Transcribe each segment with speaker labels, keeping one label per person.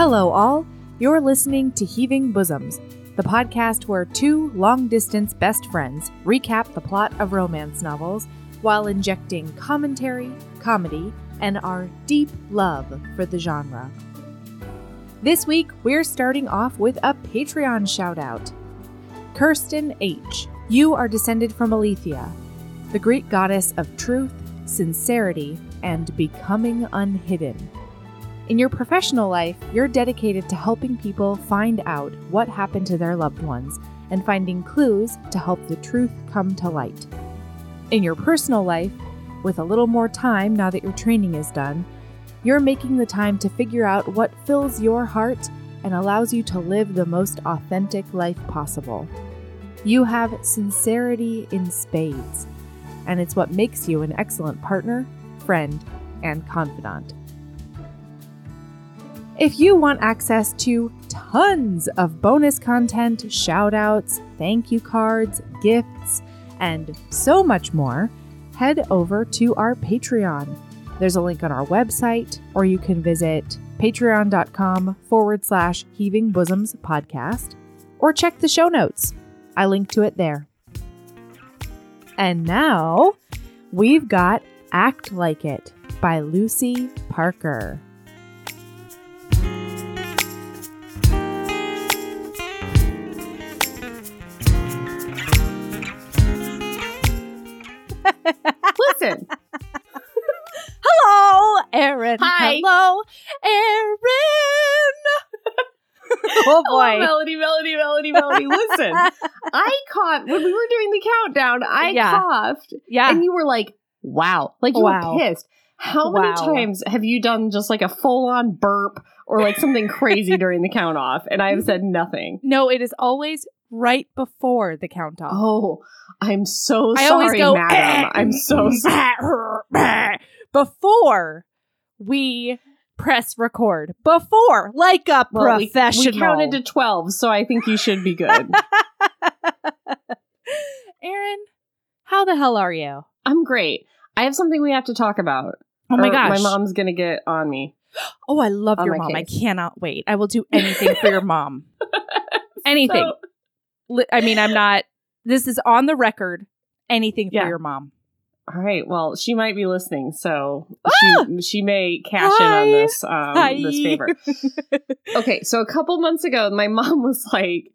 Speaker 1: Hello, all. You're listening to Heaving Bosoms, the podcast where two long distance best friends recap the plot of romance novels while injecting commentary, comedy, and our deep love for the genre. This week, we're starting off with a Patreon shout out. Kirsten H., you are descended from Aletheia, the Greek goddess of truth, sincerity, and becoming unhidden. In your professional life, you're dedicated to helping people find out what happened to their loved ones and finding clues to help the truth come to light. In your personal life, with a little more time now that your training is done, you're making the time to figure out what fills your heart and allows you to live the most authentic life possible. You have sincerity in spades, and it's what makes you an excellent partner, friend, and confidant. If you want access to tons of bonus content, shoutouts, thank you cards, gifts, and so much more, head over to our Patreon. There's a link on our website, or you can visit patreon.com forward slash heaving bosoms podcast, or check the show notes. I link to it there. And now we've got Act Like It by Lucy Parker.
Speaker 2: Listen.
Speaker 1: Hello, Erin.
Speaker 2: Hi.
Speaker 1: Hello, Erin. oh boy.
Speaker 2: Oh, Melody, Melody, Melody, Melody. Listen, I coughed when we were doing the countdown. I
Speaker 1: Yeah.
Speaker 2: coughed,
Speaker 1: yeah.
Speaker 2: and you were like, "Wow!" Like you
Speaker 1: Wow.
Speaker 2: were pissed. How many times have you done just like a full-on burp or like something crazy during the count off? And I have said nothing.
Speaker 1: no, it is always right before the count off.
Speaker 2: Oh, I'm so
Speaker 1: I
Speaker 2: sorry,
Speaker 1: go,
Speaker 2: madam.
Speaker 1: "Eh,
Speaker 2: I'm so sorry.
Speaker 1: before we press record. Before, like a
Speaker 2: Well, we-
Speaker 1: professional.
Speaker 2: We, counted to twelve, so I think you should be good.
Speaker 1: Erin, how the hell are you?
Speaker 2: I'm great. I have something we have to talk about.
Speaker 1: Oh my gosh.
Speaker 2: my mom's gonna get on me.
Speaker 1: Oh, I love your mom. I cannot wait. I will do anything for your mom. Anything.
Speaker 2: So-
Speaker 1: I mean, I'm not. This is on the record. Anything for
Speaker 2: Yeah.
Speaker 1: your mom.
Speaker 2: All right. Well, she might be listening, so
Speaker 1: Ah!
Speaker 2: she she may cash in on this um,
Speaker 1: Hi.
Speaker 2: this favor. Okay, so a couple months ago, my mom was like,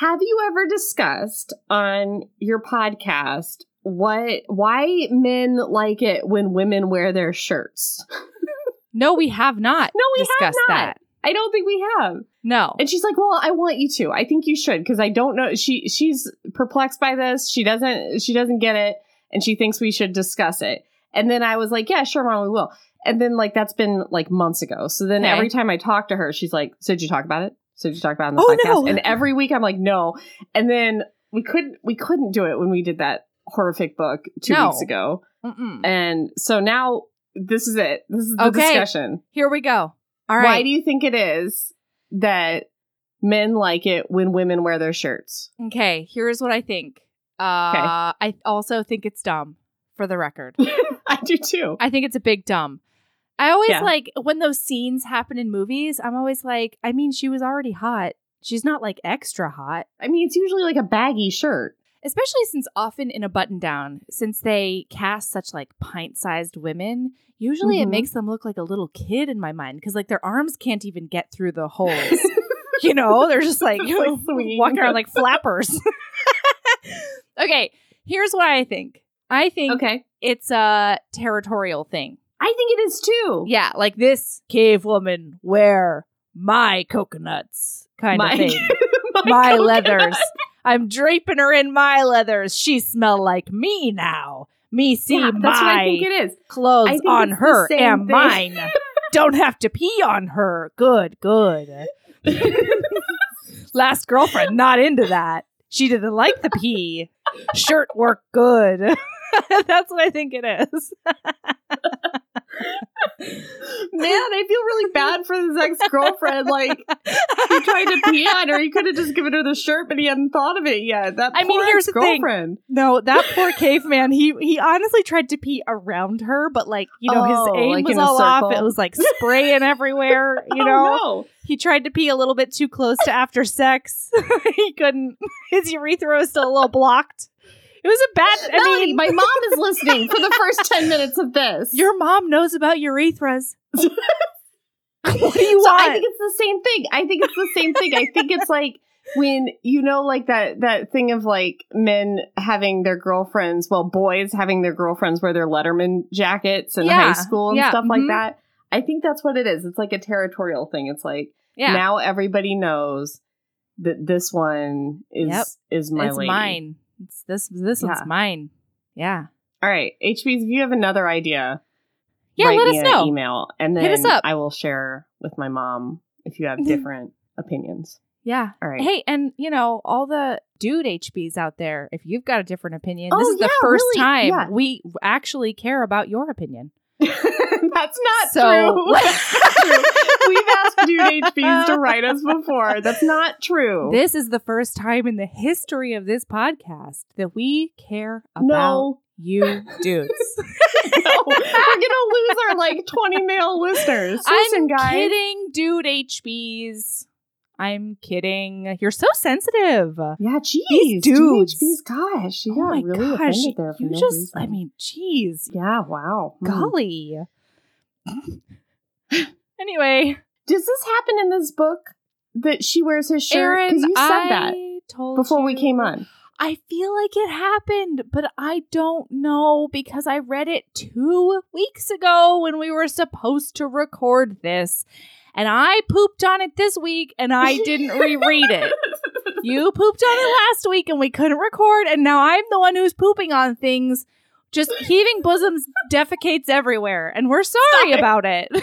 Speaker 2: "Have you ever discussed on your podcast what why men like it when women wear their shirts?"
Speaker 1: no, we have not
Speaker 2: No, we have not.
Speaker 1: that.
Speaker 2: I don't think we have.
Speaker 1: No.
Speaker 2: And she's like, "Well, I want you to. I think you should because I don't know. She she's perplexed by this. She doesn't she doesn't get it, and she thinks we should discuss it." And then I was like, "Yeah, sure, mom, we will." And then like that's been like months ago. So then
Speaker 1: Okay.
Speaker 2: every time I talk to her, she's like, "So did you talk about it? So did you talk about it in the
Speaker 1: Oh,
Speaker 2: podcast?"
Speaker 1: no.
Speaker 2: And every week I'm like, "No." And then we couldn't we couldn't do it when we did that horrific book two
Speaker 1: No.
Speaker 2: weeks ago.
Speaker 1: Mm-mm.
Speaker 2: And so now this is it. This is the
Speaker 1: Okay.
Speaker 2: discussion.
Speaker 1: Here we go. All right.
Speaker 2: Why do you think it is that men like it when women wear their shirts?
Speaker 1: okay. Here's what I think. Uh, I also think it's dumb. For the record,
Speaker 2: I do too.
Speaker 1: I think it's a big dumb. I always
Speaker 2: Yeah.
Speaker 1: like when those scenes happen in movies. I'm always like, I mean, she was already hot. She's not like extra hot.
Speaker 2: I mean, it's usually like a baggy shirt.
Speaker 1: Especially since often in a button down since they cast such like pint-sized women usually it
Speaker 2: Mhm.
Speaker 1: makes them look like a little kid in my mind because like their arms can't even get through the holes you know they're just like walking around like flappers okay here's what i think i think
Speaker 2: Okay.
Speaker 1: it's a territorial thing
Speaker 2: I think it is too.
Speaker 1: yeah like this cave woman wear my coconuts kind
Speaker 2: My-
Speaker 1: of thing
Speaker 2: my
Speaker 1: my leathers. I'm draping her in my leathers. She smell like me now. Me see
Speaker 2: Yeah,
Speaker 1: my
Speaker 2: that's what I think it is.
Speaker 1: clothes on her and
Speaker 2: thing.
Speaker 1: mine. Don't have to pee on her. Good, good. Last girlfriend, not into that. She didn't like the pee. Shirt work good. That's what I think it is.
Speaker 2: Man, I feel really bad for his ex girlfriend. Like he tried to pee on her. He could have just given her the shirt, but he hadn't thought of it yet. That
Speaker 1: I mean,
Speaker 2: poor
Speaker 1: here's the thing.
Speaker 2: girlfriend.
Speaker 1: No, that poor caveman. He he honestly tried to pee around her, but like you know,
Speaker 2: Oh,
Speaker 1: his aim
Speaker 2: like
Speaker 1: was all off. It was like spraying everywhere. You oh, know,
Speaker 2: Oh, no.
Speaker 1: he tried to pee a little bit too close to after sex. he couldn't. His urethra was still a little blocked. It was a bad. I
Speaker 2: Melody,
Speaker 1: mean,
Speaker 2: my mom is listening for the first 10 minutes of this.
Speaker 1: your mom knows about urethras. what do you
Speaker 2: so
Speaker 1: want?
Speaker 2: I think it's the same thing. I think it's the same thing. I think it's like when you know like that that thing of like men having their girlfriends, well boys having their girlfriends wear their Letterman jackets in
Speaker 1: Yeah,
Speaker 2: high school and
Speaker 1: yeah,
Speaker 2: stuff like
Speaker 1: mhm.
Speaker 2: that. I think that's what it is. It's like a territorial thing. It's like
Speaker 1: yeah,
Speaker 2: now everybody knows that this one is
Speaker 1: Yep.
Speaker 2: is my
Speaker 1: it's
Speaker 2: lady.
Speaker 1: mine. It's this. This
Speaker 2: Yeah.
Speaker 1: one's mine. Yeah.
Speaker 2: All right, HBs, if you have another idea,
Speaker 1: Yeah, let us know.
Speaker 2: email, and then
Speaker 1: Hit us up.
Speaker 2: I will share with my mom if you have
Speaker 1: Mhm.
Speaker 2: different opinions.
Speaker 1: Yeah.
Speaker 2: All right.
Speaker 1: Hey, and you know, all the dude HBs out there, if you've got a different opinion,
Speaker 2: Oh,
Speaker 1: this is the first
Speaker 2: really,
Speaker 1: time
Speaker 2: yeah.
Speaker 1: we actually care about your opinion.
Speaker 2: That's not
Speaker 1: So-
Speaker 2: true. That's true. We've asked dude HBs to write us before. That's not true.
Speaker 1: This is the first time in the history of this podcast that we care about
Speaker 2: no,
Speaker 1: you dudes.
Speaker 2: no, we're gonna lose our like twenty male listeners. Listen,
Speaker 1: I'm
Speaker 2: guys.
Speaker 1: kidding, dude HBs. I'm kidding. You're so sensitive.
Speaker 2: Yeah, geez,
Speaker 1: These
Speaker 2: dude
Speaker 1: dudes.
Speaker 2: Gosh, you
Speaker 1: oh
Speaker 2: got
Speaker 1: my
Speaker 2: really
Speaker 1: gosh,
Speaker 2: offended there for
Speaker 1: you
Speaker 2: no
Speaker 1: just
Speaker 2: reason.
Speaker 1: I mean, jeez.
Speaker 2: yeah, wow. Hmm.
Speaker 1: Golly. anyway,
Speaker 2: Does this happen in this book that she wears his shirt? Because you said
Speaker 1: I
Speaker 2: that
Speaker 1: told
Speaker 2: before we came on.
Speaker 1: I feel like it happened, but I don't know because I read it two weeks ago when we were supposed to record this. And I pooped on it this week and I didn't reread it. You pooped on it last week and we couldn't record, and now I'm the one who's pooping on things. Just heaving bosoms defecates everywhere, and we're sorry
Speaker 2: Stop
Speaker 1: about it.
Speaker 2: so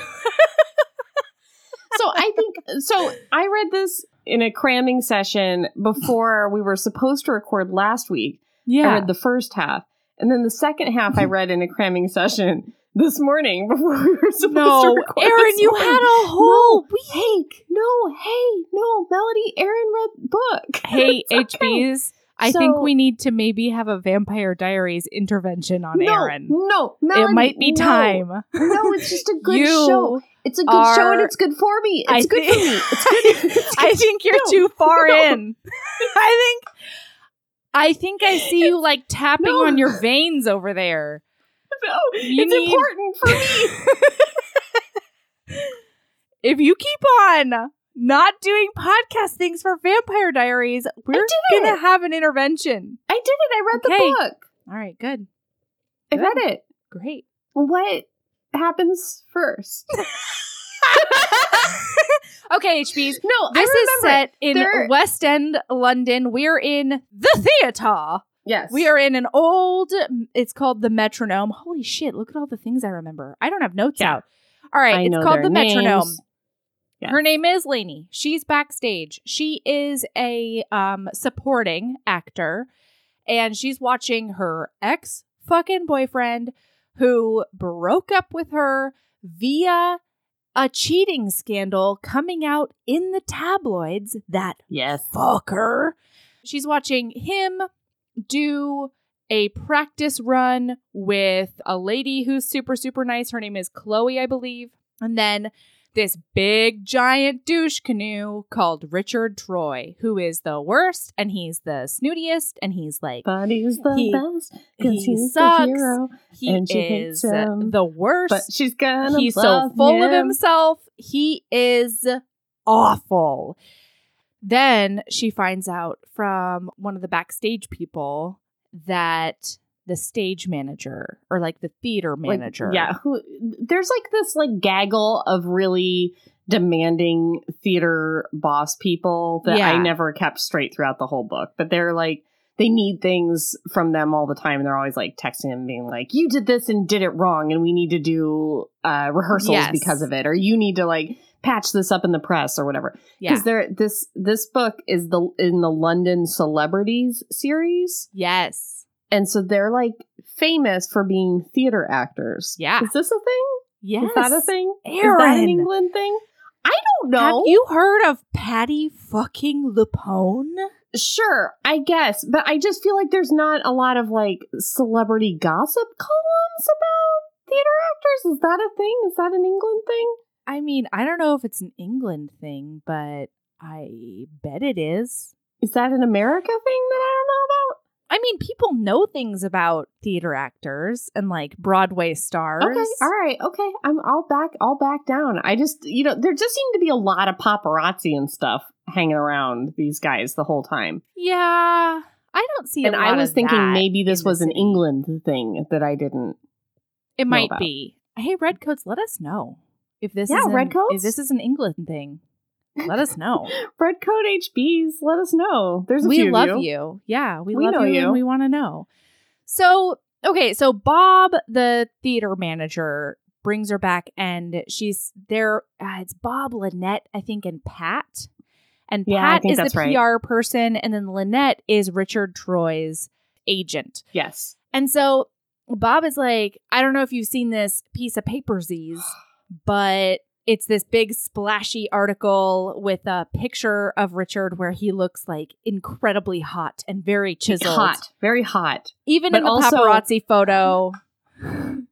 Speaker 2: I think so. I read this in a cramming session before we were supposed to record last week. I
Speaker 1: yeah.
Speaker 2: read the first half, and then the second half I read in a cramming session this morning before we were supposed to
Speaker 1: No,
Speaker 2: record. Erin,
Speaker 1: you
Speaker 2: morning.
Speaker 1: had a whole
Speaker 2: Hey, no, hey, no, Melody. Erin read book.
Speaker 1: Hey,
Speaker 2: okay.
Speaker 1: HBs, I think we need to maybe have a Vampire Diaries intervention on
Speaker 2: no,
Speaker 1: Erin.
Speaker 2: No, Melody,
Speaker 1: it might be
Speaker 2: no.
Speaker 1: time.
Speaker 2: No, it's just a good show. It's a good show, and it's good for me.
Speaker 1: I
Speaker 2: It's good
Speaker 1: thi-
Speaker 2: for me. It's good. It's
Speaker 1: I think you're
Speaker 2: No,
Speaker 1: too far
Speaker 2: no.
Speaker 1: in. I think, I think I see you like tapping
Speaker 2: No.
Speaker 1: on your veins over there.
Speaker 2: No,
Speaker 1: You
Speaker 2: it's
Speaker 1: need-
Speaker 2: important for me.
Speaker 1: If you keep on not doing podcast things for Vampire Diaries, we're gonna have an intervention.
Speaker 2: I did it. I read
Speaker 1: Okay.
Speaker 2: the book.
Speaker 1: All right, good,
Speaker 2: I
Speaker 1: Good.
Speaker 2: read it.
Speaker 1: great.
Speaker 2: What happens first?
Speaker 1: okay, HBs.
Speaker 2: No,
Speaker 1: This
Speaker 2: I
Speaker 1: is set in
Speaker 2: There-
Speaker 1: West End, London. We're in the theater.
Speaker 2: Yes,
Speaker 1: We are in an old. It's called the Metronome. Holy shit! Look at all the things I remember. I don't have notes
Speaker 2: Yeah.
Speaker 1: out. All right,
Speaker 2: I
Speaker 1: it's called the Metronome.
Speaker 2: Yes.
Speaker 1: Her name is Lainie. She's backstage. She is a um, supporting actor, and she's watching her ex fucking boyfriend who broke up with her via a cheating scandal coming out in the tabloids. That
Speaker 2: Yes.
Speaker 1: fucker. She's watching him do a practice run with a lady who's super, super nice. Her name is Chloe, I believe. And then this big, giant douche canoe called Richard Troy, who is the worst and he's the snootiest and he's like,
Speaker 2: But he's the
Speaker 1: He-
Speaker 2: best
Speaker 1: he
Speaker 2: because
Speaker 1: sucks.
Speaker 2: hero.
Speaker 1: he
Speaker 2: and she
Speaker 1: is the worst.
Speaker 2: But she's gonna.
Speaker 1: He's so full of himself. He is awful. Then she finds out from one of the backstage people that the stage manager or like the theater
Speaker 2: Like,
Speaker 1: manager.
Speaker 2: yeah, who, there's like this like gaggle of really demanding theater boss people that I never kept straight throughout the whole book. But they're like they need things from them all the time, and they're always like texting him, being like, "You did this and did it wrong, and we need to do uh, rehearsals
Speaker 1: Yes.
Speaker 2: because of it, or you need to like patch this up in the press or whatever."
Speaker 1: Yeah.
Speaker 2: Because there, this this book is the in the London celebrities series.
Speaker 1: Yes.
Speaker 2: And so they're like famous for being theater actors.
Speaker 1: Yeah.
Speaker 2: Is this a thing?
Speaker 1: Yes.
Speaker 2: Is that a thing? Is that an England thing? I don't know.
Speaker 1: Have you heard of Patti fucking LuPone?
Speaker 2: Sure, I guess, but I just feel like there's not a lot of like celebrity gossip columns about theater actors. Is that a thing? Is that an England thing?
Speaker 1: I mean, I don't know if it's an England thing, but I bet it is.
Speaker 2: Is that an America thing that I don't know about?
Speaker 1: I mean, people know things about theater actors and like Broadway stars.
Speaker 2: Okay, all right, okay. I'm I'll back I'll back down. I just you know there just seem to be a lot of paparazzi and stuff hanging around these guys the whole time.
Speaker 1: Yeah, I don't see.
Speaker 2: and I was thinking maybe this was an. England thing that I didn't.
Speaker 1: It might be. Hey, Redcoats, let us know if this
Speaker 2: Yeah,
Speaker 1: is an,
Speaker 2: Redcoats?
Speaker 1: if this is an England thing. Let us know.
Speaker 2: Red Coat HBs, let us know. There's a
Speaker 1: we love
Speaker 2: you.
Speaker 1: you. Yeah, we,
Speaker 2: We
Speaker 1: love you,
Speaker 2: you.
Speaker 1: and we want to know. So, okay, so Bob, the theater manager, brings her back, and she's there. Uh, it's Bob, Lynette, I think, and Pat. And
Speaker 2: Yeah,
Speaker 1: Pat is the
Speaker 2: right.
Speaker 1: PR person, and then Lynette is Richard Troy's agent.
Speaker 2: Yes.
Speaker 1: And so Bob is like, I don't know if you've seen this piece of papersies, but it's this big splashy article with a picture of Richard where he looks like incredibly hot and very chiseled.
Speaker 2: Hot. Very hot.
Speaker 1: Even
Speaker 2: But
Speaker 1: in the
Speaker 2: also-
Speaker 1: paparazzi photo.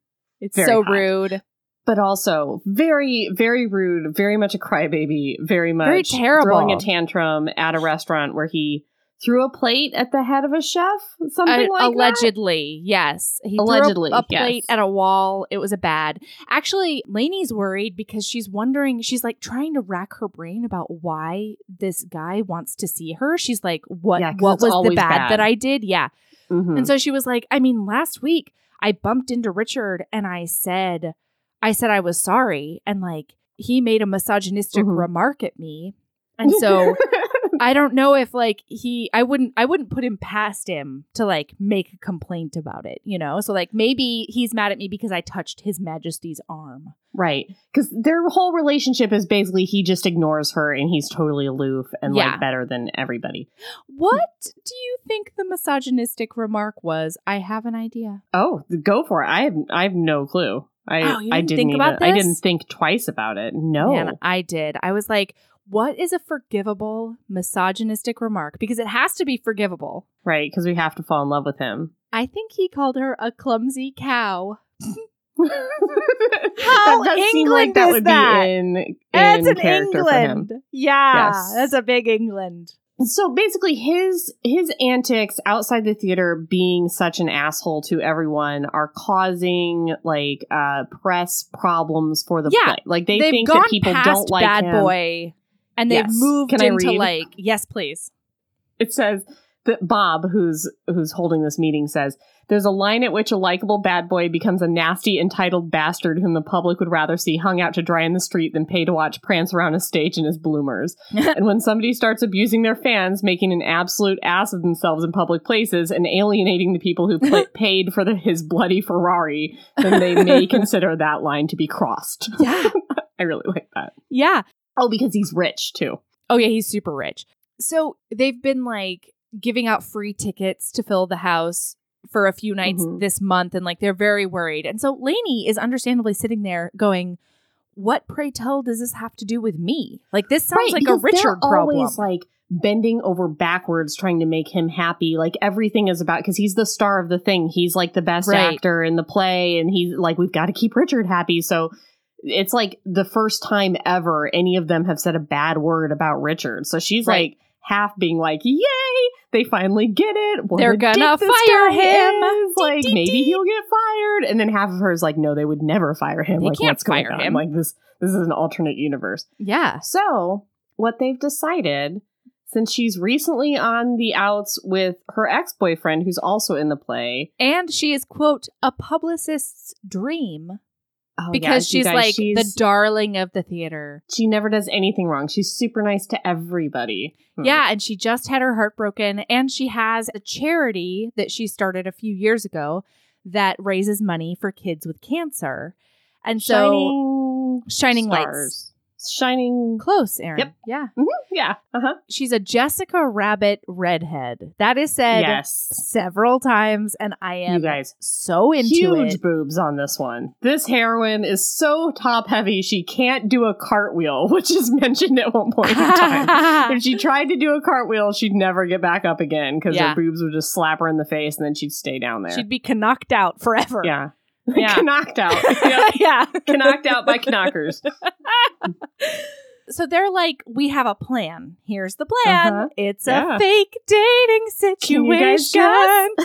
Speaker 1: It's so
Speaker 2: hot.
Speaker 1: rude.
Speaker 2: But also very, very rude, very much a crybaby, very much
Speaker 1: Very terrible.
Speaker 2: throwing a tantrum at a restaurant where he threw a plate at the head of a chef, something
Speaker 1: Uh,
Speaker 2: like that.
Speaker 1: allegedly, yes. He threw a-
Speaker 2: Allegedly,
Speaker 1: a, plate
Speaker 2: yes.
Speaker 1: at a wall. It was a bad. Actually, Lainie's worried because she's wondering. She's like trying to rack her brain about why this guy wants to see her. She's like, "What?
Speaker 2: Yeah,
Speaker 1: what was the bad,
Speaker 2: bad.
Speaker 1: that I did?" Yeah.
Speaker 2: Mhm.
Speaker 1: And so she was like, "I mean, last week I bumped into Richard and I said, I said I was sorry, and like he made a misogynistic
Speaker 2: Mhm.
Speaker 1: remark at me, and so." I don't know if like he I wouldn't I wouldn't put him past him to like make a complaint about it, you know? So like maybe he's mad at me because I touched his majesty's arm.
Speaker 2: right. Because their whole relationship is basically he just ignores her and he's totally aloof and
Speaker 1: Yeah.
Speaker 2: like better than everybody.
Speaker 1: What do you think the misogynistic remark was? I have an idea.
Speaker 2: Oh, go for it. I have I have no clue. I
Speaker 1: Oh, you
Speaker 2: I
Speaker 1: didn't
Speaker 2: didn't
Speaker 1: think
Speaker 2: even I didn't think twice about it. No.
Speaker 1: Man, I did. I was like, what is a forgivable misogynistic remark? Because it has to be forgivable.
Speaker 2: Right, because we have to fall in love with him.
Speaker 1: I think he called her a clumsy cow.
Speaker 2: that does seem like that
Speaker 1: is
Speaker 2: would
Speaker 1: that?
Speaker 2: be in, in
Speaker 1: That's in
Speaker 2: character for him.
Speaker 1: England. Yeah,
Speaker 2: Yes.
Speaker 1: that's a big England.
Speaker 2: So basically his his antics outside the theater being such an asshole to everyone are causing like uh press problems for the
Speaker 1: Yeah,
Speaker 2: play. Like they think that people don't like
Speaker 1: Bad
Speaker 2: him.
Speaker 1: Boy, and they've
Speaker 2: Yes.
Speaker 1: moved
Speaker 2: Can I
Speaker 1: into like yes, please.
Speaker 2: It says that Bob, who's who's holding this meeting, says there's a line at which a likable bad boy becomes a nasty, entitled bastard whom the public would rather see hung out to dry in the street than pay to watch prance around a stage in his bloomers. and when somebody starts abusing their fans, making an absolute ass of themselves in public places, and alienating the people who pla paid for the, his bloody Ferrari, then they may consider that line to be crossed.
Speaker 1: Yeah,
Speaker 2: I really like that.
Speaker 1: yeah.
Speaker 2: Oh, because he's rich too.
Speaker 1: Oh yeah, he's super rich. So they've been like giving out free tickets to fill the house for a few nights
Speaker 2: Mhm.
Speaker 1: this month, and like they're very worried. And so Lainie is understandably sitting there going, "What pray tell does this have to do with me? Like this sounds like a Richard problem."
Speaker 2: Always like bending over backwards trying to make him happy. Like everything is about because he's the star of the thing. He's like the best
Speaker 1: Right.
Speaker 2: actor in the play, and he's like we've got to keep Richard happy. So it's like the first time ever any of them have said a bad word about Richard. So she's
Speaker 1: Right.
Speaker 2: like half being like, "Yay, they finally get it. What
Speaker 1: They're gonna fire him.
Speaker 2: is. Like
Speaker 1: dee,
Speaker 2: maybe
Speaker 1: dee.
Speaker 2: he'll get fired." And then half of her is like, "No, they would never fire him.
Speaker 1: They
Speaker 2: like
Speaker 1: can't
Speaker 2: what's going
Speaker 1: fire
Speaker 2: on?
Speaker 1: him.
Speaker 2: Like this, this is an alternate universe."
Speaker 1: yeah,
Speaker 2: So, what they've decided, since she's recently on the outs with her ex boyfriend, who's also in the play,
Speaker 1: and she is quote a publicist's dream
Speaker 2: oh,
Speaker 1: because
Speaker 2: yeah,
Speaker 1: she's
Speaker 2: guys,
Speaker 1: like
Speaker 2: she's-
Speaker 1: the darling of the theater.
Speaker 2: she never does anything wrong. She's super nice to everybody. Hmm.
Speaker 1: Yeah, and she just had her heart broken, and she has a charity that she started a few years ago that raises money for kids with cancer. And so,
Speaker 2: shining,
Speaker 1: Shining Lights.
Speaker 2: Shining.
Speaker 1: Close, Erin.
Speaker 2: Yep.
Speaker 1: Yeah.
Speaker 2: Yeah. Uh huh.
Speaker 1: She's a Jessica Rabbit redhead. That is said
Speaker 2: Yes.
Speaker 1: several times, and I am You
Speaker 2: guys,
Speaker 1: so into
Speaker 2: huge
Speaker 1: it.
Speaker 2: boobs on this one. This heroine is so top heavy she can't do a cartwheel, which is mentioned at one point in time. if she tried to do a cartwheel, she'd never get back up again because
Speaker 1: Yeah.
Speaker 2: her boobs would just slap her in the face and then she'd stay down there.
Speaker 1: She'd be knocked out forever.
Speaker 2: yeah.
Speaker 1: Yeah.
Speaker 2: knocked out. Yep.
Speaker 1: yeah.
Speaker 2: knocked out by knockers.
Speaker 1: So they're like, we have a plan. Here's the plan.
Speaker 2: Uh-huh.
Speaker 1: It's
Speaker 2: Yeah.
Speaker 1: a fake dating
Speaker 2: Can you guys
Speaker 1: situation.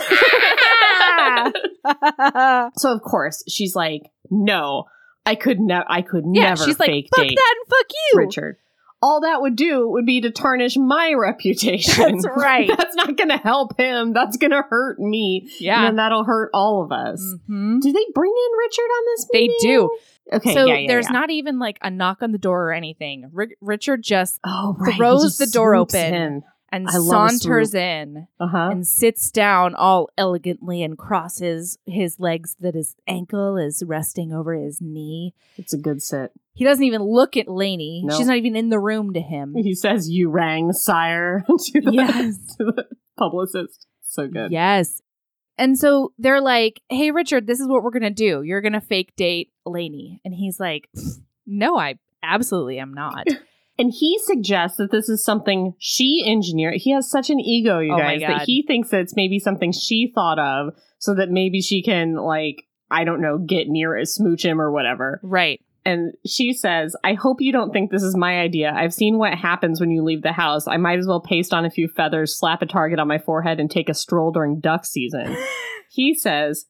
Speaker 2: so of course she's like, no, I could never, I could
Speaker 1: yeah,
Speaker 2: never
Speaker 1: she's like, fuck
Speaker 2: date
Speaker 1: that and fuck you.
Speaker 2: Richard. All that would do would be to tarnish my reputation.
Speaker 1: That's right.
Speaker 2: That's not going to help him. That's going to hurt me.
Speaker 1: Yeah.
Speaker 2: And that'll hurt all of us.
Speaker 1: Mhm.
Speaker 2: Do they bring in Richard on this
Speaker 1: They do.
Speaker 2: Okay.
Speaker 1: so
Speaker 2: yeah, yeah,
Speaker 1: there's
Speaker 2: yeah.
Speaker 1: not even like a knock on the door or anything. Ri- Richard just
Speaker 2: oh, right.
Speaker 1: throws
Speaker 2: just
Speaker 1: the door open.
Speaker 2: in.
Speaker 1: And
Speaker 2: I
Speaker 1: saunters in
Speaker 2: Uh-huh.
Speaker 1: and sits down all elegantly and crosses his legs that his ankle is resting over his knee.
Speaker 2: It's a good sit.
Speaker 1: He doesn't even look at Lainie.
Speaker 2: No.
Speaker 1: She's not even in the room to him.
Speaker 2: He says, "You rang, sire," to the,
Speaker 1: Yes.
Speaker 2: to the publicist. So good.
Speaker 1: Yes. And so they're like, hey, Richard, this is what we're going to do. You're going to fake date Lainie. And he's like, no, I absolutely am not.
Speaker 2: And he suggests that this is something she engineered. He has such an ego, you
Speaker 1: Oh
Speaker 2: guys, that he thinks that it's maybe something she thought of so that maybe she can, like, I don't know, get near it, smooch him or whatever.
Speaker 1: right.
Speaker 2: And she says, I hope you don't think this is my idea. I've seen what happens when you leave the house. I might as well paste on a few feathers, slap a target on my forehead, and take a stroll during duck season. he says,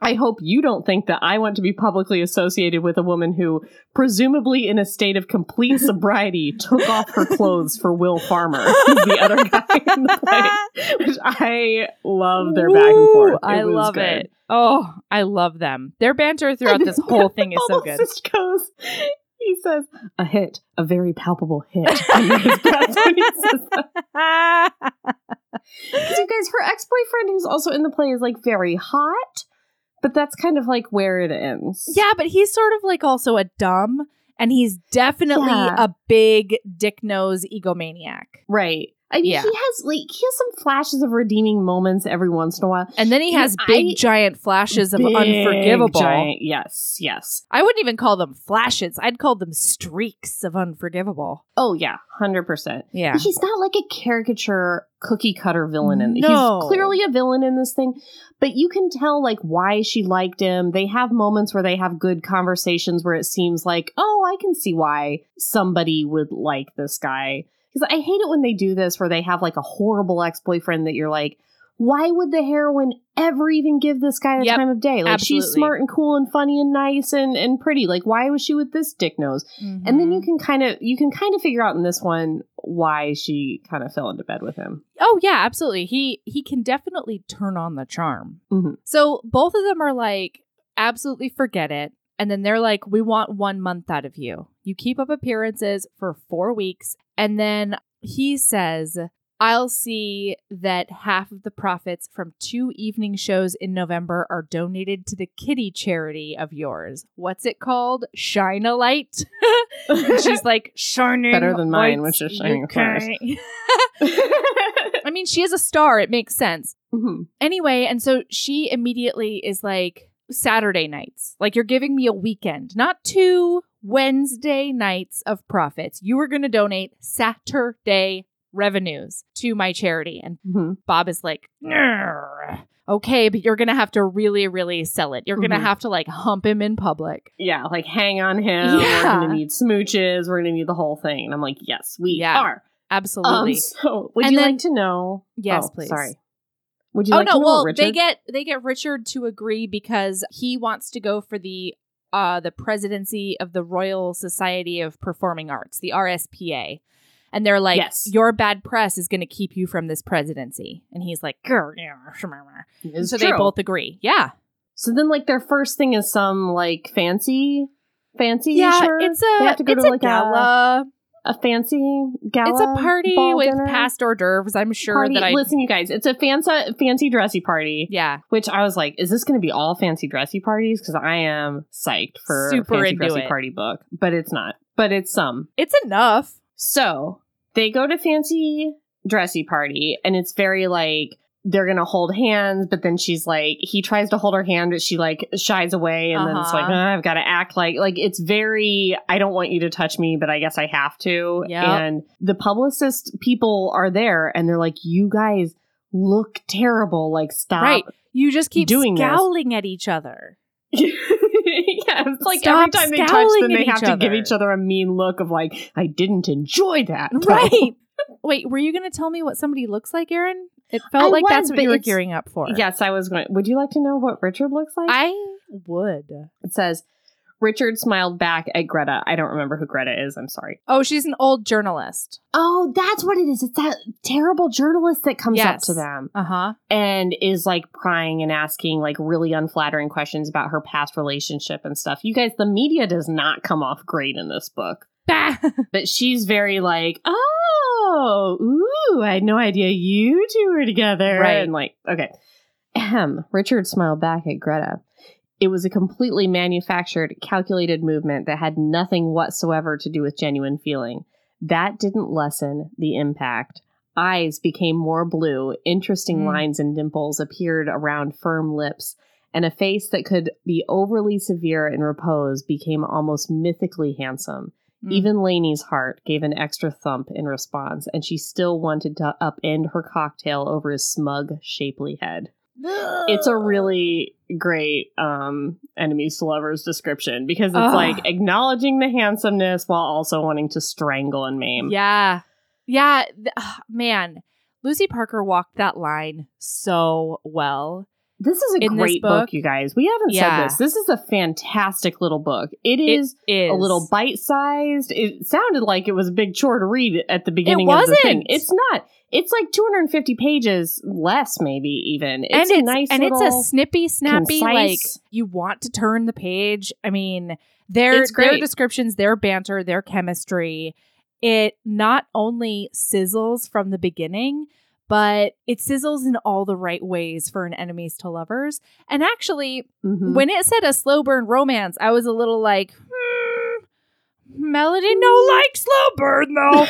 Speaker 2: I hope you don't think that I want to be publicly associated with a woman who, presumably in a state of complete sobriety, took off her clothes for Will Farmer, the other guy in the play. Which I love their back and forth. It
Speaker 1: I love
Speaker 2: good.
Speaker 1: it. Oh, I love them. Their banter throughout this whole thing is so good.
Speaker 2: Goes, he says, a hit, a very palpable hit. under his breath when he says that. 'Cause you guys, her ex boyfriend, who's also in the play, is like very hot, but that's kind of like where it ends.
Speaker 1: yeah, but he's sort of like also a dumb, and he's definitely
Speaker 2: Yeah.
Speaker 1: a big dick nose egomaniac.
Speaker 2: Right. I mean,
Speaker 1: Yeah.
Speaker 2: he has like he has some flashes of redeeming moments every once in a while.
Speaker 1: And then he has big,
Speaker 2: I-
Speaker 1: giant flashes of unforgivable.
Speaker 2: giant- yes, yes.
Speaker 1: I wouldn't even call them flashes. I'd call them streaks of unforgivable.
Speaker 2: Oh yeah, hundred percent.
Speaker 1: Yeah.
Speaker 2: He's not like a caricature cookie cutter villain in
Speaker 1: No.
Speaker 2: he's clearly a villain in this thing but you can tell like why she liked him they have moments where they have good conversations where it seems like oh i can see why somebody would like this guy because i hate it when they do this where they have like a horrible ex-boyfriend that you're like why would the heroine ever even give this guy the
Speaker 1: Yep,
Speaker 2: time of day like she's smart and cool and funny and nice and, and pretty like why was she with this dick nose and then
Speaker 1: Mm-hmm.
Speaker 2: you can kind of you can kind of figure out in this one why she kind of fell into bed with him.
Speaker 1: Oh yeah, absolutely. He he can definitely turn on the charm.
Speaker 2: Mhm.
Speaker 1: So both of them are like, absolutely forget it. And then they're like, we want one month out of you. You keep up appearances for four weeks. And then he says, I'll see that half of the profits from two evening shows in November are donated to the kitty charity of yours. What's it called? Shine a light. She's like, shining.
Speaker 2: Better than mine, which is shining flowers.
Speaker 1: I mean, she is a star. It makes sense.
Speaker 2: Mhm.
Speaker 1: Anyway, and so she immediately is like, Saturday nights. Like, you're giving me a weekend, not two Wednesday nights of profits. You are going to donate Saturday revenues to my charity. And
Speaker 2: Mhm.
Speaker 1: Bob is like, "Grr. okay, but you're going to have to really, really sell it. You're going
Speaker 2: Mhm.
Speaker 1: to have to like hump him in public.
Speaker 2: Yeah, like hang on him.
Speaker 1: Yeah.
Speaker 2: We're gonna need smooches. We're gonna need the whole thing. And I'm like, yes, we
Speaker 1: Yeah,
Speaker 2: are.
Speaker 1: Absolutely.
Speaker 2: Um, so would
Speaker 1: And
Speaker 2: you
Speaker 1: then-
Speaker 2: like to know?
Speaker 1: Yes,
Speaker 2: oh,
Speaker 1: please.
Speaker 2: Sorry. Would you
Speaker 1: oh
Speaker 2: like
Speaker 1: no
Speaker 2: to know
Speaker 1: well
Speaker 2: Richard?
Speaker 1: they get they get richard to agree because he wants to go for the uh the presidency of the royal society of performing arts the rspa and they're like
Speaker 2: Yes.
Speaker 1: your bad press is going to keep you from this presidency and he's like "Grr, yeah, shmrmr."
Speaker 2: It's
Speaker 1: so they both agree yeah
Speaker 2: So then, like, their first thing is some like fancy, fancy.
Speaker 1: yeah
Speaker 2: tour?
Speaker 1: it's a
Speaker 2: have to go
Speaker 1: it's
Speaker 2: to
Speaker 1: a
Speaker 2: like
Speaker 1: gala
Speaker 2: a, fancy gala.
Speaker 1: it's a party with
Speaker 2: dinner
Speaker 1: past hors d'oeuvres i'm sure
Speaker 2: party.
Speaker 1: that i
Speaker 2: Listen, you guys, it's a fancy, fancy dressy party.
Speaker 1: yeah
Speaker 2: Which I was like, is this going to be all fancy dressy parties? Because I am psyched for
Speaker 1: Super
Speaker 2: fancy dressy
Speaker 1: it.
Speaker 2: party book, but it's not. but it's some.
Speaker 1: It's enough.
Speaker 2: So they go to fancy dressy party, and it's very like they're gonna hold hands, but then she's like, he tries to hold her hand, but she like shies away, and then it's like,
Speaker 1: Uh-huh.
Speaker 2: "Uh, I've got to act like like it's very. I don't want you to touch me, but I guess I have to.
Speaker 1: Yep.
Speaker 2: And the publicist people are there, and they're like, you guys look terrible. Like stop.
Speaker 1: Right. You just keep
Speaker 2: doing this.
Speaker 1: scowling at each other.
Speaker 2: yeah, it's like
Speaker 1: Stop
Speaker 2: every time they touch them, they have to give each other a mean look of like, I didn't enjoy that. though."
Speaker 1: Right. Wait, were you going to tell me what somebody looks like, Erin? It felt
Speaker 2: I
Speaker 1: like
Speaker 2: was,
Speaker 1: that's what you were gearing up for.
Speaker 2: Yes, I was going. Would you like to know what Richard looks like?
Speaker 1: I would.
Speaker 2: it says Richard smiled back at Greta. I don't remember who Greta is. I'm sorry.
Speaker 1: Oh, she's an old journalist.
Speaker 2: Oh, that's what it is. It's that terrible journalist that comes up to them
Speaker 1: Uh huh.
Speaker 2: and is like prying and asking like really unflattering questions about her past relationship and stuff. You guys, the media does not come off great in this book. But she's very like, oh, ooh, I had no idea you two were together.
Speaker 1: Right.
Speaker 2: And like, okay. Ahem. Richard smiled back at Greta. It was a completely manufactured, calculated movement that had nothing whatsoever to do with genuine feeling. That didn't lessen the impact. Eyes became more blue, interesting
Speaker 1: Mm.
Speaker 2: lines and dimples appeared around firm lips, and a face that could be overly severe in repose became almost mythically handsome.
Speaker 1: Mm.
Speaker 2: Even Lainie's heart gave an extra thump in response, and she still wanted to upend her cocktail over his smug, shapely head. It's a really great um, enemies to lovers description because it's
Speaker 1: Ugh.
Speaker 2: like acknowledging the handsomeness while also wanting to strangle and maim.
Speaker 1: Yeah. Yeah. th- man, Lucy Parker walked that line so well.
Speaker 2: This is a
Speaker 1: In
Speaker 2: great book,
Speaker 1: book-
Speaker 2: you guys. We haven't
Speaker 1: Yeah.
Speaker 2: said this. This is a fantastic little book. It
Speaker 1: It
Speaker 2: is
Speaker 1: is
Speaker 2: a little bite sized. It sounded like it was a big chore to read at the beginning of the thing.
Speaker 1: wasn't.
Speaker 2: It's not. It's like 250 pages less, maybe even. It's
Speaker 1: and
Speaker 2: a
Speaker 1: it's
Speaker 2: nice
Speaker 1: and it's a snippy, snappy. Like you want to turn the page. I mean, their their descriptions, their banter, their chemistry. It not only sizzles from the beginning, but it sizzles in all the right ways for an enemies to lovers. And actually,
Speaker 2: Mhm.
Speaker 1: when it said a slow burn romance, I was a little like, hmm, Melody no like slow burn though.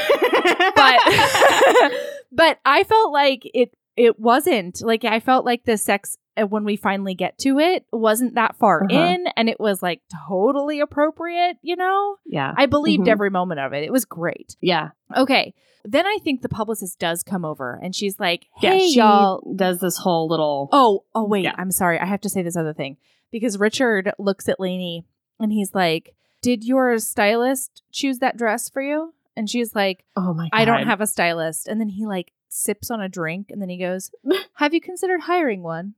Speaker 1: but but I felt like it it wasn't like I felt like the sex when we finally get to it wasn't that far
Speaker 2: Uh-huh.
Speaker 1: in and it was like totally appropriate, you know?
Speaker 2: yeah.
Speaker 1: I believed
Speaker 2: Mhm.
Speaker 1: every moment of it. It was great.
Speaker 2: yeah.
Speaker 1: Okay. Then I think the publicist does come over and she's like,
Speaker 2: Yeah.
Speaker 1: "Hey
Speaker 2: she
Speaker 1: y'all,
Speaker 2: does this whole little.
Speaker 1: Oh, oh wait,
Speaker 2: Yeah.
Speaker 1: I'm sorry. I have to say this other thing because Richard looks at Lainie and he's like, "Did your stylist choose that dress for you?" And she's like,
Speaker 2: Oh my god.
Speaker 1: "I don't have a stylist." And then he like sips on a drink and then he goes, "Have you considered hiring one?"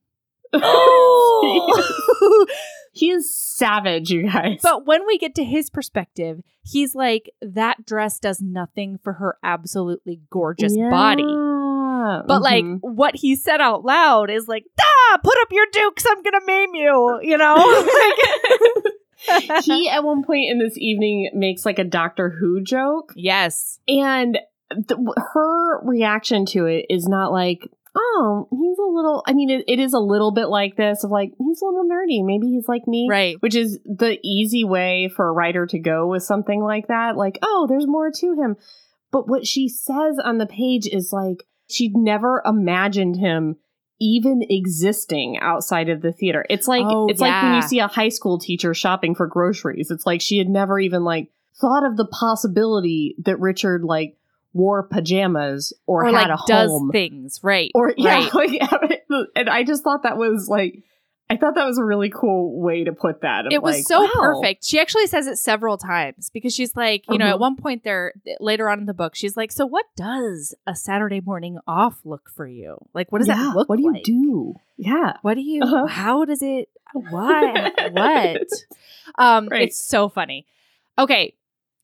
Speaker 1: Oh.
Speaker 2: he is savage, you guys.
Speaker 1: but when we get to his perspective, he's like, "That dress does nothing for her absolutely gorgeous body." But like
Speaker 2: Mhm.
Speaker 1: what he said out loud is like, "Ah, put up your dukes. I'm gonna maim you." You know. Like-
Speaker 2: he at one point in this evening makes like a Doctor Who joke,
Speaker 1: yes.
Speaker 2: and th- her reaction to it is not like, "Oh, he's a little." I mean, it, it is a little bit like this of like he's a little nerdy. Maybe he's like me,
Speaker 1: Right.
Speaker 2: Which is the easy way for a writer to go with something like that. Like, oh, there's more to him. But what she says on the page is like she'd never imagined him even existing outside of the theater. It's like
Speaker 1: Oh,
Speaker 2: it's like when you see a high school teacher shopping for groceries. It's like she had never even like thought of the possibility that Richard like wore pajamas or,
Speaker 1: Or,
Speaker 2: had
Speaker 1: like
Speaker 2: a
Speaker 1: does
Speaker 2: home
Speaker 1: things. Right.
Speaker 2: or yeah,
Speaker 1: Right.
Speaker 2: like, and I just thought that was like, I thought that was a really cool way to put that.
Speaker 1: It was
Speaker 2: like,
Speaker 1: so
Speaker 2: wow.
Speaker 1: perfect. She actually says it several times because she's like, you know,
Speaker 2: Mhm.
Speaker 1: at one point there, later on in the book, she's like, "So what does a Saturday morning off look for you? Like, what does
Speaker 2: Yeah,
Speaker 1: that look
Speaker 2: What do you
Speaker 1: like?
Speaker 2: do? Yeah,
Speaker 1: What do you?
Speaker 2: Uh-huh.
Speaker 1: How does it? What? what? Um,
Speaker 2: Right.
Speaker 1: it's so funny. Okay,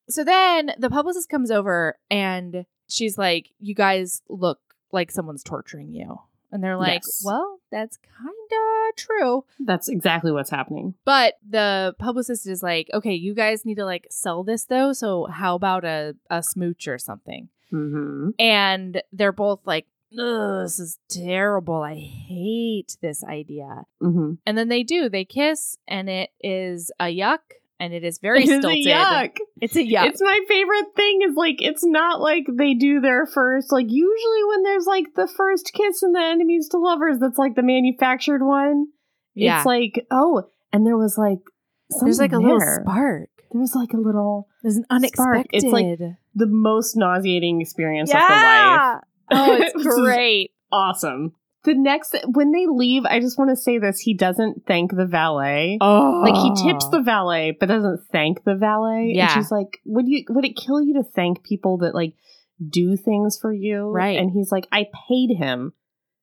Speaker 1: so then the publicist comes over and she's like, "You guys look like someone's torturing you," and they're like,
Speaker 2: Yes.
Speaker 1: "Well, that's kind of true."
Speaker 2: That's exactly what's happening.
Speaker 1: But the publicist is like, "Okay, you guys need to like sell this though. So how about a a smooch or something?"
Speaker 2: Mm-hmm.
Speaker 1: And they're both like, Ugh, "This is terrible. I hate this idea."
Speaker 2: Mm-hmm.
Speaker 1: And then they do. They kiss, and it is a yuck and it is very
Speaker 2: It is a
Speaker 1: stilted.
Speaker 2: yuck.
Speaker 1: It's a yuck.
Speaker 2: It's my favorite thing is like it's not like they do their first like usually when there's like the first kiss in the enemies to lovers that's like the manufactured one.
Speaker 1: yeah.
Speaker 2: It's like oh, and there was like
Speaker 1: There's like a
Speaker 2: something
Speaker 1: little spark.
Speaker 2: There was like a little
Speaker 1: There's an
Speaker 2: Spark.
Speaker 1: unexpected.
Speaker 2: It's like the most nauseating experience of her life.
Speaker 1: Oh, it's great.
Speaker 2: Awesome. The next when they leave, I just want to say this: he doesn't thank the valet.
Speaker 1: Oh,
Speaker 2: Like he tips the valet, but doesn't thank the valet.
Speaker 1: Yeah.
Speaker 2: And she's like, "Would you? Would it kill you to thank people that like do things for you?"
Speaker 1: Right.
Speaker 2: And he's like, "I paid him.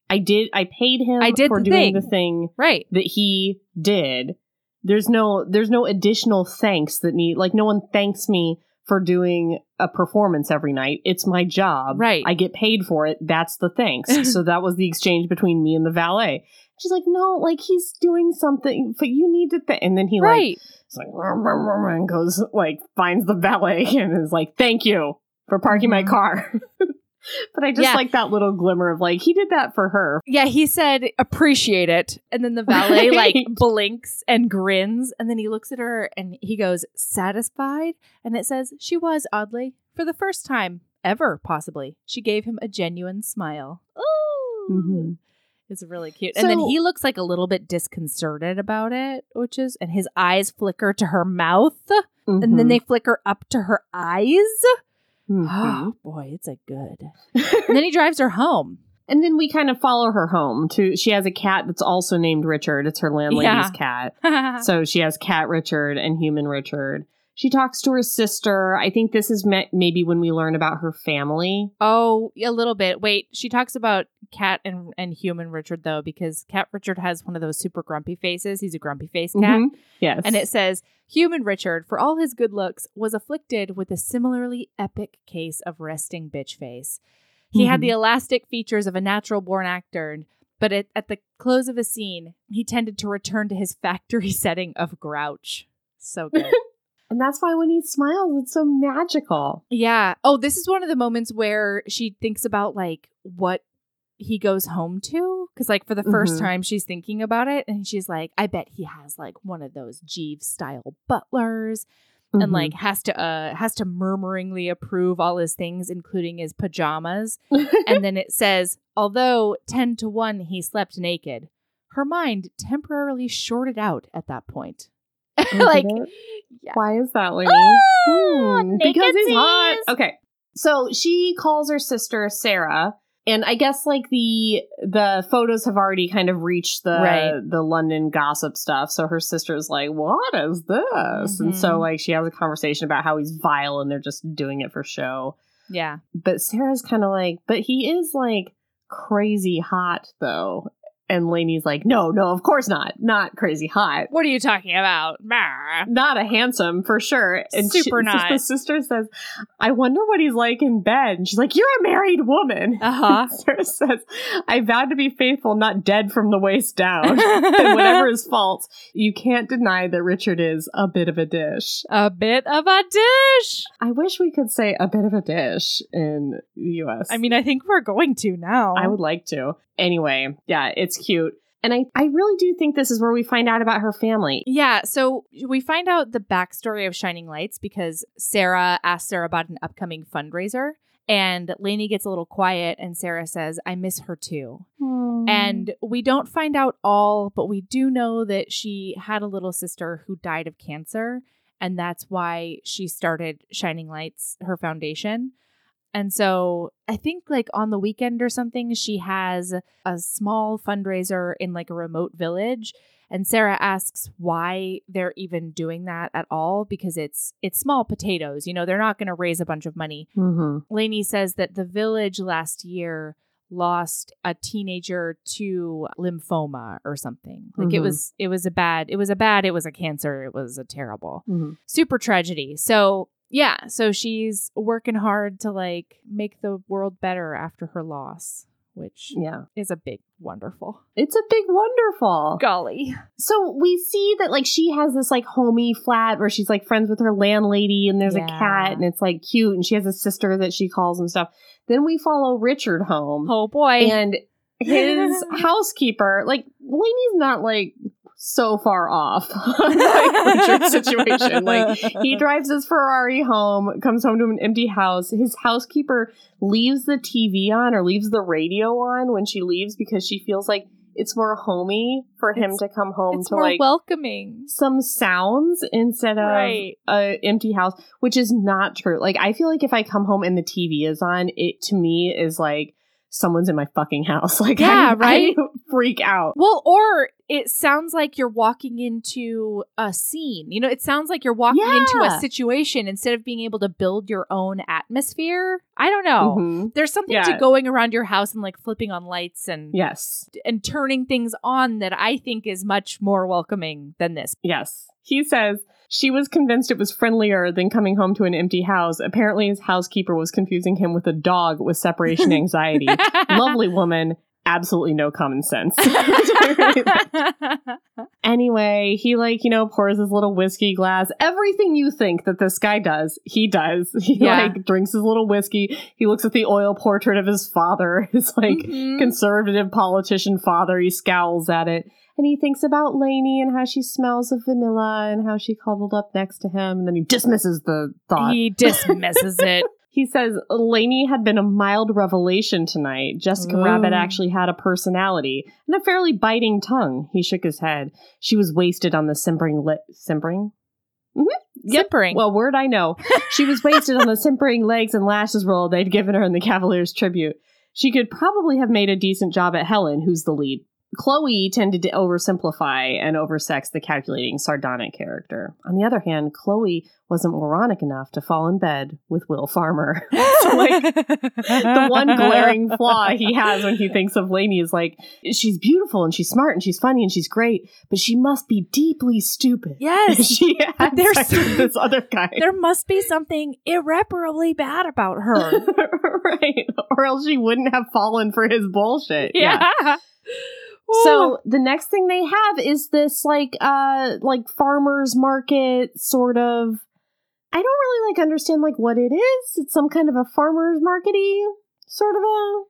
Speaker 2: I did. I paid him.
Speaker 1: I did
Speaker 2: for
Speaker 1: the
Speaker 2: doing
Speaker 1: thing."
Speaker 2: the thing
Speaker 1: right.
Speaker 2: that he did. There's no. There's no additional thanks that need. Like no one thanks me for doing a performance every night. It's my job.
Speaker 1: Right.
Speaker 2: I get paid for it. That's the thanks. so that was the exchange between me and the valet. She's like, no, like he's doing something, but you need to. Th-. And then he like
Speaker 1: right.
Speaker 2: it's like "Rum, rum, rum," and goes like finds the valet and is like, "Thank you for parking my
Speaker 1: Mhm.
Speaker 2: car." but I just
Speaker 1: Yeah.
Speaker 2: like that little glimmer of like he did that for her.
Speaker 1: Yeah, he said appreciate it, and then the valet like blinks and grins, and then he looks at her and he goes satisfied, and it says she was oddly for the first time ever, possibly. She gave him a genuine smile. Ooh.
Speaker 2: Mhm.
Speaker 1: It's really cute. and then he looks like a little bit disconcerted about it, which is, and his eyes flicker to her mouth, and then
Speaker 2: Mhm.
Speaker 1: they flicker up to her eyes.
Speaker 2: Mhm.
Speaker 1: Oh, boy, it's a good. Then he drives her home.
Speaker 2: and then we kind of follow her home to. She has a cat that's also named Richard. It's her landlady's
Speaker 1: Yeah.
Speaker 2: cat. So she has Cat Richard and Human Richard. She talks to her sister. I think this is me- maybe when we learn about her family.
Speaker 1: Oh, a little bit. Wait, she talks about Cat and, and human Richard though, because Cat Richard has one of those super grumpy faces. He's a grumpy face cat.
Speaker 2: Mhm. Yes.
Speaker 1: And it says, Human Richard, for all his good looks, was afflicted with a similarly epic case of resting bitch face. He had the elastic features of a natural born actor, but at, at the close of a scene, he tended to return to his factory setting of grouch. So good.
Speaker 2: And that's why when he smiles, it's so magical.
Speaker 1: Yeah. Oh, this is one of the moments where she thinks about like what he goes home to. Cause like for the 1st
Speaker 2: Mhm.
Speaker 1: time she's thinking about it and she's like, I bet he has like one of those Jeeves style butlers and
Speaker 2: Mhm.
Speaker 1: like has to uh has to murmuringly approve all his things, including his pajamas. and then it says, although ten to one he slept naked, her mind temporarily shorted out at that point. like yeah.
Speaker 2: why is that, lady?
Speaker 1: Ah,
Speaker 2: Hmm, because he's hot. Okay, so she calls her sister Sarah, and I guess like the the photos have already kind of reached the
Speaker 1: Right.
Speaker 2: the London gossip stuff. So her sister's like, "What is this?" And so
Speaker 1: Mhm.
Speaker 2: like she has a conversation about how he's vile and they're just doing it for show.
Speaker 1: Yeah.
Speaker 2: But Sarah's kind of like, "But he is like crazy hot though." And Lainie's like, "No, no, of course not. Not crazy hot."
Speaker 1: What are you talking about? Bah.
Speaker 2: not a handsome for sure. And
Speaker 1: Super
Speaker 2: she,
Speaker 1: not.
Speaker 2: The sister says, "I wonder what he's like in bed." And she's like, "You're a married woman."
Speaker 1: Uh-huh.
Speaker 2: Sarah says, "I vowed to be faithful, not dead from the waist down." and whatever his faults, you can't deny that Richard is a bit of a dish.
Speaker 1: a bit of a dish.
Speaker 2: I wish we could say a bit of a dish in the U.S.
Speaker 1: I mean, I think we're going to now.
Speaker 2: I would like to. Anyway, yeah, it's cute. And I, I really do think this is where we find out about her family.
Speaker 1: Yeah, so we find out the backstory of Shining Lights because Sarah asks her about an upcoming fundraiser, and Lainie gets a little quiet, and Sarah says, I miss her too. Hmm. And we don't find out all, but we do know that she had a little sister who died of cancer, and that's why she started Shining Lights, her foundation. And so I think like on the weekend or something, she has a small fundraiser in like a remote village. And Sarah asks why they're even doing that at all because it's it's small potatoes. You know, they're not going to raise a bunch of money.
Speaker 2: Mm-hmm.
Speaker 1: Lainie says that the village last year lost a teenager to lymphoma or something. Like it
Speaker 2: Mhm.
Speaker 1: was it was a bad it was a bad it was a cancer. It was a terrible
Speaker 2: Mm-hmm.
Speaker 1: super tragedy. So yeah, so she's working hard to like make the world better after her loss, which
Speaker 2: Yeah.
Speaker 1: is a big wonderful.
Speaker 2: It's a big wonderful.
Speaker 1: Golly.
Speaker 2: So we see that like she has this like homey flat where she's like friends with her landlady and there's
Speaker 1: Yeah.
Speaker 2: a cat and it's like cute and she has a sister that she calls and stuff. Then we follow Richard home
Speaker 1: Oh boy.
Speaker 2: and his housekeeper, like Lainie's not like so far off on like Richard's situation. Like he drives his Ferrari home, comes home to an empty house. His housekeeper leaves the TV on or leaves the radio on when she leaves because she feels like it's more homey for him
Speaker 1: It's-
Speaker 2: to come home
Speaker 1: it's
Speaker 2: to
Speaker 1: more
Speaker 2: like
Speaker 1: welcoming.
Speaker 2: some sounds instead of
Speaker 1: Right.
Speaker 2: a empty house, which is not true. Like I feel like if I come home and the TV is on, it to me is like someone's in my fucking house. Like
Speaker 1: Yeah,
Speaker 2: I,
Speaker 1: right?
Speaker 2: I freak out.
Speaker 1: Well, or it sounds like you're walking into a scene. You know, it sounds like you're walking into a situation instead of being able to build your own atmosphere. I don't know.
Speaker 2: Mhm.
Speaker 1: There's something
Speaker 2: Yeah.
Speaker 1: to going around your house and like flipping on lights and
Speaker 2: Yes.
Speaker 1: and turning things on that I think is much more welcoming than this.
Speaker 2: Yes. He says she was convinced it was friendlier than coming home to an empty house. Apparently, his housekeeper was confusing him with a dog with separation anxiety. Lovely woman, absolutely no common sense. anyway, he, like, you know, pours his little whiskey glass. Everything you think that this guy does, he does. He,
Speaker 1: Yeah.
Speaker 2: like, drinks his little whiskey. He looks at the oil portrait of his father, his, like,
Speaker 1: Mhm.
Speaker 2: conservative politician father. He scowls at it. And he thinks about Lainie and how she smells of vanilla and how she cuddled up next to him. And then he dismisses the thought.
Speaker 1: he dismisses it.
Speaker 2: He says Lainie had been a mild revelation tonight. Jessica
Speaker 1: Ooh.
Speaker 2: Rabbit actually had a personality and a fairly biting tongue. He shook his head. She was wasted on the simpering lip. Simpering? Mm-hmm. Yep.
Speaker 1: Simpering.
Speaker 2: Well, word I know. She was wasted on the simpering legs and lashes roll they'd given her in the Cavaliers tribute. She could probably have made a decent job at Helen, who's the lead. Chloe tended to oversimplify and oversex the calculating, sardonic character. On the other hand, Chloe wasn't moronic enough to fall in bed with Will Farmer. so, like, the one glaring flaw he has when he thinks of Lainie is like, she's beautiful and she's smart and she's funny and she's great, but she must be deeply stupid.
Speaker 1: Yes.
Speaker 2: she had
Speaker 1: there's-
Speaker 2: this other guy.
Speaker 1: there must be something irreparably bad about her.
Speaker 2: right. Or else she wouldn't have fallen for his bullshit.
Speaker 1: yeah.
Speaker 2: So the next thing they have is this like uh like farmers market sort of I don't really like understand like what it is. It's some kind of a farmers markety sort of a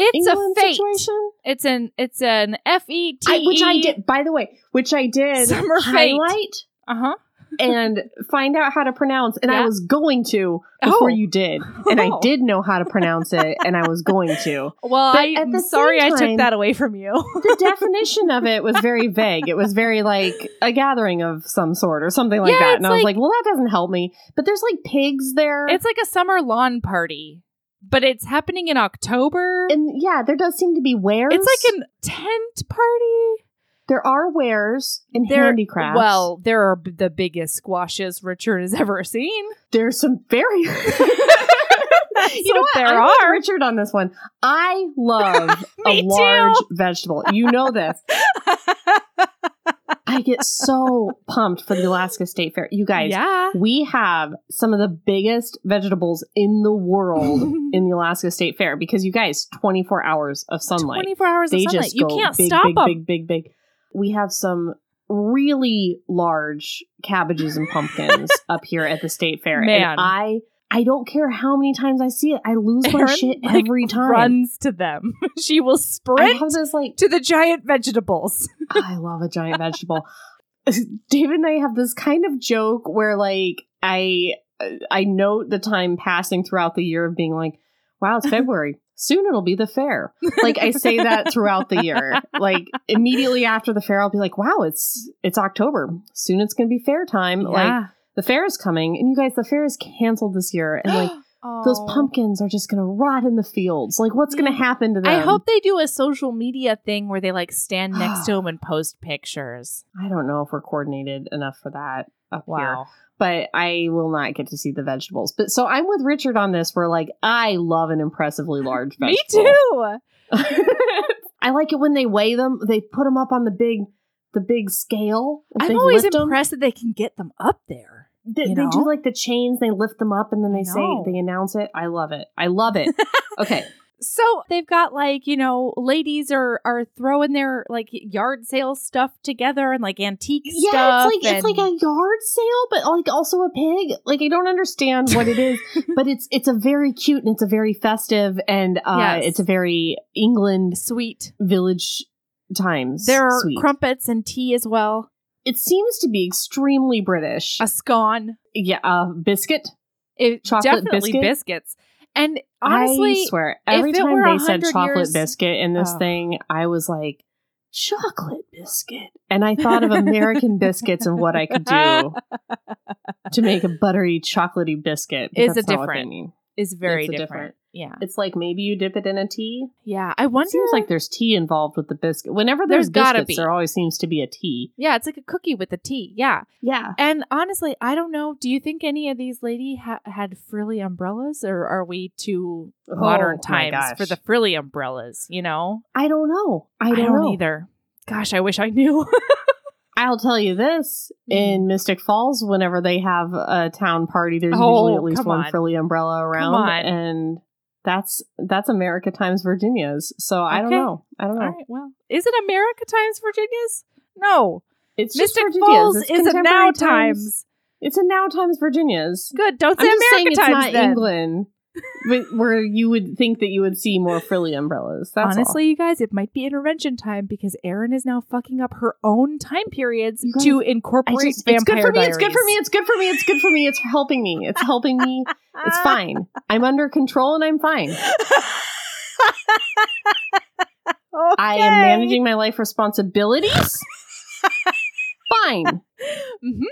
Speaker 1: it's
Speaker 2: England
Speaker 1: a fête.
Speaker 2: situation.
Speaker 1: It's an it's an F E T
Speaker 2: which I did by the way, which I did
Speaker 1: Summer
Speaker 2: highlight
Speaker 1: Uh huh.
Speaker 2: And find out how to pronounce and I was going to before
Speaker 1: Oh.
Speaker 2: you did. And I
Speaker 1: Oh.
Speaker 2: did know how to pronounce it and I was going to.
Speaker 1: Well,
Speaker 2: But
Speaker 1: I, am sorry
Speaker 2: same
Speaker 1: I took that away from you.
Speaker 2: the definition of it was very vague. It was very like a gathering of some sort or something like
Speaker 1: Yeah,
Speaker 2: that. And I was
Speaker 1: like-
Speaker 2: like, well, that doesn't help me. But there's like pigs there.
Speaker 1: it's like a summer lawn party, but it's happening in October.
Speaker 2: and yeah, there does seem to be where
Speaker 1: it's like a tent party.
Speaker 2: There are wares and
Speaker 1: There,
Speaker 2: handicrafts.
Speaker 1: well, there are b- the biggest squashes Richard has ever seen.
Speaker 2: there's some very. You know
Speaker 1: what there
Speaker 2: I'm
Speaker 1: are.
Speaker 2: Richard on this one. I love a large vegetable. You know this. I get so pumped for the Alaska State Fair. You guys,
Speaker 1: yeah.
Speaker 2: we have some of the biggest vegetables in the world in the Alaska State Fair because you guys, 24 hours of sunlight.
Speaker 1: 24 hours
Speaker 2: they
Speaker 1: of sunlight. You can't
Speaker 2: big,
Speaker 1: stop
Speaker 2: big,
Speaker 1: them.
Speaker 2: big, big, big. We have some really large cabbages and pumpkins up here at the state fair.
Speaker 1: Man.
Speaker 2: And I I don't care how many times I see it. I lose my
Speaker 1: Erin,
Speaker 2: shit
Speaker 1: like,
Speaker 2: every time.
Speaker 1: Runs to them. she will sprint
Speaker 2: have this like
Speaker 1: to the giant vegetables.
Speaker 2: I love a giant vegetable. David and I have this kind of joke where like I I note the time passing throughout the year of being like, wow, it's February. Soon it'll be the fair. Like I say that throughout the year. Like immediately after the fair, I'll be like, wow, it's it's October. Soon it's gonna be fair time. Like the fair is coming. And you guys, the fair is canceled this year. And like those
Speaker 1: Oh.
Speaker 2: pumpkins are just gonna rot in the fields. Like what's gonna happen to them?
Speaker 1: I hope they do a social media thing where they like stand next to them and post pictures.
Speaker 2: I don't know if we're coordinated enough for that up here. But I will not get to see the vegetables. But so I'm with Richard on this where like I love an impressively large
Speaker 1: Me
Speaker 2: vegetable.
Speaker 1: too.
Speaker 2: I like it when they weigh them, they put them up on the big the big scale.
Speaker 1: I'm always impressed that they can get them up there.
Speaker 2: They,
Speaker 1: you
Speaker 2: they do like the chains, they lift them up and then they say
Speaker 1: know.
Speaker 2: they announce it. I love it. I love it. okay.
Speaker 1: So they've got like, you know, ladies are are throwing their like yard sale stuff together and like antique
Speaker 2: Yeah,
Speaker 1: stuff.
Speaker 2: it's like it's like a yard sale, but like also a pig. Like I don't understand what it is, but it's it's a very cute and it's a very festive and uh
Speaker 1: Yes.
Speaker 2: it's a very England
Speaker 1: sweet.
Speaker 2: village times.
Speaker 1: There are
Speaker 2: sweet.
Speaker 1: crumpets and tea as well.
Speaker 2: It seems to be extremely British.
Speaker 1: A scone.
Speaker 2: yeah, a biscuit.
Speaker 1: It,
Speaker 2: Chocolate
Speaker 1: definitely
Speaker 2: biscuit?
Speaker 1: biscuits. And honestly,
Speaker 2: I swear, every time they said chocolate
Speaker 1: years-
Speaker 2: biscuit in this
Speaker 1: Oh.
Speaker 2: thing, I was like, chocolate biscuit. And I thought of American biscuits and what I could do to make a buttery, chocolatey biscuit.
Speaker 1: Is a different-
Speaker 2: mean.
Speaker 1: is very different- Yeah.
Speaker 2: It's like maybe you dip it in a tea.
Speaker 1: Yeah. I wonder.
Speaker 2: It seems like there's tea involved with the biscuit. Whenever there's,
Speaker 1: There's gotta
Speaker 2: biscuits,
Speaker 1: be.
Speaker 2: there always seems to be a tea.
Speaker 1: yeah, it's like a cookie with a tea. Yeah.
Speaker 2: Yeah.
Speaker 1: And honestly, I don't know. Do you think any of these lady ha- had frilly umbrellas, or are we too modern
Speaker 2: Oh, my
Speaker 1: times for the frilly umbrellas? You know,
Speaker 2: I don't know. I don't, know.
Speaker 1: either. Gosh, I wish I knew.
Speaker 2: I'll tell you this:
Speaker 1: Mm.
Speaker 2: in Mystic Falls, whenever they have a town party, there's
Speaker 1: Oh,
Speaker 2: usually at least one
Speaker 1: on.
Speaker 2: frilly umbrella around,
Speaker 1: on.
Speaker 2: and that's that's America times Virginia's. So I don't know. I don't know.
Speaker 1: All right. Well, is it America times Virginia's? No,
Speaker 2: It's just
Speaker 1: Mystic. Falls
Speaker 2: It's
Speaker 1: is a now times.
Speaker 2: It's a now times Virginia's.
Speaker 1: Good. Don't
Speaker 2: I'm
Speaker 1: say
Speaker 2: saying
Speaker 1: America
Speaker 2: it's
Speaker 1: times
Speaker 2: not
Speaker 1: then.
Speaker 2: England, but where you would think that you would see more frilly umbrellas. That's all.
Speaker 1: Honestly, you guys, it might be intervention time because Erin is now fucking up her own time periods
Speaker 2: guys,
Speaker 1: to incorporate
Speaker 2: just,
Speaker 1: vampire
Speaker 2: it's good for me. It's good for me. It's good for me. It's good for me. It's helping me. It's helping me. It's fine. I'm under control and I'm fine. I am managing my life responsibilities. fine.
Speaker 1: hmm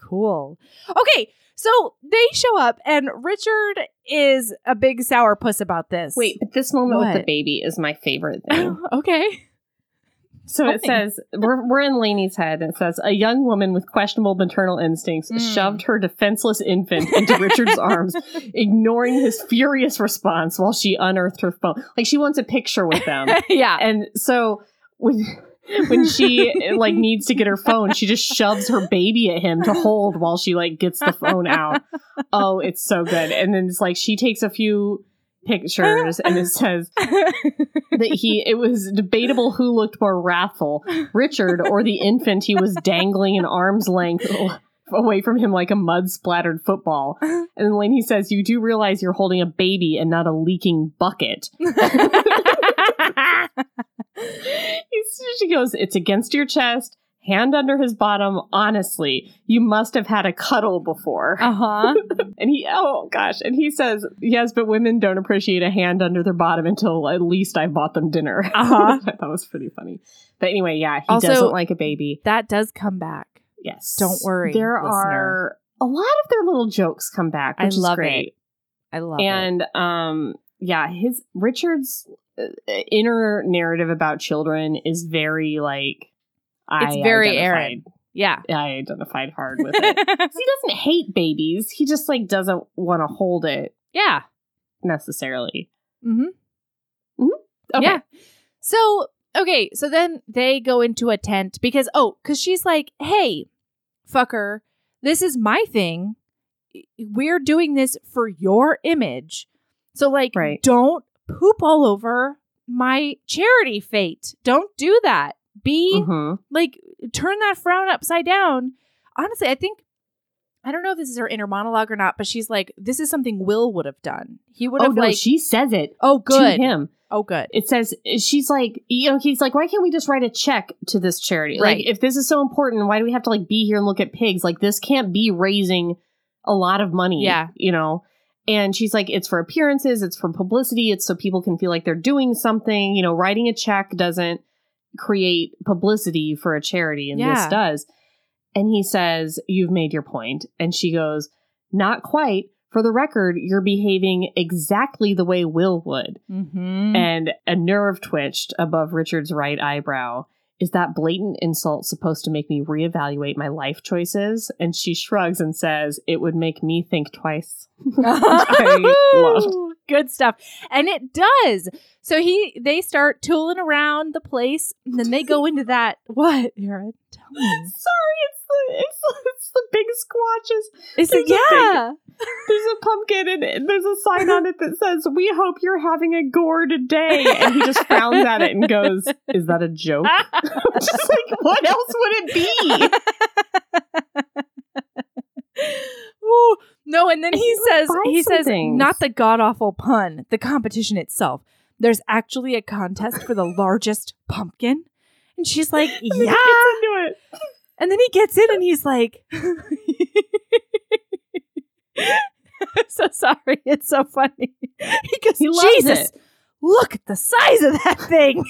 Speaker 1: Cool. Okay, so they show up, and Richard is a big sourpuss about this.
Speaker 2: Wait, but this moment with the baby is my favorite thing.
Speaker 1: okay.
Speaker 2: So it says we're we're in Lainie's head. and It says a young woman with questionable maternal instincts
Speaker 1: Mm.
Speaker 2: shoved her defenseless infant into Richard's arms, ignoring his furious response while she unearthed her phone. Like she wants a picture with them.
Speaker 1: yeah.
Speaker 2: and so when when she like needs to get her phone, she just shoves her baby at him to hold while she like gets the phone out. Oh, it's so good. And then it's like she takes a few pictures and it says that he it was debatable who looked more wrathful, Richard or the infant he was dangling an arm's length away from him like a mud splattered football. And then Lainie says, You do realize you're holding a baby and not a leaking bucket. She goes, It's against your chest, hand under his bottom. Honestly, you must have had a cuddle before.
Speaker 1: uh huh.
Speaker 2: And he, oh gosh. And he says, Yes, but women don't appreciate a hand under their bottom until at least I bought them dinner.
Speaker 1: Uh-huh.
Speaker 2: that was pretty funny. But anyway, yeah, he
Speaker 1: Also-
Speaker 2: doesn't like a baby.
Speaker 1: That does come back.
Speaker 2: Yes.
Speaker 1: Don't worry,
Speaker 2: There
Speaker 1: listener.
Speaker 2: are a lot of their little jokes come back,
Speaker 1: I
Speaker 2: which is
Speaker 1: love
Speaker 2: great.
Speaker 1: I love it.
Speaker 2: and um yeah his richard's uh, inner narrative about children is very like
Speaker 1: It's
Speaker 2: I
Speaker 1: very Erin. Yeah.
Speaker 2: i identified hard with it. he doesn't hate babies he just like doesn't want to hold it
Speaker 1: yeah.
Speaker 2: necessarily
Speaker 1: Mm-hmm.
Speaker 2: okay
Speaker 1: Yeah. So, okay, so then they go into a tent because, oh, because she's like, hey, fucker, this is my thing. We're doing this for your image. So, like,
Speaker 2: Right.
Speaker 1: don't poop all over my charity fête. Don't do that. Be
Speaker 2: Mhm.
Speaker 1: like, turn that frown upside down. Honestly, I think. I don't know if this is her inner monologue or not, but she's like, "This is something Will would have done. He would have."
Speaker 2: oh
Speaker 1: have
Speaker 2: no
Speaker 1: like,
Speaker 2: she says it
Speaker 1: oh, good,
Speaker 2: to him
Speaker 1: oh, good,
Speaker 2: it says she's like you know he's like why can't we just write a check to this charity
Speaker 1: Right.
Speaker 2: like if this is so important why do we have to like be here and look at pigs like this can't be raising a lot of money
Speaker 1: Yeah.
Speaker 2: you know and she's like it's for appearances it's for publicity it's so people can feel like they're doing something you know writing a check doesn't create publicity for a charity and this does and he says you've made your point. point and she goes not quite for the record you're behaving exactly the way will would
Speaker 1: Mm-hmm.
Speaker 2: and a nerve twitched above Richard's right eyebrow. Is that blatant insult supposed to make me reevaluate my life choices? And she shrugs and says, It would make me think twice. I loved.
Speaker 1: Good stuff. And it does. So he they start tooling around the place and then they go into that what, Erin? Tell me.
Speaker 2: Sorry, it's the, it's, it's the big squatches.
Speaker 1: Is it
Speaker 2: There's a
Speaker 1: yeah.
Speaker 2: There's a pumpkin and there's a sign on it that says, We hope you're having a gourd day. And he just frowns at it and goes, Is that a joke? just like, what else would it be?
Speaker 1: Ooh, no, and then he
Speaker 2: He,
Speaker 1: says he says
Speaker 2: things.
Speaker 1: not the god awful pun, the competition itself. There's actually a contest for the largest pumpkin. And she's like,
Speaker 2: And
Speaker 1: yeah.
Speaker 2: Gets into it.
Speaker 1: And then he gets in and he's like, I'm so sorry. It's so funny. He goes,
Speaker 2: He
Speaker 1: Jesus,
Speaker 2: it.
Speaker 1: look at the size of that thing.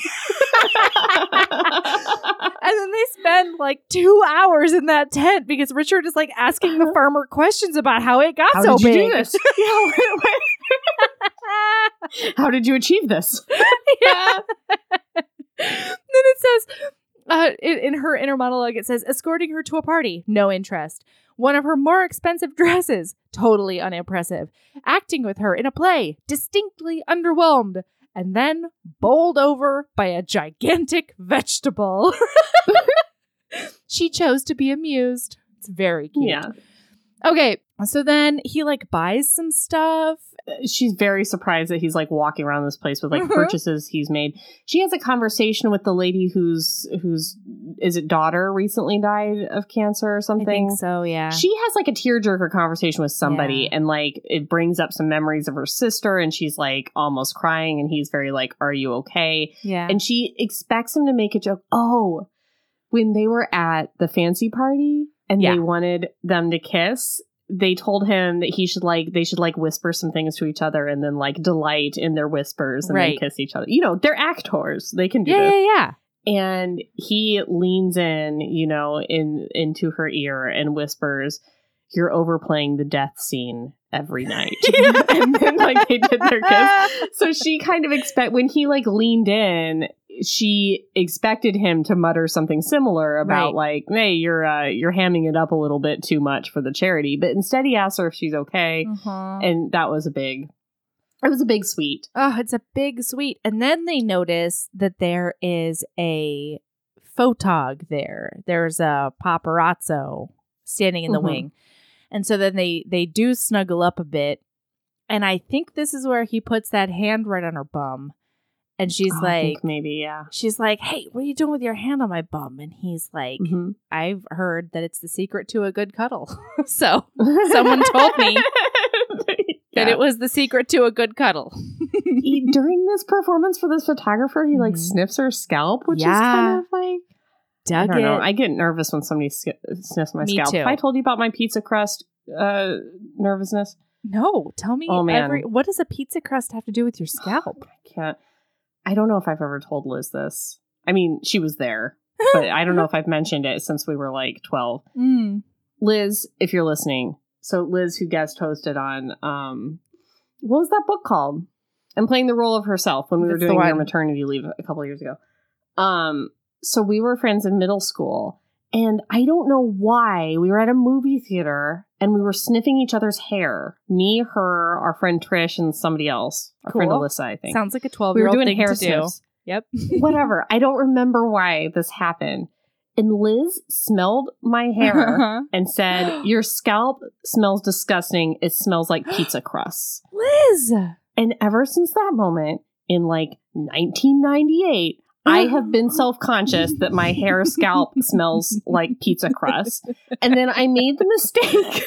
Speaker 1: and then they spend like two hours in that tent because Richard is like asking the uh-huh. farmer questions about how it got
Speaker 2: How
Speaker 1: so
Speaker 2: did you
Speaker 1: big.
Speaker 2: do this? Yeah, wait, wait. How did you achieve this?
Speaker 1: yeah. then it says, uh, in, in her inner monologue, it says, escorting her to a party, no interest. One of her more expensive dresses, totally unimpressive. Acting with her in a play, distinctly underwhelmed. And then bowled over by a gigantic vegetable. she chose to be amused. It's very cute.
Speaker 2: Yeah.
Speaker 1: Okay, so then he like buys some stuff.
Speaker 2: She's very surprised that he's like walking around this place with like
Speaker 1: Mhm.
Speaker 2: purchases he's made. She has a conversation with the lady whose whose is it daughter recently died of cancer or
Speaker 1: I
Speaker 2: something.
Speaker 1: think so, yeah.
Speaker 2: She has like a tearjerker conversation with somebody,
Speaker 1: Yeah.
Speaker 2: and like it brings up some memories of her sister, and she's like almost crying, and he's very like, "Are you okay?"
Speaker 1: yeah.
Speaker 2: And she expects him to make a joke. Oh, when they were at the fancy party and
Speaker 1: Yeah.
Speaker 2: they wanted them to kiss, they told him that he should like they should like whisper some things to each other and then like delight in their whispers and
Speaker 1: Right.
Speaker 2: then kiss each other. You know, they're actors; they can do
Speaker 1: yeah,
Speaker 2: this
Speaker 1: yeah, yeah.
Speaker 2: and he leans in you know in into her ear and whispers you're overplaying the death scene every night and then like they did their kiss so she kind of expect when he like leaned in she expected him to mutter something similar about like hey you're uh you're hamming it up a little bit too much for the charity but instead he asked her if she's okay
Speaker 1: Uh-huh.
Speaker 2: and that was a big it was a big sweet
Speaker 1: Oh, it's a big sweet. And then they notice that there is a photog there. There's a paparazzo standing in the
Speaker 2: Mhm.
Speaker 1: wing. And so then they they do snuggle up a bit. And I think this is where he puts that hand right on her bum. And she's
Speaker 2: Oh,
Speaker 1: like
Speaker 2: maybe yeah
Speaker 1: she's like, "Hey, what are you doing with your hand on my bum?" And he's like,
Speaker 2: Mhm.
Speaker 1: "I've heard that it's the secret to a good cuddle." so, Someone told me that it was the secret to a good cuddle.
Speaker 2: he, during this performance for this photographer, he like
Speaker 1: Mhm.
Speaker 2: sniffs her scalp, which is kind of like I don't know. I get nervous when somebody sk- sniffs my
Speaker 1: Me
Speaker 2: scalp.
Speaker 1: too.
Speaker 2: Have I told you about my pizza crust uh, nervousness?
Speaker 1: No, tell me
Speaker 2: Oh, man.
Speaker 1: every what does a pizza crust have to do with your scalp?
Speaker 2: I can't. I don't know if I've ever told Liz this. I mean, she was there, but I don't know if I've mentioned it since we were like twelve.
Speaker 1: Mm.
Speaker 2: Liz, if you're listening, so Liz, who guest hosted on, um, what was that book called? And playing the role of herself when we were
Speaker 1: That's the
Speaker 2: doing your maternity leave a couple years ago. Um, so we were friends in middle school, and I don't know why we were at a movie theater and we were sniffing each other's hair. Me, her, our friend Trish, and somebody else, our friend Alyssa, I think.
Speaker 1: Sounds like a twelve
Speaker 2: we
Speaker 1: year
Speaker 2: were
Speaker 1: old
Speaker 2: doing
Speaker 1: thing
Speaker 2: hair
Speaker 1: to do. Yep.
Speaker 2: Whatever. I don't remember why this happened. And Liz smelled my hair uh-huh. and said, Your scalp smells disgusting. It smells like pizza crust.
Speaker 1: Liz.
Speaker 2: And ever since that moment, in like 1998, I have been self conscious that my hair scalp smells like pizza crust. And then I made the mistake.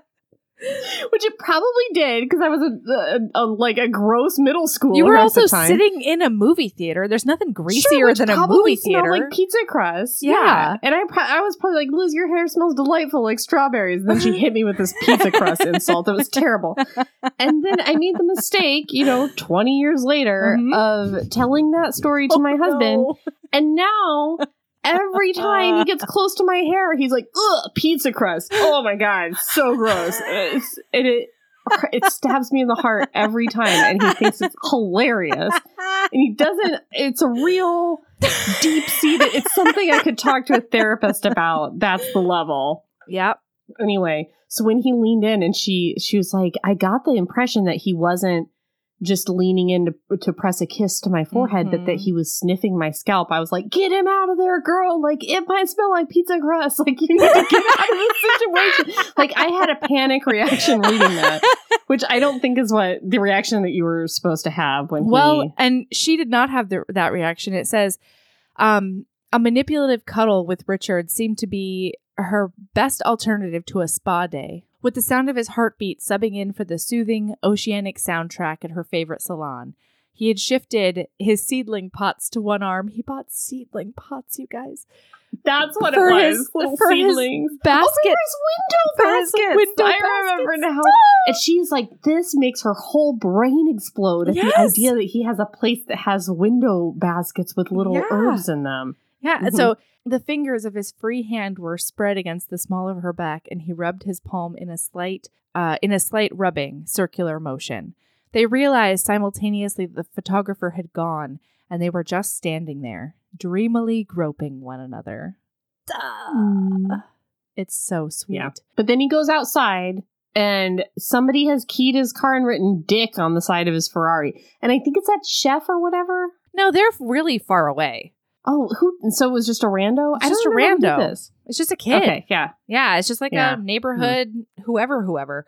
Speaker 2: Which it probably did because I was a, a, a- like a gross middle schooler.
Speaker 1: You were also sitting in a movie theater. There's nothing greasier
Speaker 2: which
Speaker 1: than a movie theater.
Speaker 2: like pizza crust.
Speaker 1: Yeah.
Speaker 2: and I, pro- I was probably like, Liz, your hair smells delightful, like strawberries. And then she hit me with this pizza crust insult. It was terrible. And then I made the mistake, you know, twenty years later,
Speaker 1: Mhm.
Speaker 2: of telling that story to my husband.
Speaker 1: No.
Speaker 2: And now. Every time he gets close to my hair, he's like, "Ugh, pizza crust! Oh my god, so gross!" It's, it, it it stabs me in the heart every time, and he thinks it's hilarious and he doesn't it's a real deep seated it's something i could talk to a therapist about that's the level
Speaker 1: Yep.
Speaker 2: anyway so when he leaned in and she she was like i got the impression that he wasn't just leaning in to, to press a kiss to my forehead but that
Speaker 1: Mhm.
Speaker 2: he was sniffing my scalp. I was like get him out of there girl! Like it might smell like pizza crust. Like you need to get out of this situation. Like i had a panic reaction reading that which i don't think is what the reaction that you were supposed to have when
Speaker 1: Well,
Speaker 2: he
Speaker 1: and she did not have the, that reaction. It says, um, a manipulative cuddle with Richard seemed to be her best alternative to a spa day, with the sound of his heartbeat subbing in for the soothing oceanic soundtrack at her favorite salon. He had shifted his seedling pots to one arm. He bought seedling pots, you guys.
Speaker 2: That's what
Speaker 1: For
Speaker 2: it was.
Speaker 1: his-
Speaker 2: little
Speaker 1: for his. Basket.
Speaker 2: Oh, for his
Speaker 1: For
Speaker 2: window
Speaker 1: his
Speaker 2: baskets.
Speaker 1: window
Speaker 2: I remember
Speaker 1: baskets.
Speaker 2: now. And she's like, this makes her whole brain explode at the idea that he has a place that has window baskets with little
Speaker 1: Yeah.
Speaker 2: herbs in them.
Speaker 1: Yeah.
Speaker 2: Mhm.
Speaker 1: So the fingers of his free hand were spread against the small of her back, and he rubbed his palm in a slight, uh, in a slight rubbing, circular motion. They realized simultaneously that the photographer had gone, and they were just standing there, dreamily groping one another.
Speaker 2: Mm.
Speaker 1: It's so sweet.
Speaker 2: Yeah. But then he goes outside and somebody has keyed his car and written dick on the side of his Ferrari. And I think it's that chef or whatever.
Speaker 1: No, they're really far away.
Speaker 2: Oh, who? And so it was just a rando?
Speaker 1: It's
Speaker 2: I
Speaker 1: just
Speaker 2: don't
Speaker 1: a rando.
Speaker 2: This.
Speaker 1: It's just a kid.
Speaker 2: Okay, yeah.
Speaker 1: Yeah, it's just like
Speaker 2: Yeah.
Speaker 1: a neighborhood, whoever, whoever.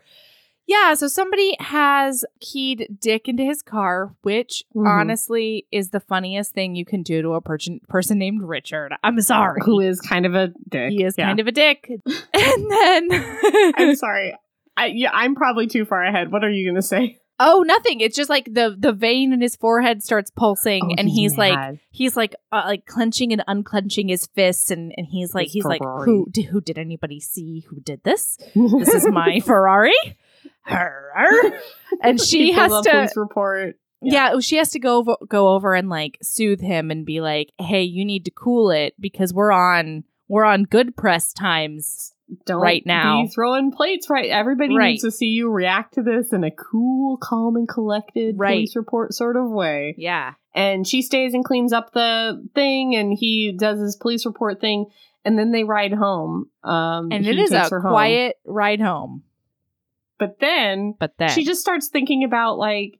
Speaker 1: Yeah, so somebody has keyed Dick into his car, which
Speaker 2: Mhm.
Speaker 1: honestly is the funniest thing you can do to a person person named Richard. I'm sorry.
Speaker 2: Who is kind of a dick.
Speaker 1: he is
Speaker 2: yeah.
Speaker 1: kind of a dick. and then
Speaker 2: I'm sorry. I, yeah, I'm probably too far ahead. What are you going to say?
Speaker 1: Oh, nothing. It's just like the the vein in his forehead starts pulsing
Speaker 2: Oh,
Speaker 1: and he's like he's like uh, like clenching and unclenching his fists and and he's like he's like who d- who did anybody see who did this? This is my Ferrari. Arr. and she
Speaker 2: He
Speaker 1: has to
Speaker 2: police report.
Speaker 1: yeah. she has to go over, go over and like soothe him and be like, "Hey, you need to cool it because we're on we're on good press times."
Speaker 2: Don't
Speaker 1: Right now.
Speaker 2: be throwing plates. Right, everybody
Speaker 1: Right.
Speaker 2: needs to see you react to this in a cool, calm, and collected
Speaker 1: Right.
Speaker 2: police report sort of way.
Speaker 1: Yeah.
Speaker 2: And she stays and cleans up the thing, and he does his police report thing, and then they ride home. Um,
Speaker 1: And it is a
Speaker 2: her home.
Speaker 1: quiet ride home.
Speaker 2: But then
Speaker 1: But then
Speaker 2: she just starts thinking about like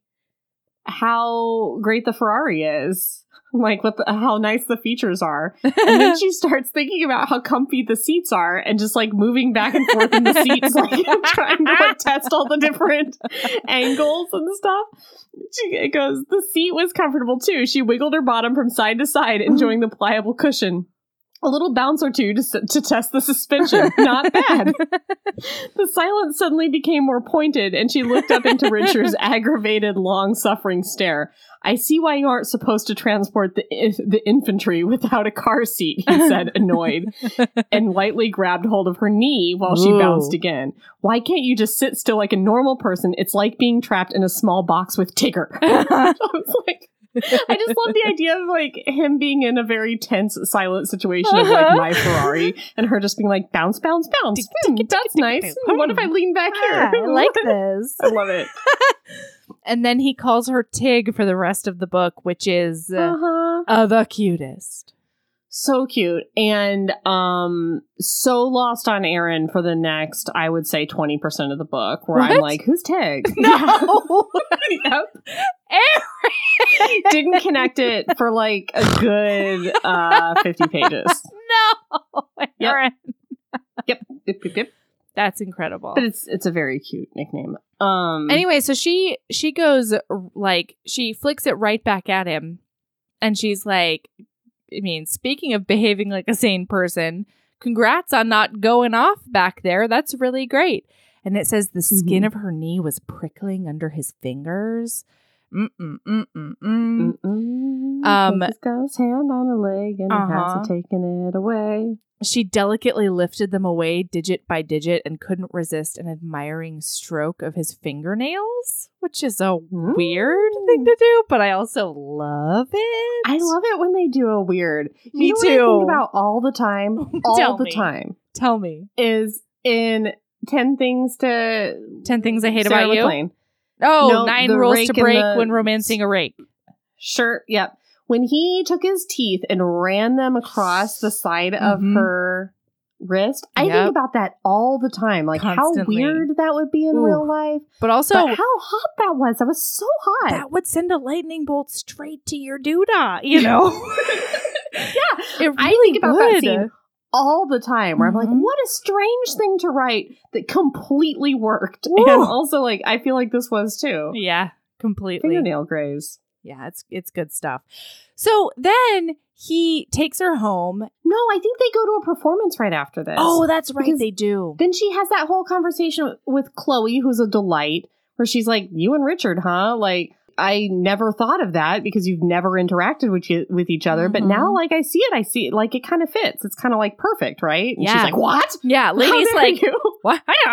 Speaker 2: how great the Ferrari is, like what the, how nice the features are, and then she starts thinking about how comfy the seats are, and just like moving back and forth in the seats, like trying to like test all the different angles and stuff. She goes, the seat was comfortable too. She wiggled her bottom from side to side, enjoying the pliable cushion. A little bounce or two to, to test the suspension. Not bad. The silence suddenly became more pointed, and she looked up into Richard's aggravated, long suffering stare. I see why you aren't supposed to transport the, the infantry without a car seat, he said, annoyed, and lightly grabbed hold of her knee while she
Speaker 1: Ooh.
Speaker 2: bounced again. Why can't you just sit still like a normal person? It's like being trapped in a small box with Tigger. I was like, I just love the idea of like him being in a very tense, silent situation of like my Ferrari and her just being like bounce, bounce, bounce. Hmm, that's nice. What if I lean back here?
Speaker 1: Ah, I like this.
Speaker 2: I love it.
Speaker 1: and then he calls her Tig for the rest of the book, which is uh,
Speaker 2: Uh-huh.
Speaker 1: uh, the cutest.
Speaker 2: So cute and um so lost on Erin for the next, I would say, twenty percent of the book, where I'm like, "Who's Tig?"
Speaker 1: No,
Speaker 2: yep. Didn't connect it for like a good uh fifty pages.
Speaker 1: no,
Speaker 2: Yep.
Speaker 1: Erin.
Speaker 2: Yep, yep, yep, yep.
Speaker 1: That's incredible.
Speaker 2: But it's it's a very cute nickname. Um
Speaker 1: Anyway, so she she goes like she flicks it right back at him, and she's like, I mean, speaking of behaving like a sane person, congrats on not going off back there. That's really great. And it says the skin
Speaker 2: Mhm.
Speaker 1: of her knee was prickling under his fingers. Mm mm mm.
Speaker 2: Mm-mm.
Speaker 1: Um,
Speaker 2: guy's hand on a leg and
Speaker 1: uh-huh.
Speaker 2: he hasn't taken it away.
Speaker 1: She delicately lifted them away digit by digit and couldn't resist an admiring stroke of his fingernails, which is a weird thing mm. to do, but I also love it.
Speaker 2: I love it when they do a weird.
Speaker 1: Me
Speaker 2: you know What I
Speaker 1: too.
Speaker 2: think about all the time, all
Speaker 1: Tell
Speaker 2: the
Speaker 1: me.
Speaker 2: time
Speaker 1: Tell me.
Speaker 2: is in ten things to
Speaker 1: 10 things I hate
Speaker 2: Sarah
Speaker 1: about you.
Speaker 2: MacLean.
Speaker 1: Oh,
Speaker 2: No,
Speaker 1: nine rules to break
Speaker 2: the-
Speaker 1: when romancing a rake.
Speaker 2: Sure. Yep. When he took his teeth and ran them across the side of her wrist, I
Speaker 1: Yep.
Speaker 2: think about that all the time. Like
Speaker 1: Constantly.
Speaker 2: how weird that would be in
Speaker 1: Ooh.
Speaker 2: real life.
Speaker 1: But also,
Speaker 2: but how hot that was. That was so hot.
Speaker 1: that would send a lightning bolt straight to your doodah, you know?
Speaker 2: yeah.
Speaker 1: It
Speaker 2: I think about that scene all the time where I'm like,
Speaker 1: Mhm.
Speaker 2: what a strange thing to write that completely worked.
Speaker 1: Woo.
Speaker 2: And also like I feel like this was too.
Speaker 1: Yeah, completely.
Speaker 2: Fingernail graze.
Speaker 1: Yeah, it's it's good stuff. So then he takes her home.
Speaker 2: No, I think they go to a performance right after this.
Speaker 1: Oh, that's right, they do.
Speaker 2: then she has that whole conversation with Chloe, who's a delight, where she's like, You and Richard, huh? Like, I never thought of that because you've never interacted with you, with each other. But now,
Speaker 1: Mhm.
Speaker 2: like I see it, I see it like it kind of fits. It's kind of like perfect, right? And
Speaker 1: Yeah.
Speaker 2: she's like, "What?"
Speaker 1: Yeah, lady's like,
Speaker 2: you?
Speaker 1: what?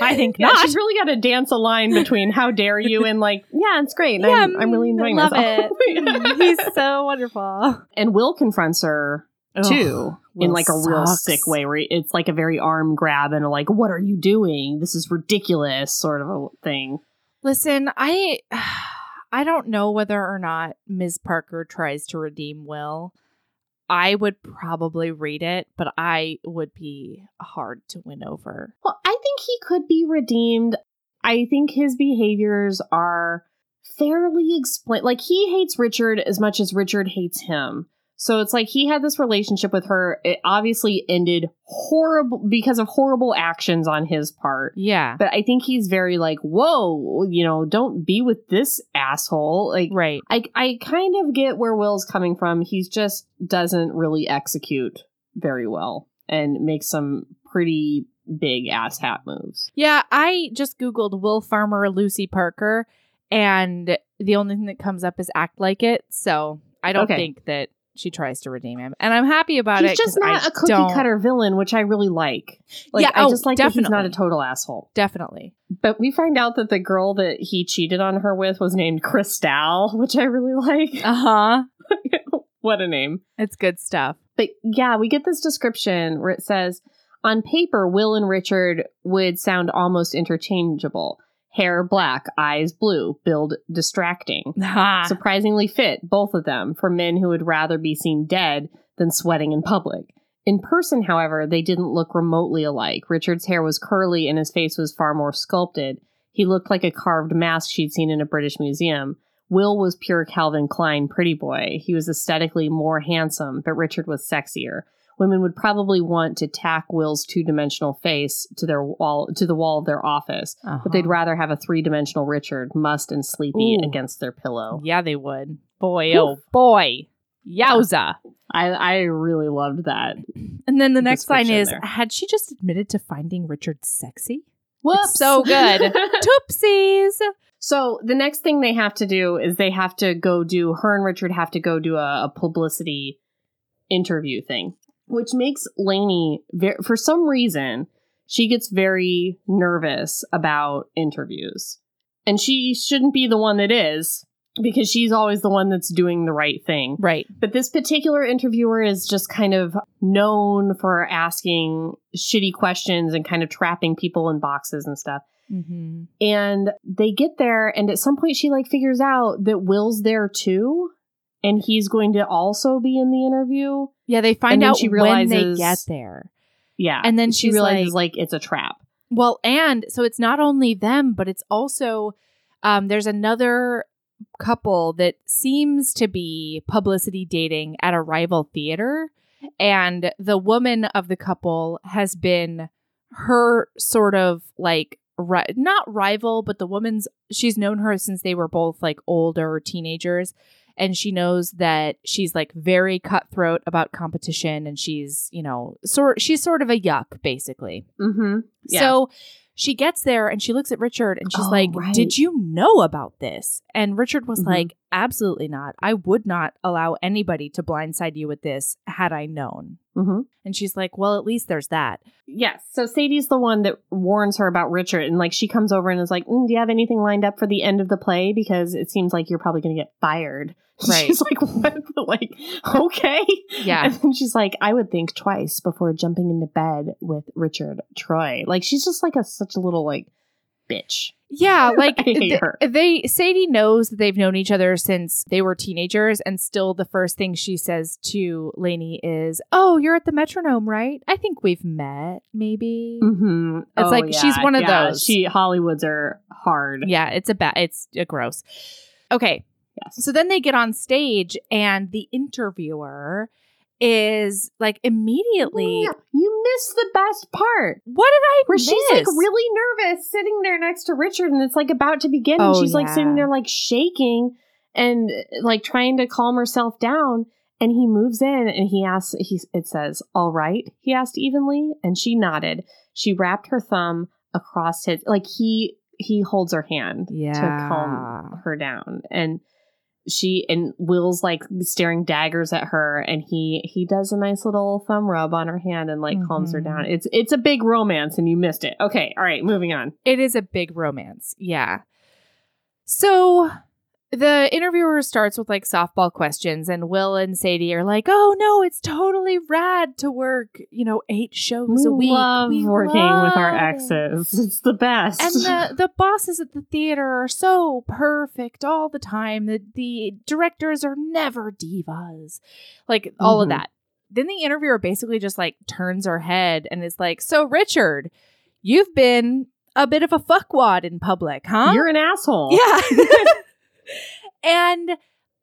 Speaker 1: I think
Speaker 2: Yeah,
Speaker 1: not.
Speaker 2: she's really got to dance a line between "How dare you" and like, "Yeah, it's great." and I'm, I'm really
Speaker 1: mm,
Speaker 2: enjoying
Speaker 1: I love
Speaker 2: myself.
Speaker 1: it. Mm, He's so wonderful.
Speaker 2: and Will confronts her too in like a real sick way where it's like a very arm grab and a like what are you doing this is ridiculous sort of a thing
Speaker 1: Listen, I I don't know whether or not Ms. Parker tries to redeem Will. I would probably read it, but I would be hard to win over.
Speaker 2: well i think he could be redeemed i think his behaviors are fairly explained like he hates richard as much as richard hates him so it's like he had this relationship with her it obviously ended horrible because of horrible actions on his part
Speaker 1: Yeah.
Speaker 2: but i think he's very like whoa you know don't be with this asshole like
Speaker 1: Right.
Speaker 2: I I kind of get where Will's coming from. He's just doesn't really execute very well and makes some pretty big ass hat moves.
Speaker 1: Yeah, I just Googled Will Farmer Lucy Parker, and the only thing that comes up is act like it. So I don't
Speaker 2: Okay.
Speaker 1: think that she tries to redeem him. And I'm happy about
Speaker 2: he's
Speaker 1: it. 'cause just
Speaker 2: not a cookie
Speaker 1: don't-
Speaker 2: cutter villain, which I really like. Like
Speaker 1: Yeah,
Speaker 2: I
Speaker 1: oh,
Speaker 2: just like that he's not a total asshole.
Speaker 1: Definitely.
Speaker 2: But we find out that the girl that he cheated on her with was named Cristal, which I really like.
Speaker 1: Uh huh.
Speaker 2: what a name.
Speaker 1: It's good stuff.
Speaker 2: But yeah, we get this description where it says on paper, Will and Richard would sound almost interchangeable. Hair black, eyes blue, build distracting. Surprisingly fit, both of them, for men who would rather be seen dead than sweating in public. In person, however, they didn't look remotely alike. Richard's hair was curly and his face was far more sculpted. He looked like a carved mask she'd seen in a British museum. Will was pure Calvin Klein pretty boy. He was aesthetically more handsome, but Richard was sexier. Women would probably want to tack Will's two-dimensional face to their wall to the wall of their office, but they'd
Speaker 1: Uh-huh.
Speaker 2: rather have a three-dimensional Richard, must and sleepy,
Speaker 1: Ooh.
Speaker 2: against their pillow.
Speaker 1: Yeah, they would. Boy, oh boy. Yowza.
Speaker 2: I I really loved that.
Speaker 1: And then the next line is
Speaker 2: there.
Speaker 1: Had she just admitted to finding Richard sexy?
Speaker 2: Whoops.
Speaker 1: so good. Toopsies.
Speaker 2: so the next thing they have to do is they have to go do her and Richard have to go do a, a publicity interview thing, which makes Lainie ver- for some reason she gets very nervous about interviews, and she shouldn't be the one that is because she's always the one that's doing the right thing.
Speaker 1: Right.
Speaker 2: But this particular interviewer is just kind of known for asking shitty questions and kind of trapping people in boxes and stuff.
Speaker 1: Mm-hmm.
Speaker 2: And they get there, and at some point, she like figures out that Will's there too, and he's going to also be in the interview.
Speaker 1: Yeah, they find out
Speaker 2: she
Speaker 1: when they get there.
Speaker 2: Yeah,
Speaker 1: And then
Speaker 2: she realizes like, it's a trap.
Speaker 1: Well, and so it's not only them, but it's also um, there's another couple that seems to be publicity dating at a rival theater. And the woman of the couple has been her sort of like, ri- not rival, but the woman's, she's known her since they were both like older teenagers. And she knows that she's like very cutthroat about competition and she's, you know, sort she's sort of a yuck, basically.
Speaker 2: Mm-hmm. Yeah.
Speaker 1: So she gets there and she looks at Richard and she's
Speaker 2: Oh,
Speaker 1: like,
Speaker 2: right.
Speaker 1: Did you know about this? And Richard was
Speaker 2: Mhm.
Speaker 1: like, Absolutely not. I would not allow anybody to blindside you with this had I known.
Speaker 2: Mm-hmm.
Speaker 1: And she's like, Well, at least there's that.
Speaker 2: Yes. So Sadie's the one that warns her about Richard, and like she comes over and is like, mm, "Do you have anything lined up for the end of the play? Because it seems like you're probably going to get fired."
Speaker 1: Right.
Speaker 2: She's like, "What?" like, okay.
Speaker 1: Yeah.
Speaker 2: And then she's like, "I would think twice before jumping into bed with Richard Troy." Like she's just like a such a little like bitch.
Speaker 1: Yeah, like th- they Sadie knows that they've known each other since they were teenagers, and still the first thing she says to Lainie is, "Oh, you're at the metronome, right? I think we've met, maybe."
Speaker 2: Mm-hmm.
Speaker 1: It's like she's one of those.
Speaker 2: She Hollywoods are hard.
Speaker 1: Yeah, it's a bad. It's a gross. Okay,
Speaker 2: Yes.
Speaker 1: so then they get on stage, and the interviewer is like immediately, oh,
Speaker 2: Yeah, you missed the best part.
Speaker 1: "What did I
Speaker 2: where
Speaker 1: miss?"
Speaker 2: she's like really nervous sitting there next to Richard and it's like about to begin and
Speaker 1: Oh,
Speaker 2: she's like sitting there like shaking and like trying to calm herself down and he moves in and he asks he it says all right he asked evenly and she nodded she wrapped her thumb across his like he he holds her hand
Speaker 1: Yeah.
Speaker 2: to calm her down and she and will's like staring daggers at her and he he does a nice little thumb rub on her hand and like calms her down mm-hmm. it's it's a big romance and you missed it okay all right moving on
Speaker 1: It is a big romance. Yeah. So the interviewer starts with like softball questions, and Will and Sadie are like, "Oh no, it's totally rad to work, you know, eight shows a
Speaker 2: we
Speaker 1: week.
Speaker 2: love
Speaker 1: We
Speaker 2: working with our exes it's the best
Speaker 1: And the the bosses at the theater are so perfect all the time. The the directors are never divas, like all of
Speaker 2: Mhm.
Speaker 1: that. Then the interviewer basically just like turns her head and is like, "So Richard, you've been a bit of a fuckwad in public, huh?"
Speaker 2: you're an asshole
Speaker 1: Yeah. and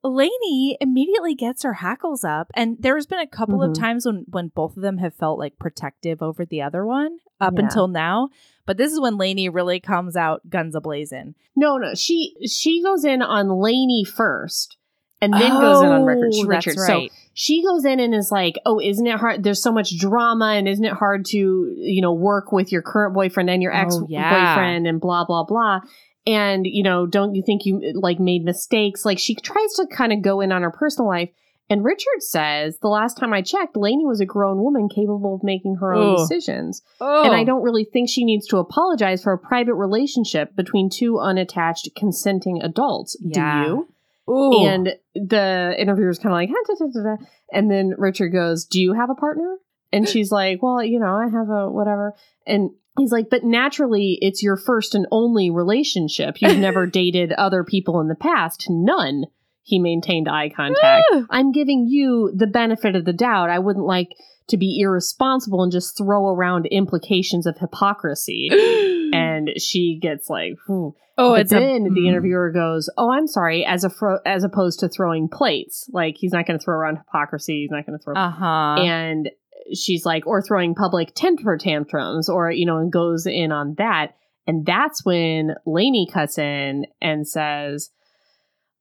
Speaker 1: Lainie immediately gets her hackles up. And there's been a couple of
Speaker 2: Mhm.
Speaker 1: times when, when both of them have felt like protective over the other one up
Speaker 2: Yeah.
Speaker 1: until now. But this is when Lainie really comes out guns ablazing.
Speaker 2: No, no. She she goes in on Lainie first and then goes in on Richard.
Speaker 1: Oh,
Speaker 2: Richard.
Speaker 1: That's
Speaker 2: So she goes in and is like, "Oh, isn't it hard? There's so much drama, and isn't it hard to, you know, work with your current boyfriend and your
Speaker 1: Oh,
Speaker 2: ex
Speaker 1: yeah.
Speaker 2: boyfriend and blah blah blah." And you know, don't you think you like made mistakes? Like she tries to kind of go in on her personal life. And Richard says, the last time I checked, Lainie was a grown woman capable of making her own
Speaker 1: Ugh.
Speaker 2: decisions.
Speaker 1: oh.
Speaker 2: And I don't really think she needs to apologize for a private relationship between two unattached, consenting adults.
Speaker 1: Yeah.
Speaker 2: Do you?
Speaker 1: Ooh.
Speaker 2: And the interviewer's kind of like, "Huh, da, da, da, da." and then Richard goes, Do you have a partner? And she's like, Well, you know, I have a whatever. And he's like, But naturally, it's your first and only relationship. You've never dated other people in the past. None. He maintained eye contact. I'm giving you the benefit of the doubt. I wouldn't like to be irresponsible and just throw around implications of hypocrisy. And she gets like, "Whew."
Speaker 1: oh,
Speaker 2: but
Speaker 1: it's a-
Speaker 2: then the
Speaker 1: mm.
Speaker 2: interviewer goes, "Oh, I'm sorry." As a fro- as opposed to throwing plates, like he's not going to throw around hypocrisy. He's not going to throw.
Speaker 1: Uh-huh.
Speaker 2: and she's like, or throwing public temper tantrums, or you know, and goes in on that. And that's when Lainie cuts in and says,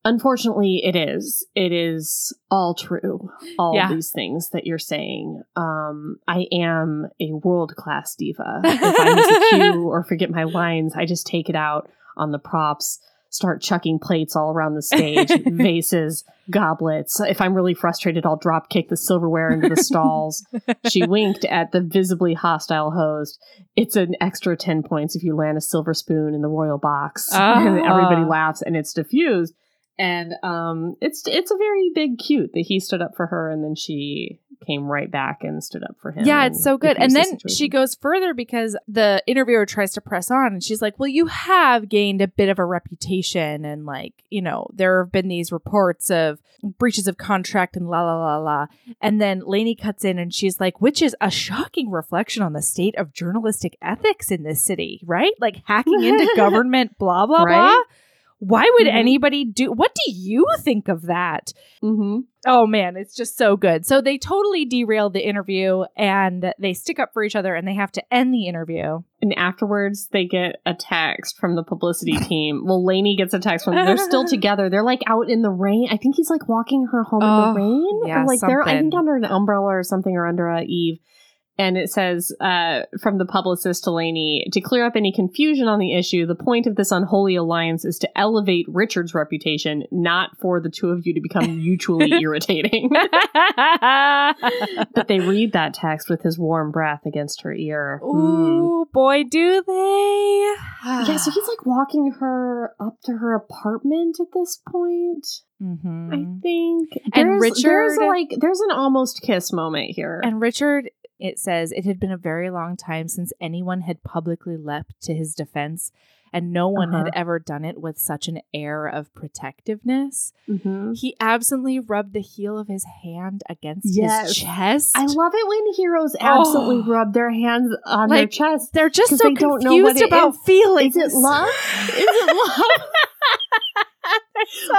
Speaker 2: Unfortunately, it is. It is all true. All
Speaker 1: Yeah.
Speaker 2: these things that you're saying. Um, I am a world class diva. If I miss a cue or forget my lines, I just take it out on the props, start chucking plates all around the stage, vases, goblets. If I'm really frustrated, I'll drop kick the silverware into the stalls. she winked at the visibly hostile host. It's an extra 10 points if you land a silver spoon in the royal box. and everybody
Speaker 1: Ah.
Speaker 2: laughs and it's diffused. And um, it's it's a very big cute that he stood up for her and then she came right back and stood up for him.
Speaker 1: Yeah, it's so good. And
Speaker 2: diffused the
Speaker 1: then she goes further because the interviewer tries to press on and she's like, Well, you have gained a bit of a reputation. And, like, you know, there have been these reports of breaches of contract and la la la la. And then Lainie cuts in and she's like, Which is a shocking reflection on the state of journalistic ethics in this city, right? Like hacking into government, blah, blah, blah. Why would
Speaker 2: Mhm.
Speaker 1: anybody do what do you think of that?
Speaker 2: Mm-hmm.
Speaker 1: Oh man, it's just so good. So they totally derail the interview and they stick up for each other and they have to end the interview.
Speaker 2: And afterwards, they get a text from the publicity team. Well, Lainie gets a text from. They're still together. They're like out in the rain. I think he's like walking her home
Speaker 1: Oh,
Speaker 2: in the rain,
Speaker 1: yeah,
Speaker 2: or like they're I think under an umbrella or something, or under a eave. And it says uh, from the publicist to Lainie to clear up any confusion on the issue. The point of this unholy alliance is to elevate Richard's reputation, not for the two of you to become mutually irritating. but they read that text with his warm breath against her ear. Hmm.
Speaker 1: Ooh, boy, do they.
Speaker 2: Yeah, so he's like walking her up to her apartment at this point.
Speaker 1: Mhm.
Speaker 2: I think.
Speaker 1: And
Speaker 2: There's- there's
Speaker 1: Richard-
Speaker 2: like there's an almost kiss moment here.
Speaker 1: And Richard, it says it had been a very long time since anyone had publicly leapt to his defense, and no one had
Speaker 2: Uh-huh.
Speaker 1: ever done it with such an air of protectiveness.
Speaker 2: Mhm.
Speaker 1: He absently rubbed the heel of his hand against
Speaker 2: Yes.
Speaker 1: his chest.
Speaker 2: I love it when heroes absolutely
Speaker 1: Oh.
Speaker 2: rub their hands on their chest.
Speaker 1: They're just so
Speaker 2: they don't
Speaker 1: confused about
Speaker 2: is.
Speaker 1: feelings.
Speaker 2: Is it love? Is it love?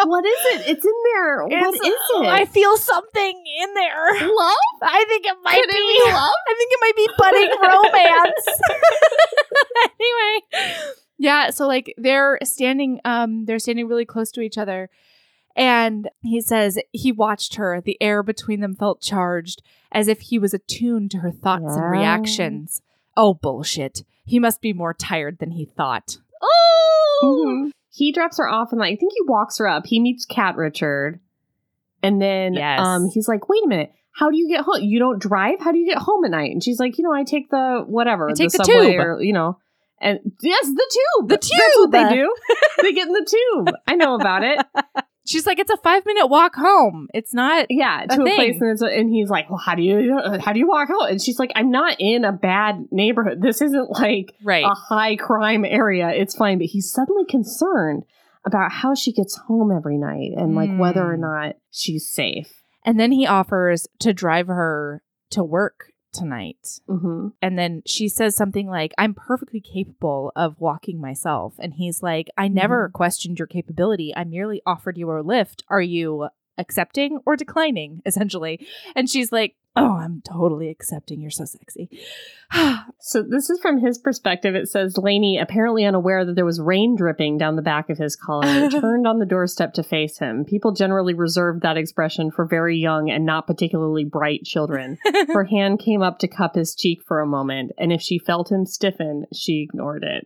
Speaker 2: What is it? It's in there. what
Speaker 1: It's-
Speaker 2: is it?
Speaker 1: I feel something in there.
Speaker 2: love?
Speaker 1: I think it might
Speaker 2: Could it
Speaker 1: be.
Speaker 2: be love?
Speaker 1: I think it might be budding romance. anyway, yeah. So like they're standing, um, they're standing really close to each other, and he says he watched her. The air between them felt charged, as if he was attuned to her thoughts and reactions. Oh bullshit! He must be more tired than he thought. Oh,
Speaker 2: Mhm. He drops her off and like, I think he walks her up. He meets Cat Richard. And then
Speaker 1: Yes.
Speaker 2: um, he's like, wait a minute. How do you get home? You don't drive? How do you get home at night? And she's like, you know, I take the whatever,
Speaker 1: I take the
Speaker 2: subway
Speaker 1: tube.
Speaker 2: or, you know. And yes, the tube.
Speaker 1: The tube.
Speaker 2: That's what they do. they get in the tube. I know about it.
Speaker 1: she's like, it's a five minute walk home. It's not.
Speaker 2: Yeah, to a,
Speaker 1: thing.
Speaker 2: place, and, it's, and he's like, "Well, how do you how do you walk out?" And she's like, "I'm not in a bad neighborhood. This isn't like
Speaker 1: Right.
Speaker 2: a high crime area. It's fine." But he's suddenly concerned about how she gets home every night and like whether or
Speaker 1: Mm.
Speaker 2: not she's safe.
Speaker 1: And then he offers to drive her to work tonight.
Speaker 2: hmm
Speaker 1: And then she says something like, I'm perfectly capable of walking myself. And he's like, I never questioned your capability. I merely offered you a lift. Are you accepting or declining, essentially? And she's like, Oh, I'm totally accepting. You're so sexy.
Speaker 2: So this is from his perspective. It says Lainie, apparently unaware that there was rain dripping down the back of his collar, turned on the doorstep to face him. People generally reserved that expression for very young and not particularly bright children. Her hand came up to cup his cheek for a moment, and if she felt him stiffen, she ignored it.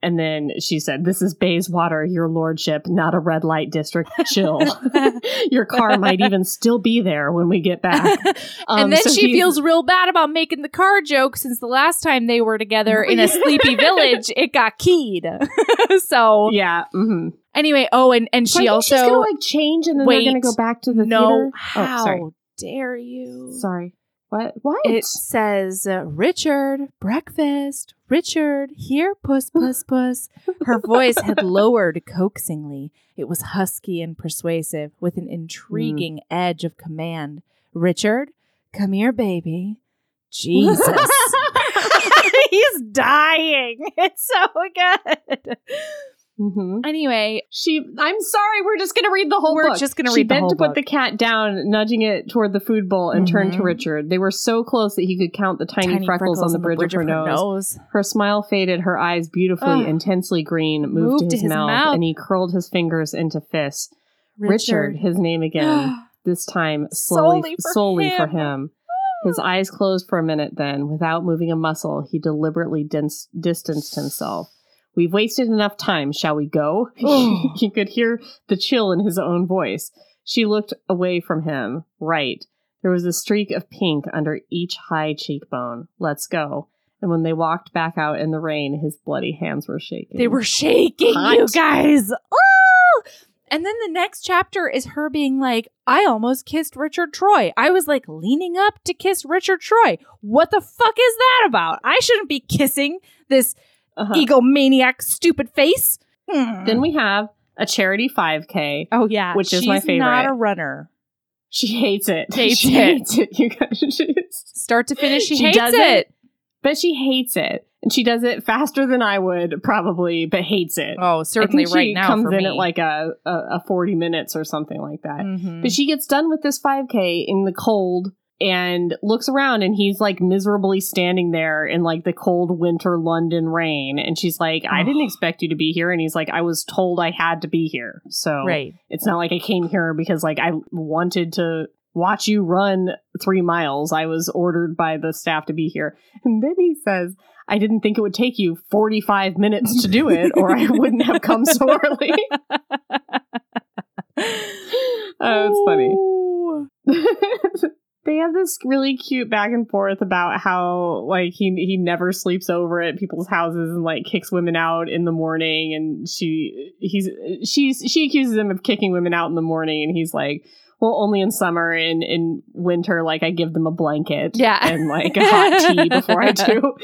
Speaker 2: And then she said, This is Bayswater, your lordship, not a red light district. Chill. your car might even still be there when we get back. Um,
Speaker 1: and then
Speaker 2: so
Speaker 1: she
Speaker 2: he's-
Speaker 1: feels real bad about making the car joke since the last time they were together in a sleepy village, it got keyed. so
Speaker 2: Yeah. hmm
Speaker 1: anyway, oh, and and
Speaker 2: So
Speaker 1: she also
Speaker 2: she's gonna like change, and then they're gonna go back to the
Speaker 1: no,
Speaker 2: theater.
Speaker 1: how
Speaker 2: Oh, sorry.
Speaker 1: dare you?
Speaker 2: Sorry. What? What?
Speaker 1: It says, uh, Richard, breakfast. Richard, here, puss, puss, puss. Her voice had lowered coaxingly. It was husky and persuasive, with an intriguing edge of command. Richard, come here, baby. Jesus. He's dying. It's so good.
Speaker 2: Hmm
Speaker 1: Anyway,
Speaker 2: She. I'm sorry. We're just gonna read the whole
Speaker 1: We're
Speaker 2: book.
Speaker 1: just gonna
Speaker 2: she
Speaker 1: read the
Speaker 2: bent to put the cat down, nudging it toward the food bowl, and turned to
Speaker 1: Mhm.
Speaker 2: Richard. They were so close that he could count the tiny, freckles, on the bridge, of her nose. Her smile faded. Her eyes, beautifully,
Speaker 1: Ugh.
Speaker 2: intensely green, moved, to his, mouth,
Speaker 1: mouth.
Speaker 2: and he curled his fingers into fists. Richard, his name again. this time slowly,
Speaker 1: Solely for
Speaker 2: solely for
Speaker 1: him.
Speaker 2: him. His eyes closed for a minute, then, without moving a muscle, he deliberately dis- distanced himself. We've wasted enough time. Shall we go?
Speaker 1: Oh.
Speaker 2: he could hear the chill in his own voice. She looked away from him. Right. There was a streak of pink under each high cheekbone. Let's go. And when they walked back out in the rain, his bloody hands were shaking.
Speaker 1: They were shaking,
Speaker 2: Hot.
Speaker 1: you guys. Oh! And then the next chapter is her being like, I almost kissed Richard Troy. I was like leaning up to kiss Richard Troy. What the fuck is that about? I shouldn't be kissing this
Speaker 2: Uh-huh.
Speaker 1: egomaniac stupid face. Hmm.
Speaker 2: Then we have a charity 5K.
Speaker 1: oh yeah,
Speaker 2: which is my favorite.
Speaker 1: she's Not a runner.
Speaker 2: She hates it.
Speaker 1: Hates
Speaker 2: she
Speaker 1: it.
Speaker 2: hates it. You guys.
Speaker 1: Start to finish, she,
Speaker 2: She
Speaker 1: hates
Speaker 2: does
Speaker 1: it.
Speaker 2: it. but she hates it, and she does it faster than I would probably, but hates it.
Speaker 1: Oh, certainly right
Speaker 2: she
Speaker 1: now
Speaker 2: comes
Speaker 1: for
Speaker 2: in
Speaker 1: me.
Speaker 2: at like a, a a forty minutes or something like that.
Speaker 1: Mhm.
Speaker 2: But she gets done with this 5K in the cold and looks around and he's like miserably standing there in like the cold winter London rain. And she's like, I didn't expect you to be here. And he's like, I was told I had to be here. So
Speaker 1: right.
Speaker 2: it's not like I came here because like I wanted to watch you run three miles. I was ordered by the staff to be here. And then he says, I didn't think it would take you 45 minutes to do it, or I wouldn't have come so early. Oh, it's funny. They have this really cute back and forth about how like he he never sleeps over at people's houses and like kicks women out in the morning. And she he's she's she accuses him of kicking women out in the morning. And he's like well only in summer. And in winter like I give them a blanket
Speaker 1: Yeah.
Speaker 2: and like a hot tea before I do.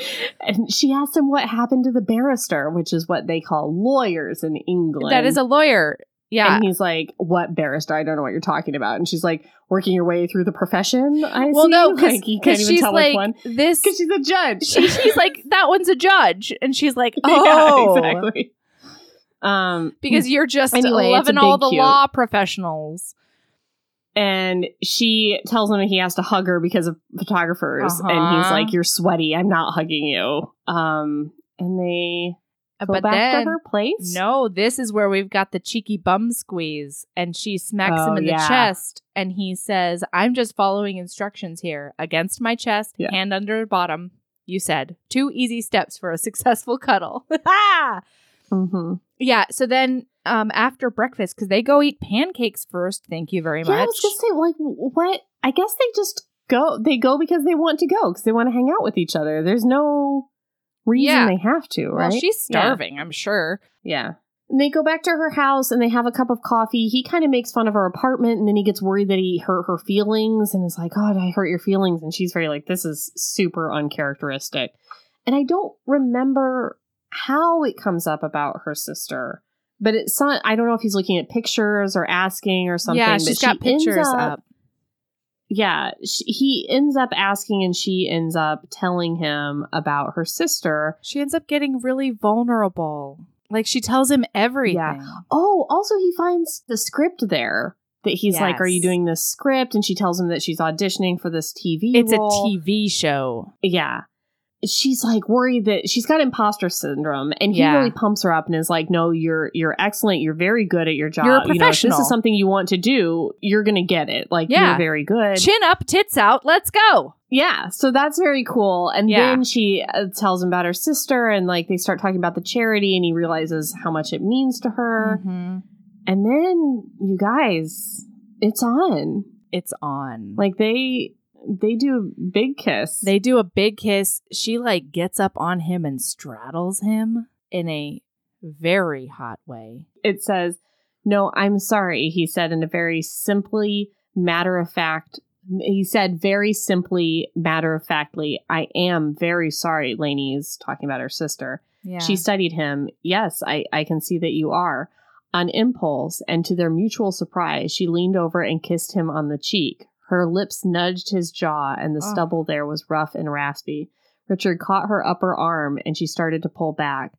Speaker 2: And she asks him what happened to the barrister which is what they call lawyers in England.
Speaker 1: That is a lawyer. Yeah.
Speaker 2: and he's like, "What barrister? I don't know what you're talking about." And she's like, "Working your way through the profession." I
Speaker 1: well,
Speaker 2: see.
Speaker 1: no, because
Speaker 2: like, you can't even
Speaker 1: she's
Speaker 2: tell
Speaker 1: like
Speaker 2: which one
Speaker 1: this.
Speaker 2: because she's a judge.
Speaker 1: she, she's like that one's a judge, and she's like,
Speaker 2: Yeah,
Speaker 1: oh,
Speaker 2: exactly. Um,
Speaker 1: because you're just
Speaker 2: Anyway,
Speaker 1: loving all the
Speaker 2: cute.
Speaker 1: law professionals.
Speaker 2: and she tells him he has to hug her because of photographers, and he's
Speaker 1: Uh-huh.
Speaker 2: like, "You're sweaty. I'm not hugging you." Um, and they go
Speaker 1: but
Speaker 2: back
Speaker 1: then,
Speaker 2: to her place.
Speaker 1: no, this is where we've got the cheeky bum squeeze, and she smacks
Speaker 2: Oh,
Speaker 1: him in
Speaker 2: yeah.
Speaker 1: the chest, and he says, "I'm just following instructions here. Against my chest,
Speaker 2: Yeah.
Speaker 1: hand under bottom." You said two easy steps for a successful cuddle.
Speaker 2: Mm-hmm.
Speaker 1: Yeah. So then um, after breakfast, because they go eat pancakes first. Thank you very
Speaker 2: Yeah,
Speaker 1: much.
Speaker 2: I was just saying, like, what? I guess they just go. They go because they want to go because they want to hang out with each other. There's no reason
Speaker 1: Yeah.
Speaker 2: they have to, right?
Speaker 1: Well, she's
Speaker 2: Yeah.
Speaker 1: starving, I'm sure.
Speaker 2: Yeah. And they go back to her house and they have a cup of coffee. He kind of makes fun of her apartment and then he gets worried that he hurt her feelings and is like, God, I hurt your feelings. And she's very like, this is super uncharacteristic. And I don't remember how it comes up about her sister, but it's not, I don't know if he's looking at pictures or asking or something.
Speaker 1: yeah, she's
Speaker 2: she
Speaker 1: got
Speaker 2: ends
Speaker 1: pictures up.
Speaker 2: Yeah, sh he ends up asking and she ends up telling him about her sister.
Speaker 1: She ends up getting really vulnerable. Like she tells him everything.
Speaker 2: Oh, also he finds the script there that he's like, "Are you doing this script?" And she tells him that she's auditioning for this TV.
Speaker 1: It's a. TV show.
Speaker 2: Yeah. She's like worried that she's got imposter syndrome, and he
Speaker 1: Yeah.
Speaker 2: really pumps her up and is like, "No, you're you're excellent. You're very good at your job.
Speaker 1: You're a
Speaker 2: You know, if this is something you want to do, you're gonna get it. Like
Speaker 1: Yeah.
Speaker 2: you're very good."
Speaker 1: Chin up, tits out, let's go.
Speaker 2: Yeah, so that's very cool. And
Speaker 1: Yeah.
Speaker 2: then she uh, tells him about her sister, and like they start talking about the charity, and he realizes how much it means to her.
Speaker 1: Mhm.
Speaker 2: And then you guys, it's on.
Speaker 1: It's on.
Speaker 2: Like they they do a big kiss.
Speaker 1: They do a big kiss. She like gets up on him and straddles him in a very hot way.
Speaker 2: it says, "No, I'm sorry," he said in a very simply matter of fact. He said very simply, matter of factly, "I am very sorry." Lainie's talking about her sister.
Speaker 1: Yeah.
Speaker 2: She studied him. Yes, I, I can see that you are. On impulse, and to their mutual surprise, she leaned over and kissed him on the cheek. Her lips nudged his jaw, and the
Speaker 1: Oh.
Speaker 2: stubble there was rough and raspy. Richard caught her upper arm, and she started to pull back.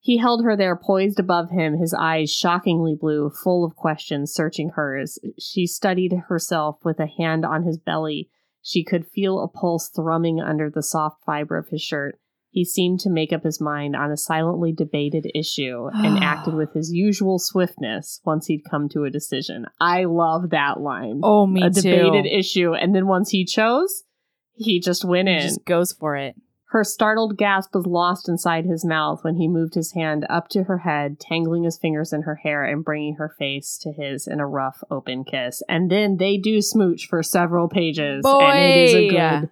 Speaker 2: He held her there, poised above him, his eyes shockingly blue, full of questions, searching hers. She studied herself with a hand on his belly. She could feel a pulse thrumming under the soft fiber of his shirt. He seemed to make up his mind on a silently debated issue and acted with his usual swiftness once he'd come to a decision. I love that line.
Speaker 1: oh, me
Speaker 2: a
Speaker 1: too.
Speaker 2: debated issue. And then once he chose, he just went
Speaker 1: He
Speaker 2: in.
Speaker 1: just goes for it.
Speaker 2: Her startled gasp was lost inside his mouth when he moved his hand up to her head, tangling his fingers in her hair and bringing her face to his in a rough, open kiss. And then they do smooch for several pages. And it is a
Speaker 1: Boy.
Speaker 2: good.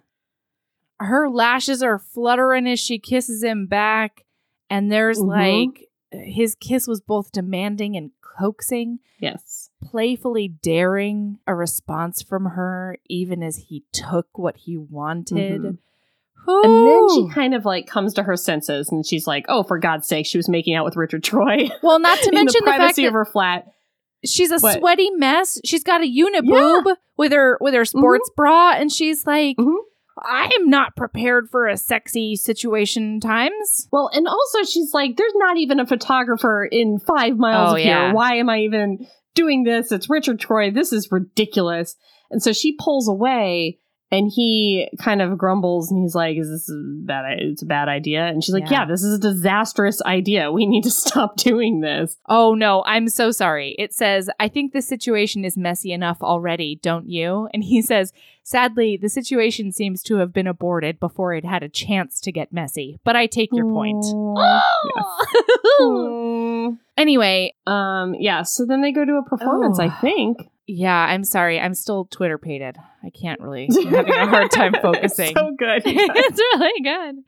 Speaker 1: Her lashes are fluttering as she kisses him back, and there's
Speaker 2: Mhm.
Speaker 1: like his kiss was both demanding and coaxing,
Speaker 2: Yes.
Speaker 1: playfully daring a response from her, even as he took what he wanted.
Speaker 2: Mhm. And then she kind of like comes to her senses and she's like, oh, for God's sake, she was making out with Richard Troy
Speaker 1: well, not to mention
Speaker 2: the
Speaker 1: the, fact
Speaker 2: privacy
Speaker 1: that
Speaker 2: of her flat.
Speaker 1: she's a
Speaker 2: What?
Speaker 1: sweaty mess. She's got a
Speaker 2: Yeah.
Speaker 1: uniboob with her with her sports bra, and she's like,
Speaker 2: Mhm.
Speaker 1: "I'm not prepared for a sexy situation." Times.
Speaker 2: Well, and also she's like, there's not even a photographer in five miles
Speaker 1: Oh,
Speaker 2: of
Speaker 1: yeah.
Speaker 2: here. Why am I even doing this? It's Richard Troy. This is ridiculous. And so she pulls away and he kind of grumbles and he's like, Is this a bad it's a bad idea? And she's like,
Speaker 1: Yeah.
Speaker 2: Yeah, this is a disastrous idea. We need to stop doing this.
Speaker 1: Oh no, I'm so sorry. It says, "I think the situation is messy enough already, don't you?" And he says, "Sadly, the situation seems to have been aborted before it had a chance to get messy. But I take your point."
Speaker 2: Mm.
Speaker 1: anyway,
Speaker 2: um, yeah, so then they go to a performance, I
Speaker 1: Oh.
Speaker 2: think.
Speaker 1: Yeah, I'm sorry. I'm still Twitter pated. I can't really. I'm having a hard time focusing.
Speaker 2: so good.
Speaker 1: it's really good.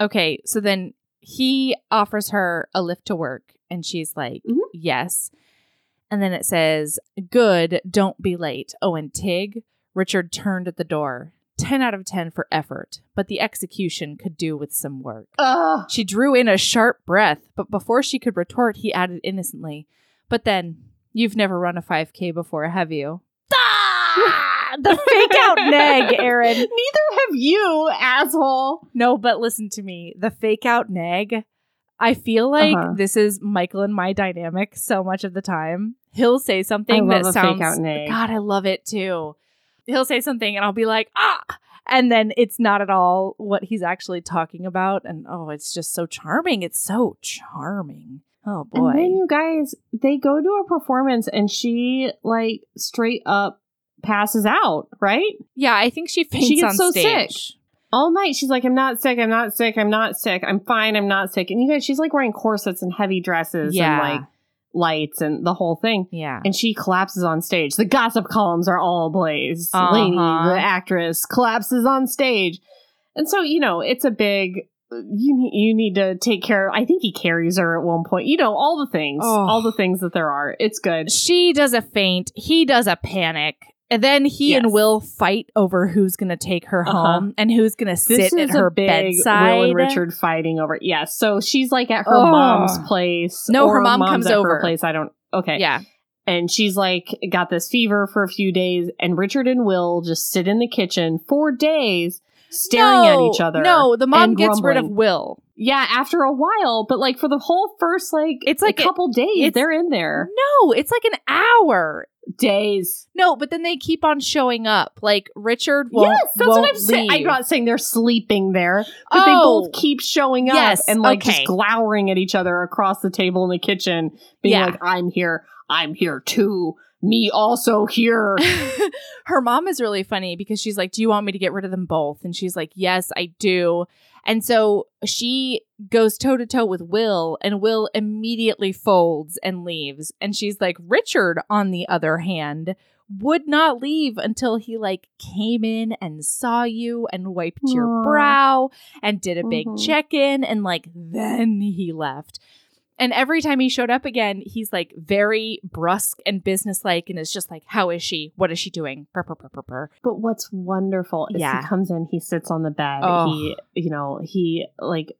Speaker 1: Okay, so then he offers her a lift to work, and she's like,
Speaker 2: Mhm.
Speaker 1: yes. And then it says, good, don't be late. Oh, and Tig, Richard turned at the door. 10 out of 10 for effort, but the execution could do with some work.
Speaker 2: Ugh.
Speaker 1: She drew in a sharp breath, but before she could retort, he added innocently, But then, you've never run a 5K before, have you? Ah! The fake out neg, Erin.
Speaker 2: Neither have you, asshole.
Speaker 1: No, but listen to me. The fake out nag. I feel like
Speaker 2: Uh-huh.
Speaker 1: this is Michael and my dynamic so much of the time. He'll say something that
Speaker 2: a
Speaker 1: sounds
Speaker 2: fake out nag.
Speaker 1: God, I love it too. He'll say something and I'll be like, ah, and then it's not at all what he's actually talking about. And oh, it's just so charming. It's so charming. Oh boy.
Speaker 2: And then you guys, they go to a performance and she like straight up passes out, right?
Speaker 1: yeah, I think she faints
Speaker 2: gets
Speaker 1: on
Speaker 2: so
Speaker 1: stage.
Speaker 2: sick. all night she's like, I'm not sick, I'm not sick, I'm not sick, I'm fine, I'm not sick. And you guys, she's like wearing corsets and heavy dresses
Speaker 1: Yeah.
Speaker 2: and like lights and the whole thing.
Speaker 1: Yeah.
Speaker 2: And she collapses on stage. The gossip columns are all ablaze.
Speaker 1: Uh-huh.
Speaker 2: Lainie, the actress, collapses on stage. And so, you know, it's a big you need you need to take care I think he carries her at one point. You know, all the things.
Speaker 1: Oh.
Speaker 2: All the things that there are. It's good.
Speaker 1: she does a faint. He does a panic. And then he
Speaker 2: Yes.
Speaker 1: and Will fight over who's going to take her
Speaker 2: Uh-huh.
Speaker 1: home and who's going to sit at her bedside.
Speaker 2: Will and Richard fighting over. Yes. So she's like at her
Speaker 1: Oh.
Speaker 2: mom's place.
Speaker 1: No, her mom comes over.
Speaker 2: Her place. I don't. Okay.
Speaker 1: Yeah.
Speaker 2: and she's like got this fever for a few days and richard and will just sit in the kitchen for days staring
Speaker 1: No,
Speaker 2: at each other
Speaker 1: No, the mom gets rid of. Will.
Speaker 2: yeah after a while but like for the whole first like
Speaker 1: It's like
Speaker 2: a couple days they're in there
Speaker 1: No, it's like an hour.
Speaker 2: days
Speaker 1: No, but then they keep on showing up. Like Richard won't,
Speaker 2: yes that's
Speaker 1: won't
Speaker 2: what i'm saying i'm not saying they're sleeping there but they
Speaker 1: Oh.
Speaker 2: both keep showing up
Speaker 1: Yes,
Speaker 2: and like
Speaker 1: okay.
Speaker 2: just glowering at each other across the table in the kitchen being
Speaker 1: Yeah.
Speaker 2: like i'm here i'm here too me also here
Speaker 1: her mom is really funny because she's like, Do you want me to get rid of them both? And she's like, Yes, I do. And so she goes toe to toe with Will, and Will immediately folds and leaves. And she's like, Richard, on the other hand, would not leave until he like came in and saw you and wiped your brow and did a big
Speaker 2: Mhm.
Speaker 1: check in and like then he left. And every time he showed up again, he's like very brusque and businesslike and is just like, How is she? What is she doing? Purr, purr, purr.
Speaker 2: But what's wonderful is
Speaker 1: Yeah.
Speaker 2: he comes in, he sits on the bed,
Speaker 1: Oh.
Speaker 2: he, you know, he like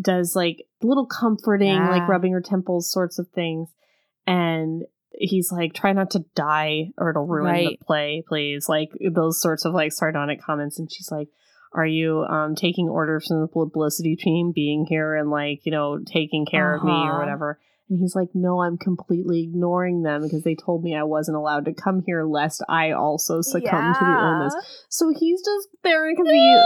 Speaker 2: does like little comforting,
Speaker 1: Yeah.
Speaker 2: like rubbing her temples sorts of things. And he's like, try not to die or it'll ruin
Speaker 1: Right.
Speaker 2: the play, please. Like those sorts of like sardonic comments. And she's like, are you um taking orders from the publicity team being here and like, you know, taking care of me or
Speaker 1: Uh-huh.
Speaker 2: whatever? And he's like, No, I'm completely ignoring them because they told me I wasn't allowed to come here lest I also succumb to the illness. So he's just there because he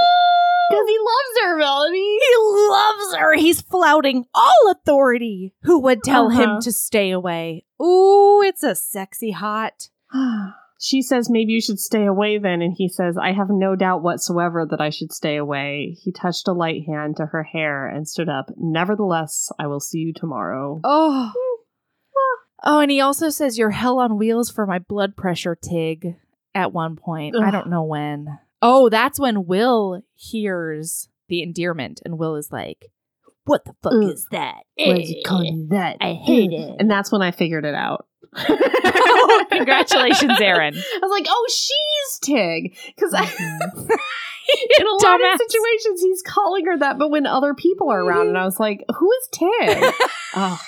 Speaker 2: because he loves her, Melanie.
Speaker 1: He loves her. He's flouting all authority. Who would tell
Speaker 2: Uh-huh.
Speaker 1: him to stay away? Ooh, it's a sexy hot.
Speaker 2: she says maybe you should stay away then, and he says I have no doubt whatsoever that I should stay away. He touched a light hand to her hair and stood up. Nevertheless, I will see you tomorrow.
Speaker 1: Oh. Oh, and he also says you're hell on wheels for my blood pressure, Tig, at one point. I don't know when. Oh, that's when Will hears the endearment, and Will is like, What the fuck
Speaker 2: Ugh.
Speaker 1: is that?
Speaker 2: Why did eh. you call me that?
Speaker 1: I hate it.
Speaker 2: And that's when I figured it out.
Speaker 1: Oh, congratulations, Erin.
Speaker 2: I was like, oh, she's Tig. Because
Speaker 1: Mhm.
Speaker 2: in a lot of situations, he's calling her that, but when other people are around, and I was like, who is Tig? oh,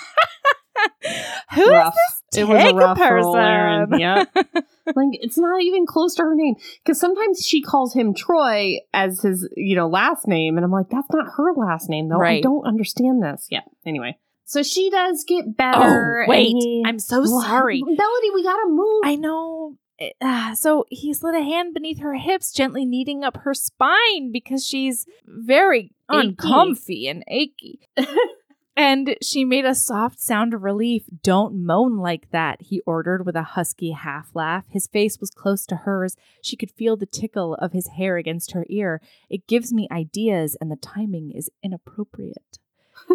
Speaker 1: Who's
Speaker 2: rough.
Speaker 1: this
Speaker 2: It was a
Speaker 1: Tig
Speaker 2: rough
Speaker 1: person?
Speaker 2: Yeah, like, it's not even close to her name. Because sometimes she calls him Troy as his, you know, last name. And I'm like, that's not her last name, though. I don't understand this. Yeah. Anyway. So she does get better.
Speaker 1: Oh, wait.
Speaker 2: he-
Speaker 1: I'm so
Speaker 2: What?
Speaker 1: sorry.
Speaker 2: Melody, we gotta move.
Speaker 1: I know. It- ah, so he slid a hand beneath her hips, gently kneading up her spine because she's very
Speaker 2: Achy.
Speaker 1: uncomfy and achy. and she made a soft sound of relief. Don't moan like that, he ordered with a husky half laugh. His face was close to hers. She could feel the tickle of his hair against her ear. It gives me ideas, and the timing is inappropriate.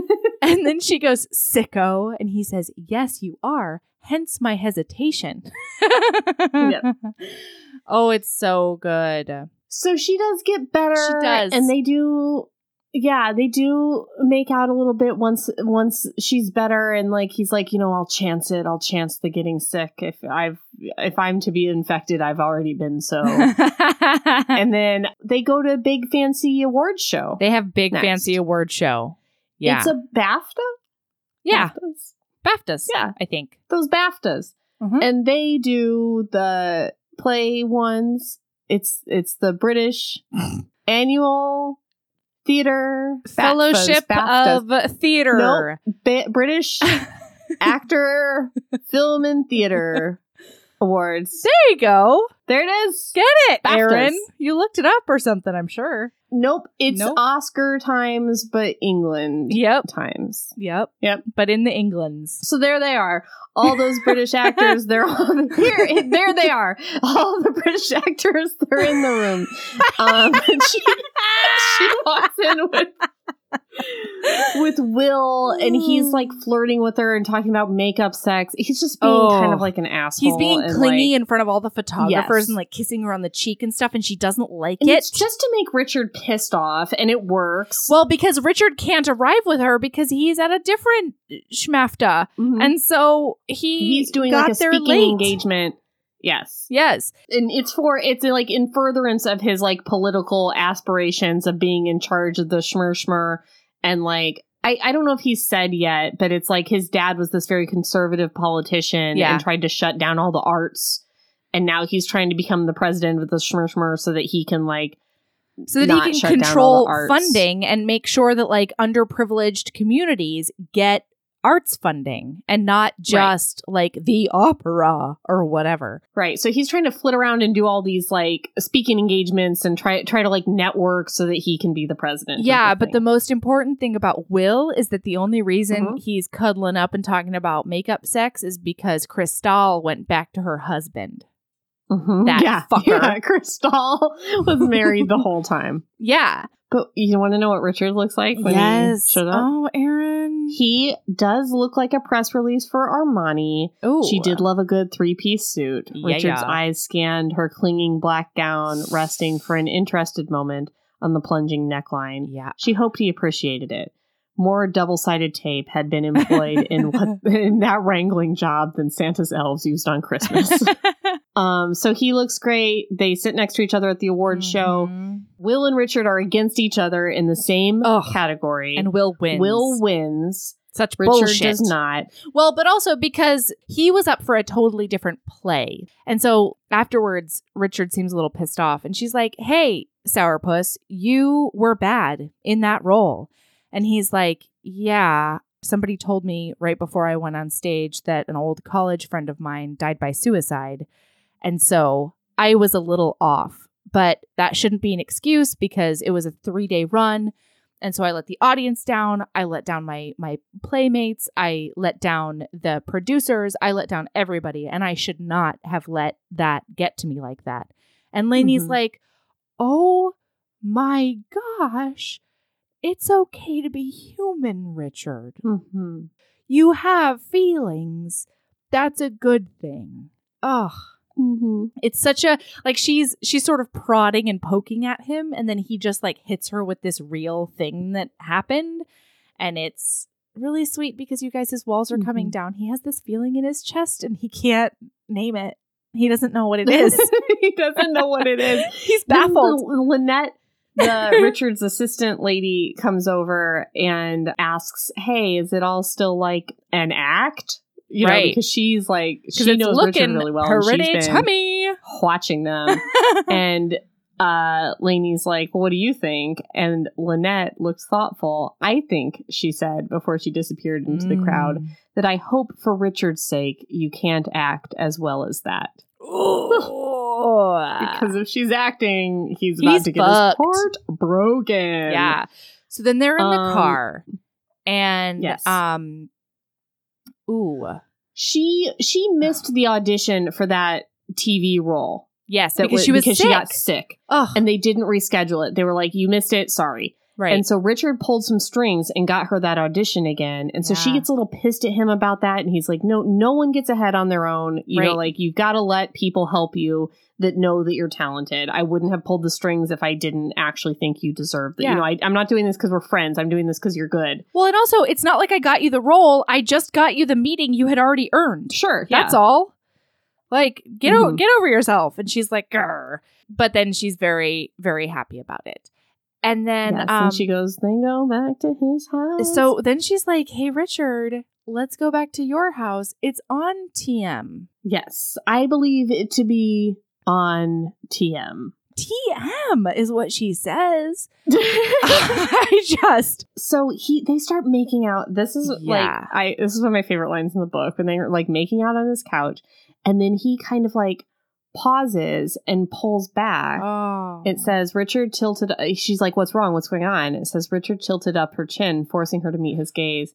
Speaker 1: and then she goes, sicko. And he says, Yes, you are. Hence my hesitation. Oh, it's so good.
Speaker 2: So she does get better.
Speaker 1: She does.
Speaker 2: and they do. Yeah, they do make out a little bit once once she's better, and like he's like, you know, I'll chance it. I'll chance the getting sick if I've if I'm to be infected. I've already been so. and then they go to a big fancy award show.
Speaker 1: they have big
Speaker 2: Next.
Speaker 1: fancy award show. Yeah.
Speaker 2: It's a BAFTA.
Speaker 1: yeah.
Speaker 2: BAFTAs?
Speaker 1: BAFTAs.
Speaker 2: Yeah.
Speaker 1: I think.
Speaker 2: those BAFTAs,
Speaker 1: Mhm.
Speaker 2: and they do the play ones. It's it's the British annual theater
Speaker 1: Fellowship
Speaker 2: BAFTAs.
Speaker 1: of Theater.
Speaker 2: Ba- British actor film and theater awards.
Speaker 1: There you go.
Speaker 2: There it is.
Speaker 1: Get it,
Speaker 2: BAFTAs.
Speaker 1: Erin. You looked it up or something, I'm sure.
Speaker 2: Nope, it's
Speaker 1: Nope.
Speaker 2: Oscar times, but England
Speaker 1: Yep.
Speaker 2: times.
Speaker 1: Yep.
Speaker 2: Yep.
Speaker 1: But in the Englands.
Speaker 2: So there they are. All those British actors, they're all here. There they are. All the British actors, they're in the room. Um, and she, walks in with with Will, and he's like flirting with her and talking about makeup sex. He's just being
Speaker 1: Oh.
Speaker 2: kind of like an asshole.
Speaker 1: He's being
Speaker 2: and,
Speaker 1: clingy
Speaker 2: like-
Speaker 1: in front of all the photographers
Speaker 2: Yes.
Speaker 1: and like kissing her on the cheek and stuff, and she doesn't like
Speaker 2: and
Speaker 1: it.
Speaker 2: it's just to make Richard pissed off, and it works.
Speaker 1: well, because Richard can't arrive with her because he's at a different schmafta,
Speaker 2: Mhm.
Speaker 1: and so he
Speaker 2: he's doing like a speaking
Speaker 1: late.
Speaker 2: engagement. Yes.
Speaker 1: Yes,
Speaker 2: and it's for it's like in furtherance of his like political aspirations of being in charge of the schmur and like I, I don't know if he's said yet, but it's like his dad was this very conservative politician
Speaker 1: Yeah.
Speaker 2: and tried to shut down all the arts. And now he's trying to become the president of the schmur so that he can like
Speaker 1: so that he can control funding and make sure that like underprivileged communities get arts funding and not just like the opera or whatever.
Speaker 2: Right. So he's trying to flit around and do all these like speaking engagements and try try to like network so that he can be the president.
Speaker 1: Yeah, but the most important thing about Will is that the only reason
Speaker 2: Mhm.
Speaker 1: he's cuddling up and talking about makeup sex is because Cristal went back to her husband.
Speaker 2: Mhm.
Speaker 1: that
Speaker 2: yeah,
Speaker 1: fucker.
Speaker 2: Yeah, Cristal was married the whole time.
Speaker 1: Yeah.
Speaker 2: But you want to know what Richard looks like when he showed up?
Speaker 1: Oh, Erin.
Speaker 2: He does look like a press release for Armani.
Speaker 1: Oh,
Speaker 2: She did love a good three piece suit.
Speaker 1: Yeah,
Speaker 2: Richard's
Speaker 1: yeah.
Speaker 2: eyes scanned her clinging black gown, resting for an interested moment on the plunging neckline.
Speaker 1: Yeah.
Speaker 2: She hoped he appreciated it. More double sided tape had been employed in what in that wrangling job than Santa's elves used on Christmas. um, so he looks great. They sit next to each other at the award show.
Speaker 1: Mhm.
Speaker 2: Will and Richard are against each other in the same
Speaker 1: Ugh.
Speaker 2: category.
Speaker 1: And Will wins.
Speaker 2: Will wins.
Speaker 1: Such
Speaker 2: Richard
Speaker 1: bullshit.
Speaker 2: does not.
Speaker 1: Well, but also because he was up for a totally different play. And so afterwards, Richard seems a little pissed off. And she's like, Hey, Sourpuss, you were bad in that role. And he's like, Yeah, somebody told me right before I went on stage that an old college friend of mine died by suicide. And so I was a little off. But that shouldn't be an excuse because it was a three day run. And so I let the audience down. I let down my my playmates. I let down the producers. I let down everybody. And I should not have let that get to me like that. And Lainie's
Speaker 2: Mhm.
Speaker 1: like, oh my gosh, it's okay to be human, Richard.
Speaker 2: Mm-hmm.
Speaker 1: You have feelings. That's a good thing. Ugh
Speaker 2: Mm-hmm.
Speaker 1: it's such a like she's she's sort of prodding and poking at him and then he just like hits her with this real thing that happened and it's really sweet because you guys his walls are coming
Speaker 2: Mhm.
Speaker 1: down he has this feeling in his chest and he can't name it he doesn't know what it is
Speaker 2: he doesn't know what it is.
Speaker 1: he's baffled
Speaker 2: the- Lynette, the Richard's assistant lady, comes over and asks, "Hey, is it all still like an act?" You know,
Speaker 1: Right.
Speaker 2: because she's like she knows
Speaker 1: looking
Speaker 2: Richard really well. and
Speaker 1: pretty
Speaker 2: she's been
Speaker 1: tummy
Speaker 2: watching them, and uh Lainie's like, "What do you think?" And Lynette looks thoughtful. I think she said before she disappeared into the crowd
Speaker 1: Mm.
Speaker 2: that I hope for Richard's sake you can't act as well as that. Because if she's acting, he's about
Speaker 1: He's
Speaker 2: to get
Speaker 1: fucked.
Speaker 2: his heart broken.
Speaker 1: Yeah. So then they're in the
Speaker 2: Um,
Speaker 1: car, and
Speaker 2: yes.
Speaker 1: um, ooh,
Speaker 2: She she missed the audition for that TV role.
Speaker 1: yes, because
Speaker 2: wa-
Speaker 1: she was
Speaker 2: because
Speaker 1: sick.
Speaker 2: she got sick.
Speaker 1: Ugh,
Speaker 2: And they didn't reschedule it. They were like, You missed it, sorry.
Speaker 1: Right.
Speaker 2: And so Richard pulled some strings and got her that audition again. And so she gets a little pissed at him about that. And he's like, No, no one gets ahead on their own. You know, like you've got to let people help you that know that you're talented. I wouldn't have pulled the strings if I didn't actually think you deserved it.
Speaker 1: Yeah.
Speaker 2: You know, I, I'm not doing this because we're friends. I'm doing this because you're good.
Speaker 1: well, and also, it's not like I got you the role. I just got you the meeting you had already earned.
Speaker 2: Sure.
Speaker 1: That's all. Like, get o-
Speaker 2: Mhm.
Speaker 1: get over yourself. And she's like, Grr. but then she's very, very happy about it. And then,
Speaker 2: yes,
Speaker 1: um,
Speaker 2: and she goes, they go back to his house.
Speaker 1: so then she's like, "Hey, Richard, let's go back to your house. It's on TM."
Speaker 2: yes, I believe it to be on TM.
Speaker 1: TM is what she says. I just
Speaker 2: so he they start making out. This is like I this is one of my favorite lines in the book when they're like making out on his couch, and then he kind of like pauses and pulls back.
Speaker 1: oh,
Speaker 2: It says Richard tilted. She's like, "What's wrong? What's going on?" It says Richard tilted up her chin, forcing her to meet his gaze.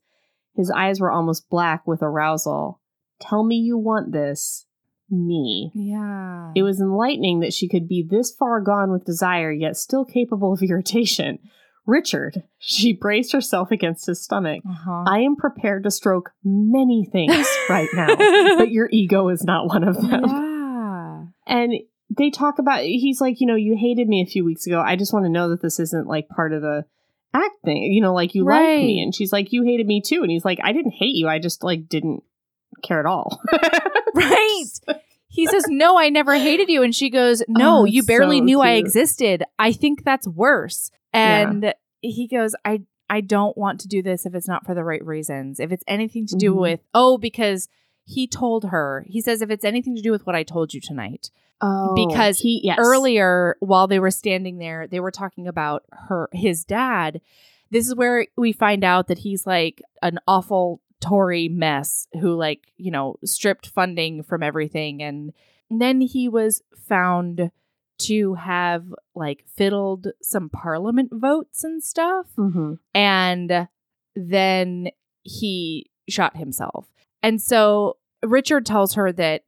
Speaker 2: His eyes were almost black with arousal. Tell me you want this, me.
Speaker 1: yeah.
Speaker 2: It was enlightening that she could be this far gone with desire, yet still capable of irritation. Richard, she braced herself against his stomach.
Speaker 1: Uh-huh.
Speaker 2: I am prepared to stroke many things right now, but your ego is not one of them.
Speaker 1: yeah.
Speaker 2: And they talk about, he's like, you know, you hated me a few weeks ago. I just want to know that this isn't like part of the act thing, you know, like you like me. And she's like, you hated me too. And he's like, I didn't hate you. I just like didn't care at all.
Speaker 1: Right. He says, No, I never hated you. And she goes, No,
Speaker 2: Oh,
Speaker 1: you barely
Speaker 2: so
Speaker 1: knew I existed. I think that's worse.
Speaker 2: Yeah.
Speaker 1: And he goes, I I don't want to do this if it's not for the right reasons. If it's anything to do
Speaker 2: Mhm.
Speaker 1: with oh, because he told her, he says, if it's anything to do with what I told you tonight.
Speaker 2: Oh,
Speaker 1: Because
Speaker 2: he, yes.
Speaker 1: Earlier, while they were standing there, they were talking about her his dad. This is where we find out that he's like an awful Tory mess who like, you know, stripped funding from everything and then he was found to have like fiddled some parliament votes and stuff
Speaker 2: Mhm.
Speaker 1: and then he shot himself. And so Richard tells her that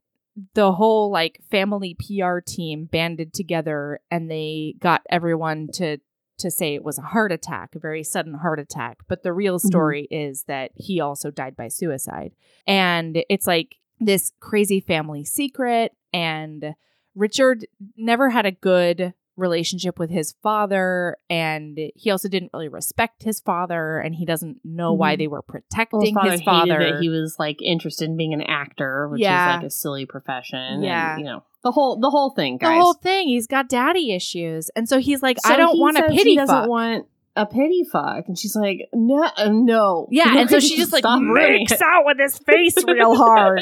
Speaker 1: the whole like family PR team banded together and they got everyone to to say it was a heart attack, a very sudden heart attack, but the real mm-hmm. story is that he also died by suicide. And it's like this crazy family secret. And Richard never had a good relationship with his father and he also didn't really respect his father and he doesn't know why
Speaker 2: Mhm.
Speaker 1: they were protecting
Speaker 2: his
Speaker 1: his
Speaker 2: father,
Speaker 1: father.
Speaker 2: hated that he was like interested in being an actor, which
Speaker 1: Yeah.
Speaker 2: is like a silly profession.
Speaker 1: Yeah.
Speaker 2: and, you know the whole the whole thing,
Speaker 1: the whole thing, he's got daddy issues. And so he's like,
Speaker 2: So
Speaker 1: I don't want a pity
Speaker 2: He doesn't
Speaker 1: fuck.
Speaker 2: want a pity fuck, and she's like, no, uh, no.
Speaker 1: yeah, and so she just like breaks
Speaker 2: it.
Speaker 1: out with his face real hard.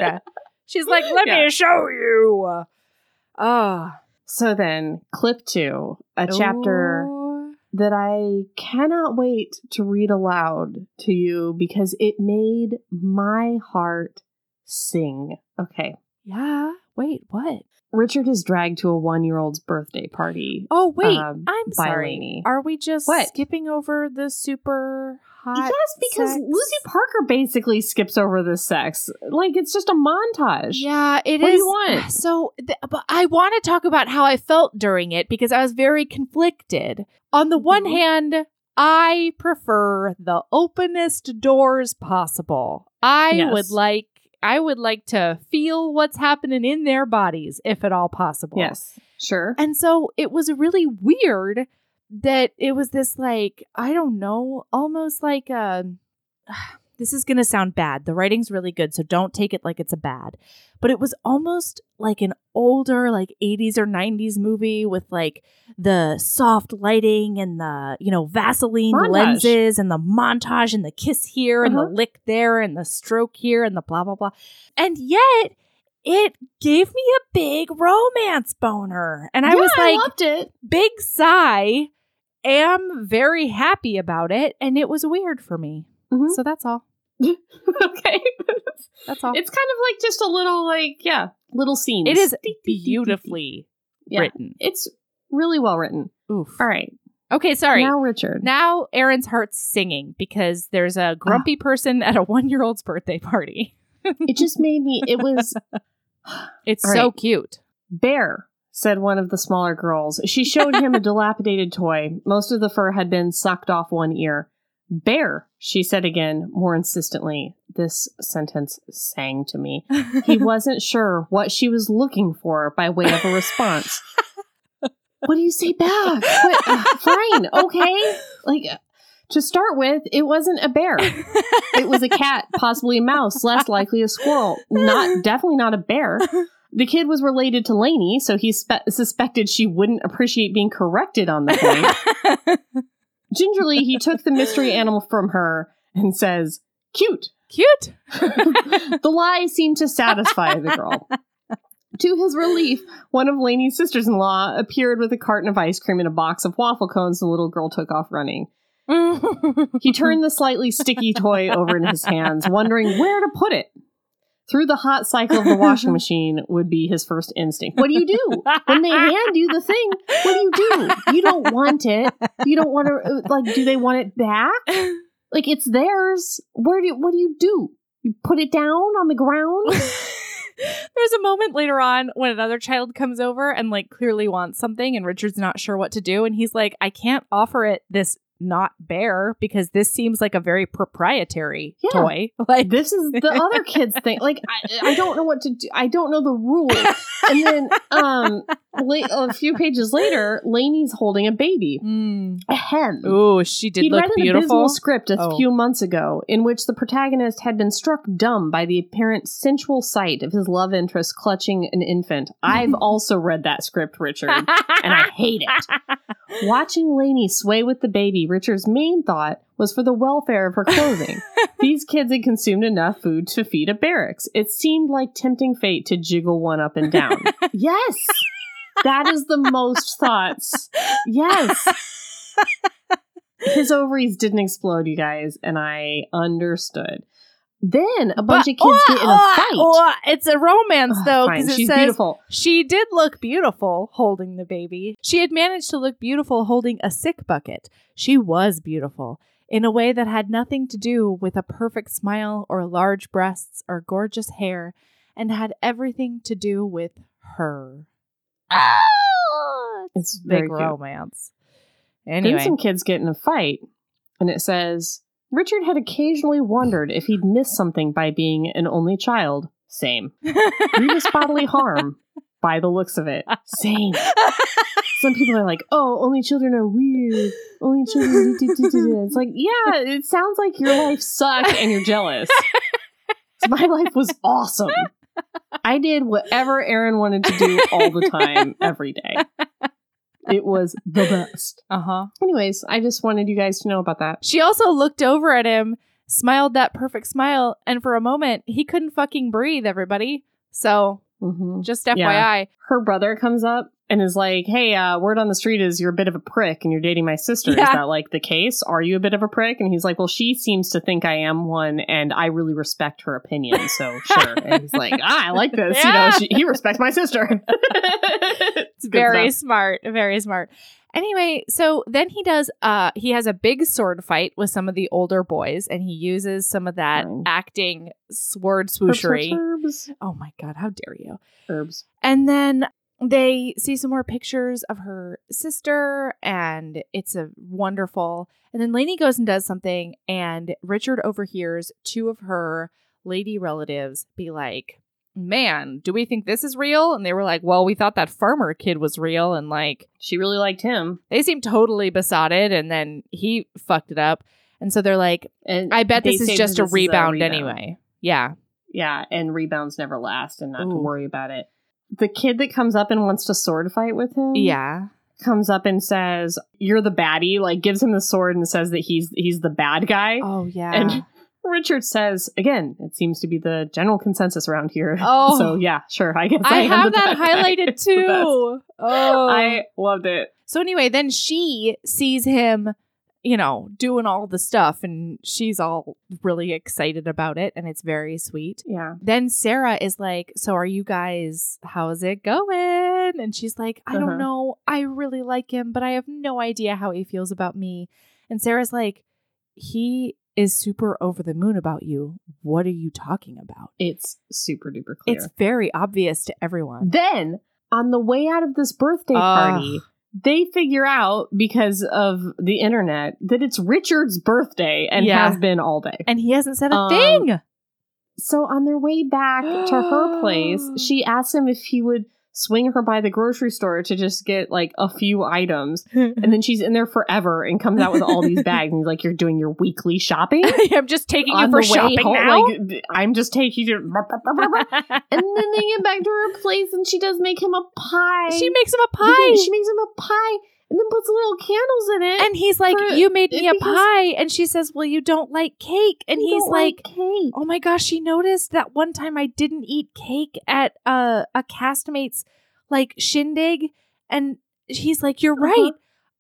Speaker 1: She's like, let
Speaker 2: Yeah.
Speaker 1: me show you. Ah,
Speaker 2: So then, clip two, a chapter that I cannot wait to read aloud to you because it made my heart sing. Okay.
Speaker 1: Yeah. Wait, what?
Speaker 2: Richard is dragged to a one year old's birthday party.
Speaker 1: Oh wait,
Speaker 2: Um,
Speaker 1: I'm sorry.
Speaker 2: Lainie.
Speaker 1: Are we just
Speaker 2: What?
Speaker 1: skipping over the super hot?
Speaker 2: yes, because
Speaker 1: sex?
Speaker 2: Lucy Parker basically skips over the sex. Like, it's just a montage.
Speaker 1: Yeah, it is.
Speaker 2: What do you want?
Speaker 1: So, th- but I want to talk about how I felt during it because I was very conflicted. On the one
Speaker 2: Mhm.
Speaker 1: hand, I prefer the openest doors possible. I
Speaker 2: Yes.
Speaker 1: would like I would like to feel what's happening in their bodies if at all possible.
Speaker 2: Yes. Sure.
Speaker 1: And so it was a really weird that it was this like, I don't know, almost like a this is going to sound bad. The writing's really good, so don't take it like it's a bad. But it was almost like an older like 80s or 90s movie with like the soft lighting and the, you know, Vaseline
Speaker 2: Montage.
Speaker 1: lenses and the montage and the kiss here and the
Speaker 2: Uh-huh.
Speaker 1: lick there and the stroke here and the blah blah blah. And yet it gave me a big romance boner. And I
Speaker 2: Yeah,
Speaker 1: was like, I
Speaker 2: loved it.
Speaker 1: big sigh, am very happy about it. And it was weird for me.
Speaker 2: Mhm.
Speaker 1: So that's all.
Speaker 2: okay.
Speaker 1: That's all.
Speaker 2: It's kind of like just a little, like, yeah, little scene.
Speaker 1: it is beautifully
Speaker 2: Yeah.
Speaker 1: written.
Speaker 2: It's really well written.
Speaker 1: Oof.
Speaker 2: All right.
Speaker 1: Okay, sorry.
Speaker 2: Now, Richard.
Speaker 1: Now Erin's heart's singing because there's a grumpy person at a one year old's birthday party.
Speaker 2: it just made me, it was
Speaker 1: It's so cute.
Speaker 2: Bear, said one of the smaller girls. She showed him a dilapidated toy. Most of the fur had been sucked off one ear. Bear, she said again, more insistently. This sentence sang to me. He wasn't sure what she was looking for by way of a response. what do you say back? What- uh, fine, okay. Like, uh, to start with, it wasn't a bear. It was a cat, possibly a mouse, less likely a squirrel. Not definitely not a bear. The kid was related to Lainie, so he spe- suspected she wouldn't appreciate being corrected on the point. Gingerly, he took the mystery animal from her and says, "Cute."
Speaker 1: cute.
Speaker 2: the lie seemed to satisfy the girl. To his relief, one of Lainie's sisters in law appeared with a carton of ice cream and a box of waffle cones, and the little girl took off running. He turned the slightly sticky toy over in his hands, wondering where to put it. Through the hot cycle of the washing machine would be his first instinct. What do you do? When they hand you the thing, what do you do? You don't want it. You don't want to, uh, like, do they want it back? Like, it's theirs. Where do, what do you do? You put it down on the ground?
Speaker 1: There's a moment later on when another child comes over and like clearly wants something and Richard's not sure what to do and he's like I can't offer it this not bear because this seems like a very proprietary
Speaker 2: Yeah.
Speaker 1: toy. Like
Speaker 2: this is the other kids thing. Like I, I don't know what to do. I don't know the rules. And then um, la- a few pages later, Lainie's holding a baby,
Speaker 1: Mm.
Speaker 2: a hen.
Speaker 1: Oh, she did
Speaker 2: He'd
Speaker 1: look
Speaker 2: read an
Speaker 1: beautiful.
Speaker 2: abysmal script a
Speaker 1: Oh.
Speaker 2: few months ago in which the protagonist had been struck dumb by the apparent sensual sight of his love interest clutching an infant. I've also read that script, Richard, and I hate it. Watching Lainie sway with the baby, Richard's main thought was for the welfare of her clothing. These kids had consumed enough food to feed a barracks. It seemed like tempting fate to jiggle one up and down. yes! That is the most thoughts. Yes! His ovaries didn't explode, you guys, and I understood. Then a bunch of kids get in a
Speaker 1: oh,
Speaker 2: fight.
Speaker 1: oh, it's a romance
Speaker 2: Ugh,
Speaker 1: though because it
Speaker 2: She's
Speaker 1: says
Speaker 2: beautiful.
Speaker 1: she did look beautiful holding the baby. She had managed to look beautiful holding a sick bucket. She was beautiful in a way that had nothing to do with a perfect smile or large breasts or gorgeous hair and had everything to do with her. Ah,
Speaker 2: It's
Speaker 1: big romance.
Speaker 2: Then
Speaker 1: Anyway,
Speaker 2: some kids get in a fight, and it says Richard had occasionally wondered if he'd missed something by being an only child. Same. Grievous bodily harm. By the looks of it, same. Some people are like, "Oh, only children are weird. Only children." do, do, do, do." It's like, yeah, it sounds like your life sucked and you're jealous. My life was awesome. I did whatever Erin wanted to do all the time, every day. It was the best.
Speaker 1: uh huh.
Speaker 2: Anyways, I just wanted you guys to know about that.
Speaker 1: She also looked over at him, smiled that perfect smile, and for a moment he couldn't fucking breathe. Everybody, so
Speaker 2: hmm
Speaker 1: just
Speaker 2: Yeah.
Speaker 1: FYI,
Speaker 2: Her brother comes up and is like, "Hey, uh, word on the street is you're a bit of a prick and you're dating my sister. Is that like the case? Are you a bit of a prick?" And he's like, "Well, she seems to think I am one, and I really respect her opinion, so sure." and he's like, ah, "I like this. You know, she, he respects my sister."
Speaker 1: it's very smart, very smart. Anyway, so then he does. Uh, he has a big sword fight with some of the older boys, and he uses some of that
Speaker 2: Fine.
Speaker 1: acting sword
Speaker 2: Herbs,
Speaker 1: swooshery.
Speaker 2: herbs,
Speaker 1: Oh my god, how dare you!
Speaker 2: herbs.
Speaker 1: And then they see some more pictures of her sister, and it's a wonderful. And then Lainie goes and does something, and Richard overhears two of her lady relatives be like, Man, do we think this is real? And they were like, Well, we thought that farmer kid was real. And like,
Speaker 2: She really liked him,
Speaker 1: they seem totally besotted, and then he fucked it up. And so they're like,
Speaker 2: and
Speaker 1: I bet this is just
Speaker 2: this
Speaker 1: a
Speaker 2: is
Speaker 1: rebound, anyway. Yeah.
Speaker 2: Yeah, and rebounds never last, and not to worry about it. The kid that comes up and wants to sword fight with him,
Speaker 1: Yeah.
Speaker 2: comes up and says, "You're the baddie." Like gives him the sword and says that he's he's the bad guy.
Speaker 1: Oh, yeah.
Speaker 2: And Richard says, "Again, it seems to be the general consensus around here."
Speaker 1: Oh.
Speaker 2: so yeah, sure. I guess
Speaker 1: I,
Speaker 2: I,
Speaker 1: have that
Speaker 2: guy.
Speaker 1: highlighted
Speaker 2: best.
Speaker 1: too. Oh,
Speaker 2: I loved it.
Speaker 1: so anyway, then she sees him, you know, doing all the stuff, and she's all really excited about it, and it's very sweet.
Speaker 2: Yeah,
Speaker 1: Then Sarah is like, "So are you guys? How's it going?" And she's like, "I
Speaker 2: Uh-huh.
Speaker 1: don't know. I really like him, but I have no idea how he feels about me." And Sarah's like, "He is super over the moon about you. What are you talking about?"
Speaker 2: it's super duper clear.
Speaker 1: It's very obvious to everyone.
Speaker 2: Then on the way out of this birthday party. They figure out because of the internet that it's Richard's birthday and
Speaker 1: Yeah.
Speaker 2: has been all day.
Speaker 1: and he hasn't said a
Speaker 2: Um,
Speaker 1: thing.
Speaker 2: So on their way back to her place, she asks him if he would swing her by the grocery store to just get like a few items. And then she's in there forever and comes out with all these bags. And he's like, You're doing your weekly shopping?
Speaker 1: I'm just taking you for shopping
Speaker 2: home,
Speaker 1: now.
Speaker 2: Like, I'm just taking you. And then they get back to her place and she does make him a pie.
Speaker 1: she makes him a pie,
Speaker 2: She makes him a pie and then puts little candles in it.
Speaker 1: and he's like,
Speaker 2: for-
Speaker 1: "You made me a pie," and she says, "Well, you don't like cake," and he's like.
Speaker 2: cake.
Speaker 1: Oh my gosh, she noticed that one time I didn't eat cake at uh, a castmate's like shindig and he's like, "You're
Speaker 2: Uh-huh.
Speaker 1: right.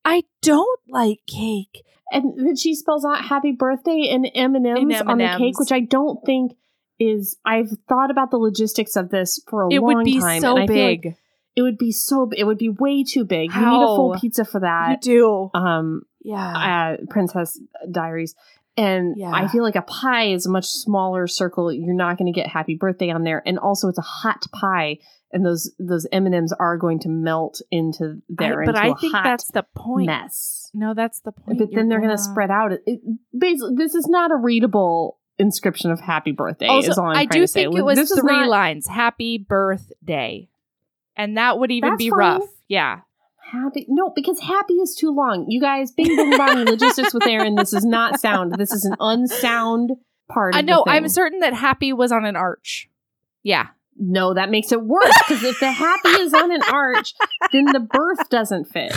Speaker 1: I don't like cake."
Speaker 2: and then she spells out happy birthday and m&ms, on the cake which i don't think is i've thought about the logistics of this for a
Speaker 1: It
Speaker 2: long
Speaker 1: would be
Speaker 2: time
Speaker 1: so
Speaker 2: and feel like
Speaker 1: big.
Speaker 2: It would be so it would be way too big you need a full pizza for that.
Speaker 1: you do.
Speaker 2: um
Speaker 1: yeah.
Speaker 2: uh, princess diaries and
Speaker 1: Yeah.
Speaker 2: i feel like a pie is a much smaller circle you're not going to get happy birthday on there and also it's a hot pie and those those M and M's are going to melt into there.
Speaker 1: I- but
Speaker 2: into
Speaker 1: I think that's the point.
Speaker 2: mess.
Speaker 1: No, that's the point.
Speaker 2: But then
Speaker 1: You're
Speaker 2: they're going to spread out. It, it- basically, this is not a readable inscription of "Happy Birthday."
Speaker 1: Also,
Speaker 2: is all I'm
Speaker 1: I do
Speaker 2: to say.
Speaker 1: think it was
Speaker 2: This
Speaker 1: three
Speaker 2: not-
Speaker 1: lines. Happy birthday. And that would even
Speaker 2: That's
Speaker 1: be
Speaker 2: fine.
Speaker 1: rough. Yeah.
Speaker 2: Happy no, because happy is too long. You guys, bing bing bong logistics with Erin. This is not sound. This is an unsound part.
Speaker 1: I know. I'm certain that happy was on an arch. Yeah.
Speaker 2: No, that makes it worse because if the happy is on an arch, then the birth doesn't fit.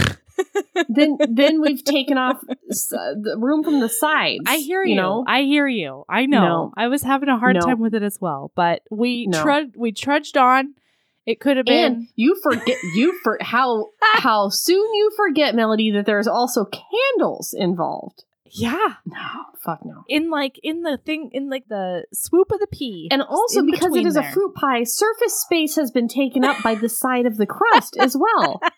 Speaker 2: Then then we've taken off s- uh, the room from the sides.
Speaker 1: I hear you.
Speaker 2: know,
Speaker 1: I hear you. I know.
Speaker 2: No.
Speaker 1: I was having a hard
Speaker 2: No.
Speaker 1: time with it as well, but we
Speaker 2: No.
Speaker 1: trud we trudged on. It could have been
Speaker 2: and you forget you for how how soon you forget Melody that there's also candles involved.
Speaker 1: yeah,
Speaker 2: No, fuck no.
Speaker 1: in like in the thing in like the swoop of the pea.
Speaker 2: And also because it
Speaker 1: is
Speaker 2: is a fruit pie, surface space has been taken up by the side of the crust as well.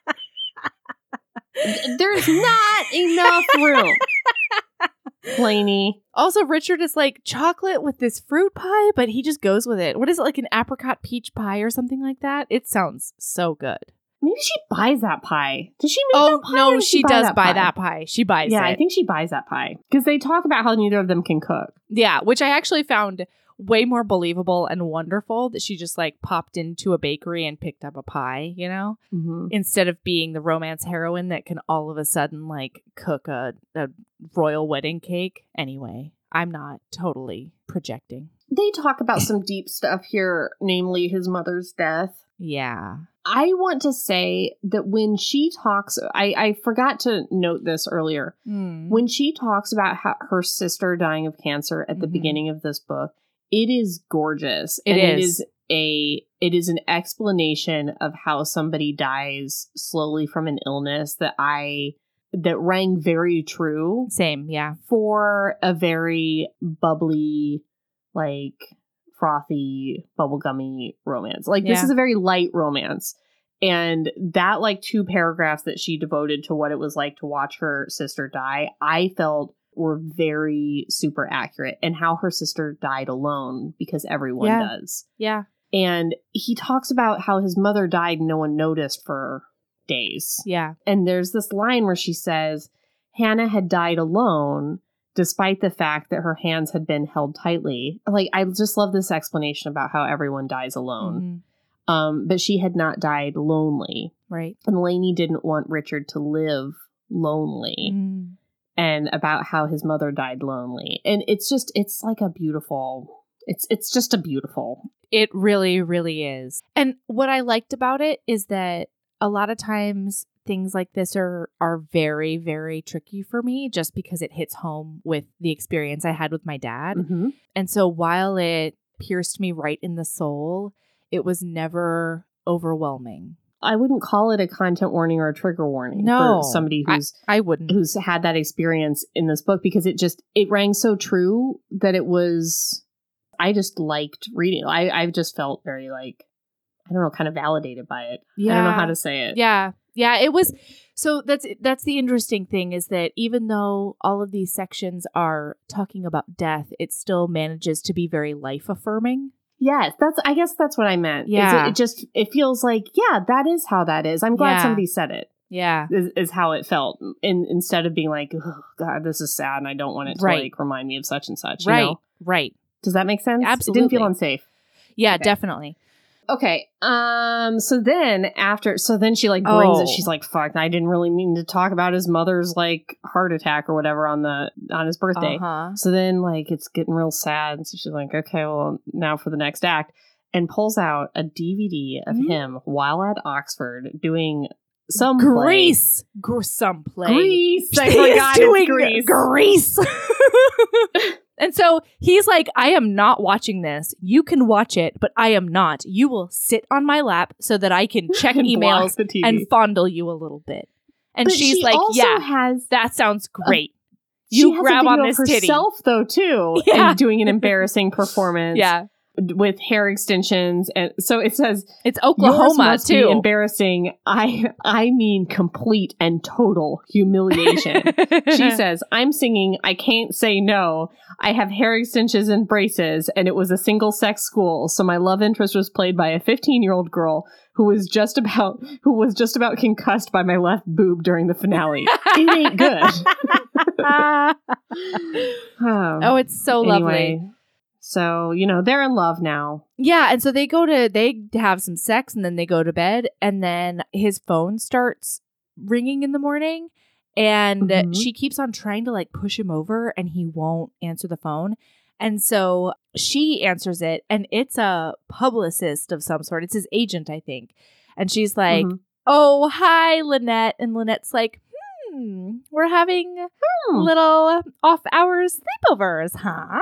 Speaker 2: There's not enough room. Blaney.
Speaker 1: Also, Richard is like chocolate with this fruit pie, but he just goes with it. What is it like an apricot peach pie or something like that? It sounds so good.
Speaker 2: Maybe she buys that pie. Does she make
Speaker 1: Oh
Speaker 2: that pie or
Speaker 1: no,
Speaker 2: does
Speaker 1: she
Speaker 2: buy
Speaker 1: does
Speaker 2: that
Speaker 1: buy
Speaker 2: pie?
Speaker 1: that pie. She buys
Speaker 2: Yeah,
Speaker 1: it.
Speaker 2: I think she buys that pie. Because they talk about how neither of them can cook.
Speaker 1: Yeah, which I actually found way more believable and wonderful that she just like popped into a bakery and picked up a pie, you know,
Speaker 2: Mm-hmm.
Speaker 1: instead of being the romance heroine that can all of a sudden like cook a, a royal wedding cake. Anyway, I'm not totally projecting.
Speaker 2: They talk about some deep stuff here, namely his mother's death.
Speaker 1: Yeah.
Speaker 2: I want to say that when she talks, I, I forgot to note this earlier.
Speaker 1: Mm.
Speaker 2: When she talks about how her sister dying of cancer at the
Speaker 1: Mhm.
Speaker 2: beginning of this book, it is gorgeous.
Speaker 1: It
Speaker 2: and It
Speaker 1: is.
Speaker 2: is a it is an explanation of how somebody dies slowly from an illness that I that rang very true
Speaker 1: Same, yeah.
Speaker 2: for a very bubbly, like frothy, bubblegummy romance. Like this is a very light romance. And that like two paragraphs that she devoted to what it was like to watch her sister die, I felt were very super accurate and how her sister died alone because everyone
Speaker 1: Yeah.
Speaker 2: does.
Speaker 1: Yeah.
Speaker 2: And he talks about how his mother died and no one noticed for days.
Speaker 1: Yeah.
Speaker 2: And there's this line where she says, Hannah had died alone despite the fact that her hands had been held tightly. Like, I just love this explanation about how everyone dies alone.
Speaker 1: Mhm.
Speaker 2: Um, but she had not died lonely.
Speaker 1: Right.
Speaker 2: And Lainie didn't want Richard to live lonely
Speaker 1: Mm.
Speaker 2: And about how his mother died lonely. And it's just, it's like a beautiful, it's, it's just a beautiful.
Speaker 1: It really, really is. And what I liked about it is that a lot of times things like this are are very, very tricky for me just because it hits home with the experience I had with my dad.
Speaker 2: Mhm.
Speaker 1: And so while it pierced me right in the soul, it was never overwhelming.
Speaker 2: I wouldn't call it a content warning or a trigger warning
Speaker 1: No,
Speaker 2: for somebody who's
Speaker 1: I wouldn't.
Speaker 2: who's had that experience in this book because it just it rang so true that it was I just liked reading. I I just felt very like I don't know, kind of validated by it. I don't know how to say it.
Speaker 1: Yeah. Yeah, it was so that's that's the interesting thing is that even though all of these sections are talking about death, it still manages to be very life affirming.
Speaker 2: Yes, that's I guess that's what I meant. is
Speaker 1: Yeah.
Speaker 2: It, it just it feels like, yeah, that is how that is. I'm glad
Speaker 1: Yeah.
Speaker 2: somebody said it.
Speaker 1: Yeah.
Speaker 2: Is, is how it felt. In, instead of being like, oh, God, this is sad and I don't want it to
Speaker 1: Right.
Speaker 2: like remind me of such and such. you
Speaker 1: Right.
Speaker 2: know?
Speaker 1: Right.
Speaker 2: Does that make sense? It didn't feel unsafe.
Speaker 1: Yeah,
Speaker 2: Okay.
Speaker 1: definitely.
Speaker 2: Okay. Um. So then after, so then she like brings
Speaker 1: Oh.
Speaker 2: it. She's like, "Fuck! I didn't really mean to talk about his mother's like heart attack or whatever on the on his birthday."
Speaker 1: Uh-huh.
Speaker 2: So then like it's getting real sad. So she's like, "Okay, well now for the next act," and pulls out a DVD of
Speaker 1: Mhm.
Speaker 2: him while at Oxford doing some.
Speaker 1: Grease. Gr- some play.
Speaker 2: Grease. I forgot
Speaker 1: doing
Speaker 2: it's Grease.
Speaker 1: And so he's like, I am not watching this. You can watch it, but I am not. You will sit on my lap so that I can check
Speaker 2: And
Speaker 1: emails and fondle you a little bit. And
Speaker 2: But
Speaker 1: she's
Speaker 2: she
Speaker 1: like, Yeah,
Speaker 2: has
Speaker 1: that sounds great.
Speaker 2: she
Speaker 1: you grab on this
Speaker 2: of
Speaker 1: titty.
Speaker 2: herself though too,
Speaker 1: Yeah.
Speaker 2: and doing an embarrassing performance.
Speaker 1: Yeah.
Speaker 2: With hair extensions, and so it says
Speaker 1: It's Oklahoma too.
Speaker 2: embarrassing. I I mean complete and total humiliation. she says, I'm singing I Can't Say No. I have hair extensions and braces, and it was a single sex school, so my love interest was played by a 15 year old girl who was just about who was just about concussed by my left boob during the finale. it ain't good. oh,
Speaker 1: oh, it's so lovely.
Speaker 2: So, you know, they're in love now.
Speaker 1: Yeah, and so they go to they have some sex and then they go to bed and then his phone starts ringing in the morning and
Speaker 2: Mhm.
Speaker 1: she keeps on trying to like push him over and he won't answer the phone. And so she answers it and it's a publicist of some sort. It's his agent, I think. And she's like,
Speaker 2: Mhm.
Speaker 1: "Oh, hi, Lynette." And Lynette's like, "Hmm, we're having
Speaker 2: Hmm.
Speaker 1: little off hours sleepovers, huh?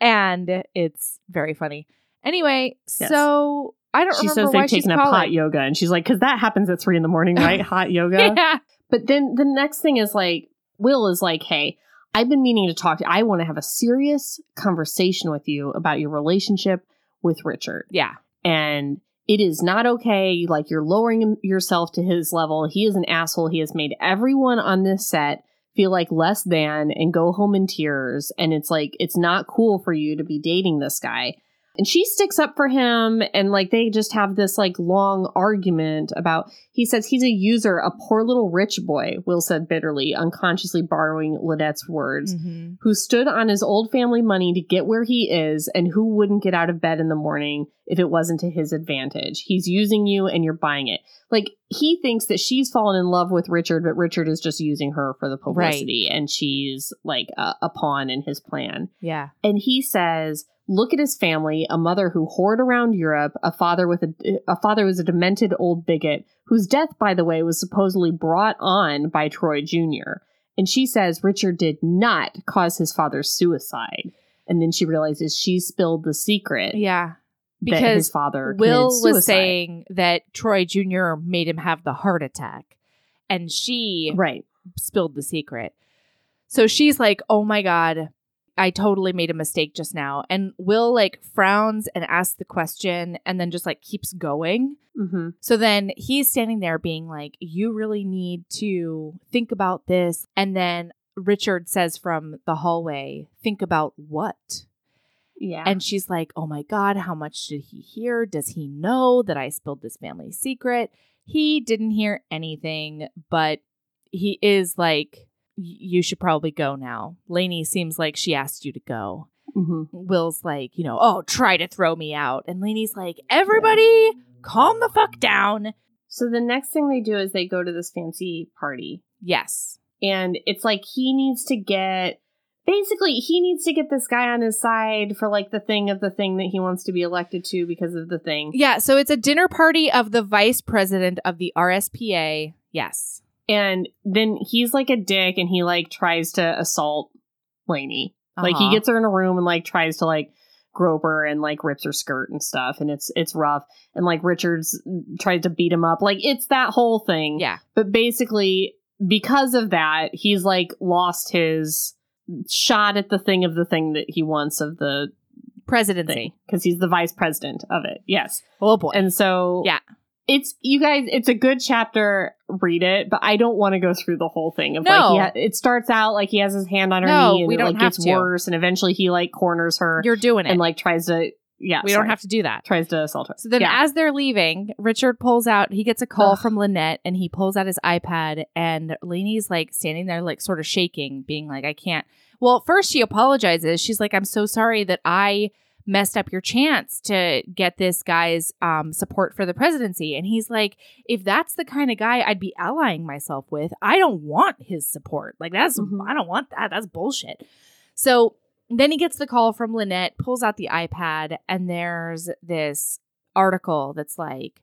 Speaker 1: And it's very funny. Anyway,
Speaker 2: Yes.
Speaker 1: so I don't
Speaker 2: she
Speaker 1: remember
Speaker 2: says
Speaker 1: why
Speaker 2: they've taken up hot yoga, and she's like, because that happens at three in the morning, right? hot yoga.
Speaker 1: yeah.
Speaker 2: But then the next thing is like, Will is like, hey, I've been meaning to talk to you. I want to have a serious conversation with you about your relationship with Richard.
Speaker 1: Yeah.
Speaker 2: And it is not okay. Like, you're lowering yourself to his level. He is an asshole. He has made everyone on this set feel like less than and go home in tears. And it's like, it's not cool for you to be dating this guy. And she sticks up for him, and like they just have this like long argument about. He says he's a user, a poor little rich boy. Will said bitterly, unconsciously borrowing Lynette's words,
Speaker 1: Mhm.
Speaker 2: who stood on his old family money to get where he is, and who wouldn't get out of bed in the morning if it wasn't to his advantage. He's using you, and you're buying it. Like he thinks that she's fallen in love with Richard, but Richard is just using her for the publicity, and she's like a, a pawn in his plan.
Speaker 1: Yeah.
Speaker 2: And he says, "Look at his family: a mother who whored around Europe, a father with a a father who was a demented old bigot, whose death, by the way, was supposedly brought on by Troy Jr." And she says Richard did not cause his father's suicide. And then she realizes she spilled the secret
Speaker 1: Yeah.
Speaker 2: Because his father
Speaker 1: Will was saying that Troy Jr. made him have the heart attack. And she
Speaker 2: right.
Speaker 1: spilled the secret. So she's like, "Oh my god, I totally made a mistake just now." And Will like frowns and asks the question and then just like keeps going.
Speaker 2: hmm
Speaker 1: So then he's standing there being like, "You really need to think about this." And then Richard says from the hallway, "Think about what?"
Speaker 2: Yeah.
Speaker 1: And she's like, "Oh my god, how much did he hear? Does he know that I spilled this family secret?" He didn't hear anything, but he is like, "Y- "You should probably go now." Lainie seems like she asked you to go.
Speaker 2: hmm
Speaker 1: Will's like, you know, "Oh, try to throw me out." And Lainie's like, "Everybody, calm the fuck down."
Speaker 2: So the next thing they do is they go to this fancy party.
Speaker 1: Yes.
Speaker 2: and it's like he needs to get basically he needs to get this guy on his side for like the thing of the thing that he wants to be elected to because of the thing
Speaker 1: Yeah, so it's a dinner party of the vice president of the RSPA. Yes.
Speaker 2: And then he's like a dick and he like tries to assault Lainie like he
Speaker 1: Uh-huh.
Speaker 2: gets her in a room and like tries to like grope her and like rips her skirt and stuff and it's it's rough and like Richards tries to beat him up like it's that whole thing
Speaker 1: Yeah.
Speaker 2: but basically because of that he's like lost his shot at the thing of the thing that he wants of the
Speaker 1: Presidency.
Speaker 2: because he's the vice president of it yes
Speaker 1: Oh boy.
Speaker 2: and so
Speaker 1: Yeah.
Speaker 2: It's you guys it's a good chapter read it but i don't want to go through the whole thing of
Speaker 1: No.
Speaker 2: like he ha- it starts out like he has his hand on her
Speaker 1: No,
Speaker 2: knee and
Speaker 1: we
Speaker 2: it
Speaker 1: don't
Speaker 2: like
Speaker 1: have
Speaker 2: gets
Speaker 1: to.
Speaker 2: worse and eventually he like corners her
Speaker 1: You're doing it.
Speaker 2: and like tries to yeah
Speaker 1: we don't have to do that.
Speaker 2: tries to assault her
Speaker 1: So then,
Speaker 2: yeah.
Speaker 1: as they're leaving, Richard pulls out. He gets a call
Speaker 2: Ugh.
Speaker 1: from Lynette, and he pulls out his iPad. And Lainie's like standing there, like sort of shaking, being like, "I can't." Well, first she apologizes. She's like, "I'm so sorry that I messed up your chance to get this guy's um, support for the presidency." And he's like, "If that's the kind of guy I'd be allying myself with, I don't want his support. Like that's
Speaker 2: Mhm.
Speaker 1: I don't want that. That's bullshit." So then he gets the call from Lynette, pulls out the iPad, and there's this article that's like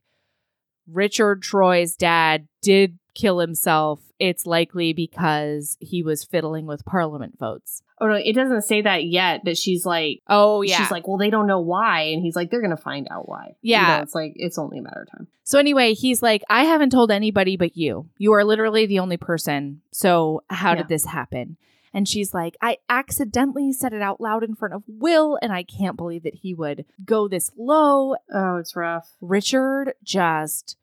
Speaker 1: Richard Troy's dad did kill himself. It's likely because he was fiddling with parliament votes.
Speaker 2: Oh no it doesn't say that yet but she's like
Speaker 1: Oh yeah.
Speaker 2: she's like well they don't know why and he's like they're gonna find out why
Speaker 1: Yeah.
Speaker 2: You know, it's like it's only a matter of time
Speaker 1: so anyway, he's like, I haven't told anybody but you. You are literally the only person. So how
Speaker 2: Yeah.
Speaker 1: did this happen? And she's like, I accidentally said it out loud in front of Will, and I can't believe that he would go this low.
Speaker 2: Oh, it's rough.
Speaker 1: Richard just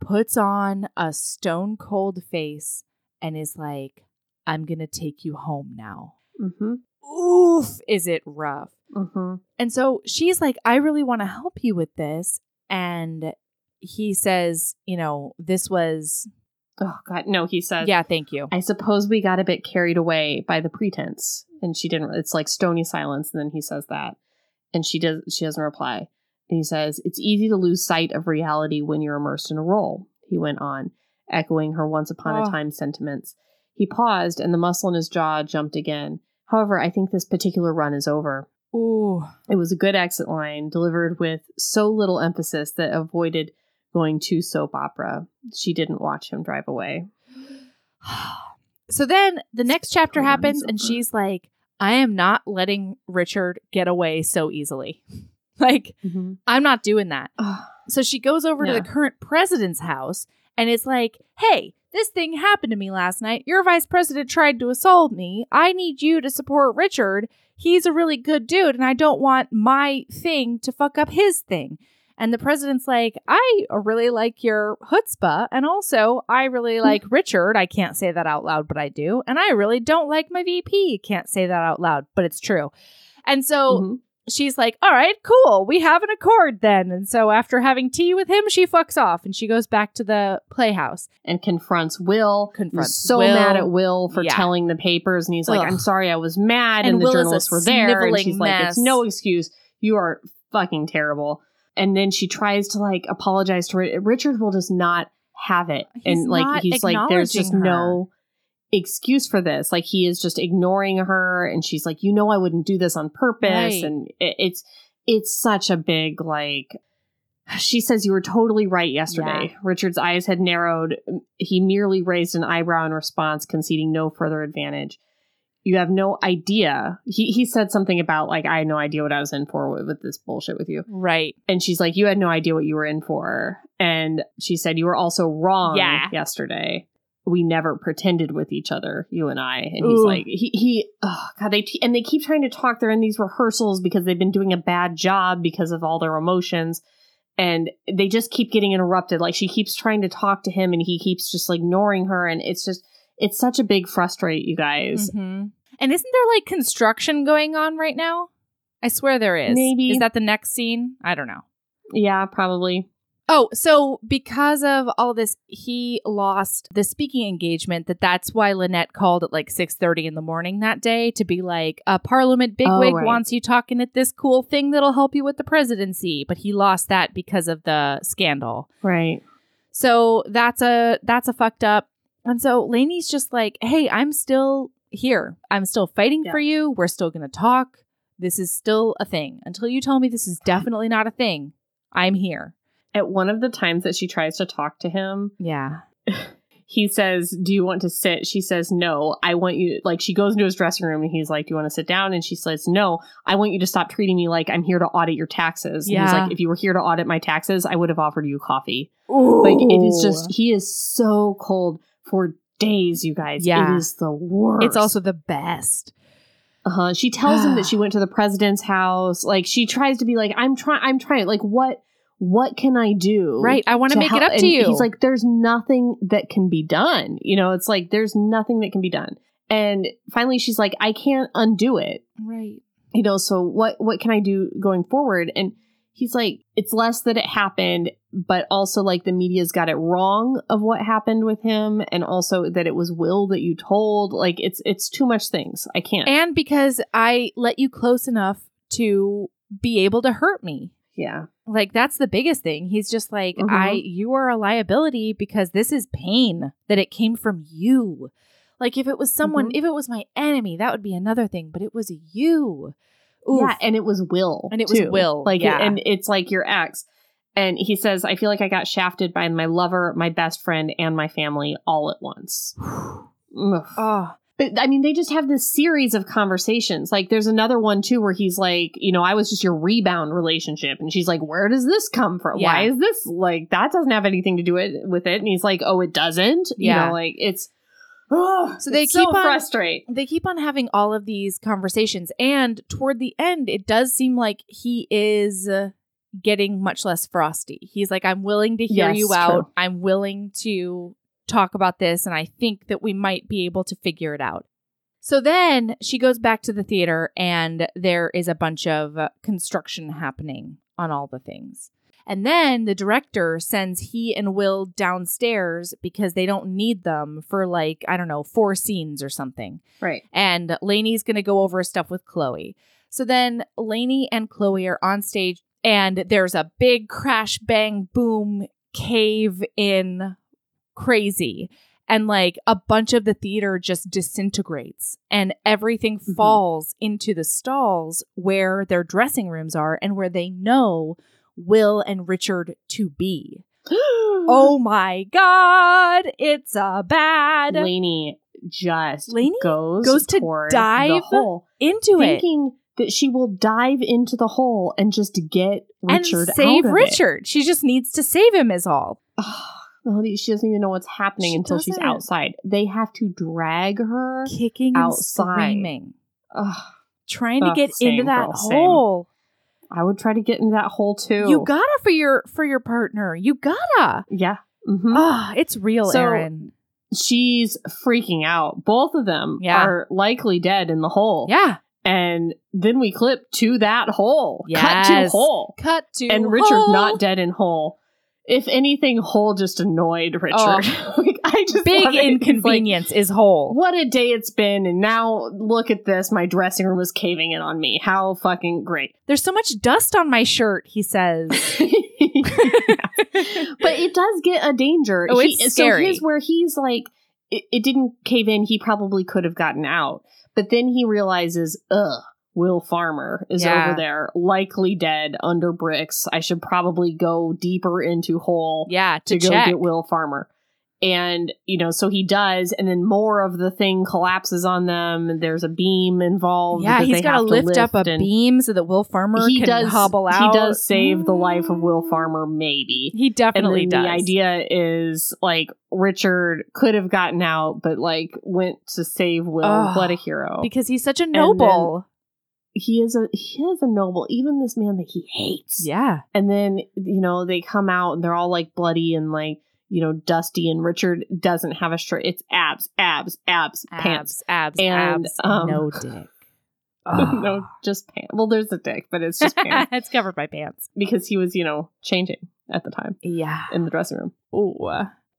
Speaker 1: puts on a stone cold face and is like, I'm going to take you home now.
Speaker 2: Mm-hmm.
Speaker 1: Oof, is it rough?
Speaker 2: Mm-hmm.
Speaker 1: And so she's like, I really want to help you with this. And he says, you know, this was,
Speaker 2: Oh God, no. He said,
Speaker 1: yeah, thank you.
Speaker 2: I suppose we got a bit carried away by the pretense, and she didn't. It's like stony silence, and then he says that, and she does. She doesn't reply. And he says, "It's easy to lose sight of reality when you're immersed in a role." He went on, echoing her once upon
Speaker 1: Oh.
Speaker 2: a time sentiments. He paused, and the muscle in his jaw jumped again. However, I think this particular run is over.
Speaker 1: Ooh.
Speaker 2: It was a good exit line, delivered with so little emphasis that avoided going too soap opera. She didn't watch him drive away.
Speaker 1: So then the next chapter happens, and she's like, I am not letting Richard get away so easily. like, mm-hmm. I'm not doing that. So she goes over to the current president's house and it's like, hey, this thing happened to me last night. Your vice president tried to assault me. I need you to support Richard. He's a really good dude, and I don't want my thing to fuck up his thing. And the president's like, I really like your chutzpah. And also, I really like Richard. I can't say that out loud, but I do. And I really don't like my VP. Can't say that out loud, but it's true. And so
Speaker 2: Mhm.
Speaker 1: She's like, all right, cool. We have an accord then. And so after having tea with him, she fucks off and she goes back to the playhouse.
Speaker 2: and confronts Will.
Speaker 1: Confronts
Speaker 2: so
Speaker 1: Will.
Speaker 2: mad at Will for
Speaker 1: Yeah.
Speaker 2: telling the papers, and he's like,
Speaker 1: Ugh.
Speaker 2: "I'm sorry, I was mad,"
Speaker 1: And
Speaker 2: and, the
Speaker 1: Will is a
Speaker 2: journalists were there, and she's like, "It's no excuse. You are fucking terrible." And then she tries to like apologize to Ri- Richard. Will just not have it,
Speaker 1: He's
Speaker 2: and like he's like, "There's just
Speaker 1: acknowledging
Speaker 2: no." Excuse for this like he is just ignoring her and she's like you know i wouldn't do this on purpose
Speaker 1: Right.
Speaker 2: and it, it's it's such a big like she says you were totally right yesterday. Richard's eyes had narrowed. He merely raised an eyebrow in response, conceding no further advantage. You have no idea. He he said something about like I had no idea what I was in for with, with this bullshit with you.
Speaker 1: Right.
Speaker 2: And she's like, You had no idea what you were in for. And she said, You were also wrong
Speaker 1: Yeah.
Speaker 2: yesterday. We never pretended with each other, you and I. And he's
Speaker 1: Ooh.
Speaker 2: like, he, he, oh God, they, and they keep trying to talk. They're in these rehearsals because they've been doing a bad job because of all their emotions. And they just keep getting interrupted. Like she keeps trying to talk to him and he keeps just like ignoring her. And it's just, it's such a big frustrate, you guys.
Speaker 1: Mhm. And isn't there like construction going on right now? I swear there is.
Speaker 2: Maybe.
Speaker 1: Is that the next scene? I don't know.
Speaker 2: Yeah, probably.
Speaker 1: Oh, so because of all this, he lost the speaking engagement. That that's why Lynette called at like six thirty in the morning that day to be like, a Parliament oh, bigwig
Speaker 2: Oh, right.
Speaker 1: wants you talking at this cool thing that'll help you with the presidency. But he lost that because of the scandal.
Speaker 2: Right.
Speaker 1: So that's a that's a fucked up. And so Lainie's just like, hey, I'm still here. I'm still fighting
Speaker 2: Yeah.
Speaker 1: for you. We're still gonna talk. This is still a thing. Until you tell me this is definitely not a thing, I'm here.
Speaker 2: At one of the times that she tries to talk to him,
Speaker 1: Yeah.
Speaker 2: he says, Do you want to sit? She says, No, I want you. Like, she goes into his dressing room and he's like, Do you want to sit down? And she says, No, I want you to stop treating me like I'm here to audit your taxes. And he's like, If you were here to audit my taxes, I would have offered you coffee. Like, it is just, he is so cold for days, you guys.
Speaker 1: Yeah.
Speaker 2: It is the worst.
Speaker 1: It's also the best.
Speaker 2: Uh-huh. She tells him that she went to the president's house. Like, she tries to be like, I'm trying, I'm trying. Like, what? What can I do?
Speaker 1: Right. I want to make
Speaker 2: help-
Speaker 1: it up
Speaker 2: and
Speaker 1: to you.
Speaker 2: He's like, there's nothing that can be done. You know, it's like, there's nothing that can be done. And finally, she's like, I can't undo it.
Speaker 1: right.
Speaker 2: You know, so what, what can I do going forward? And he's like, it's less that it happened, but also like the media's got it wrong of what happened with him. And also that it was Will that you told. Like, it's, it's too much things. I can't.
Speaker 1: And because I let you close enough to be able to hurt me.
Speaker 2: yeah.
Speaker 1: Like that's the biggest thing. He's just like,
Speaker 2: Mhm.
Speaker 1: I you are a liability because this is pain that it came from you. Like if it was someone,
Speaker 2: Mhm.
Speaker 1: if it was my enemy, that would be another thing, but it was you. Oof.
Speaker 2: Yeah, and it was Will.
Speaker 1: And it was. Will,
Speaker 2: Like,
Speaker 1: yeah.
Speaker 2: and it's like your ex. And he says, I feel like I got shafted by my lover, my best friend, and my family all at once.
Speaker 1: Oh,
Speaker 2: But I mean, they just have this series of conversations. Like, there's another one too where he's like, you know, I was just your rebound relationship. And she's like, where does this come from? Why is this like that doesn't have anything to do it with it? And he's like, oh, it doesn't? You
Speaker 1: Yeah.
Speaker 2: know, like it's, Ugh,
Speaker 1: So they keep
Speaker 2: so
Speaker 1: on-
Speaker 2: frustrate.
Speaker 1: they keep on having all of these conversations and toward the end it does seem like he is uh, getting much less frosty he's like i'm willing to hear
Speaker 2: Yes,
Speaker 1: you out
Speaker 2: true.
Speaker 1: i'm willing to talk about this and i think that we might be able to figure it out so then she goes back to the theater and there is a bunch of uh, construction happening on all the things and then the director sends he and Will downstairs because they don't need them for like, I don't know, four scenes or something
Speaker 2: Right.
Speaker 1: and Lainie's going to go over stuff with Chloe. So then Lainie and Chloe are on stage, and there's a big crash, bang, boom, cave in crazy. And like a bunch of the theater just disintegrates, and everything
Speaker 2: Mhm.
Speaker 1: falls into the stalls where their dressing rooms are and where they know Will and Richard to be. Oh my God, it's a bad
Speaker 2: Lainie just
Speaker 1: Lainie
Speaker 2: goes
Speaker 1: goes to dive
Speaker 2: the hole,
Speaker 1: into it.
Speaker 2: thinking that she will dive into the hole and just get Richard
Speaker 1: and save Richard. She just needs to save him, is all.
Speaker 2: Ugh, Melody, she doesn't even know what's happening
Speaker 1: She
Speaker 2: until she's outside. They have to drag her.
Speaker 1: Kicking and
Speaker 2: Outside.
Speaker 1: screaming,
Speaker 2: Ugh,
Speaker 1: trying to get into that
Speaker 2: girl, same.
Speaker 1: hole.
Speaker 2: I would try to get into that hole too.
Speaker 1: You gotta for your for your partner. You gotta.
Speaker 2: yeah. hmm
Speaker 1: Ah, it's real,
Speaker 2: So-
Speaker 1: Erin.
Speaker 2: She's freaking out. Both of them
Speaker 1: Yeah.
Speaker 2: are likely dead in the hole.
Speaker 1: Yeah.
Speaker 2: And then we clip to that hole. Cut to hole.
Speaker 1: Cut to
Speaker 2: and Richard
Speaker 1: hole.
Speaker 2: not dead in Hole. If anything, Hole just annoyed Richard. Oh. like, I just
Speaker 1: Oh. Big.
Speaker 2: He's like,
Speaker 1: inconvenience is whole.
Speaker 2: what a day it's been, and now look at this. My dressing room is caving in on me. How fucking great!
Speaker 1: There's so much dust on my shirt, he says.
Speaker 2: but it does get a danger.
Speaker 1: Oh, it's scary.
Speaker 2: So his where he's like, it, it didn't cave in. He probably could have gotten out, but then he realizes, ugh. Will Farmer is
Speaker 1: Yeah.
Speaker 2: over there, likely dead under bricks. I should probably go deeper into Hole
Speaker 1: yeah, to,
Speaker 2: to, go get Will Farmer. And, you know, so he does, and then more of the thing collapses on them. There's a beam involved.
Speaker 1: yeah, he's got to
Speaker 2: have
Speaker 1: lift up a beam so that Will Farmer
Speaker 2: He
Speaker 1: can
Speaker 2: does
Speaker 1: hobble out.
Speaker 2: He does save the life of Will mm. Farmer, maybe.
Speaker 1: He definitely does.
Speaker 2: the idea is like Richard could have gotten out, but like went to save Will.
Speaker 1: Ugh,
Speaker 2: what a hero!
Speaker 1: because he's such a noble.
Speaker 2: He is a he is a noble, even this man that he hates.
Speaker 1: yeah.
Speaker 2: And then, you know, they come out and they're all like bloody and like, you know, dusty. And Richard doesn't have a shirt. It's abs, abs, abs, pants.
Speaker 1: abs, abs,
Speaker 2: And,
Speaker 1: abs,
Speaker 2: um,
Speaker 1: no dick.
Speaker 2: no, just pants. Well, there's a dick, but it's just pants
Speaker 1: it's covered by pants.
Speaker 2: because he was, you know, changing at the time
Speaker 1: Yeah.
Speaker 2: in the dressing room.
Speaker 1: Ooh.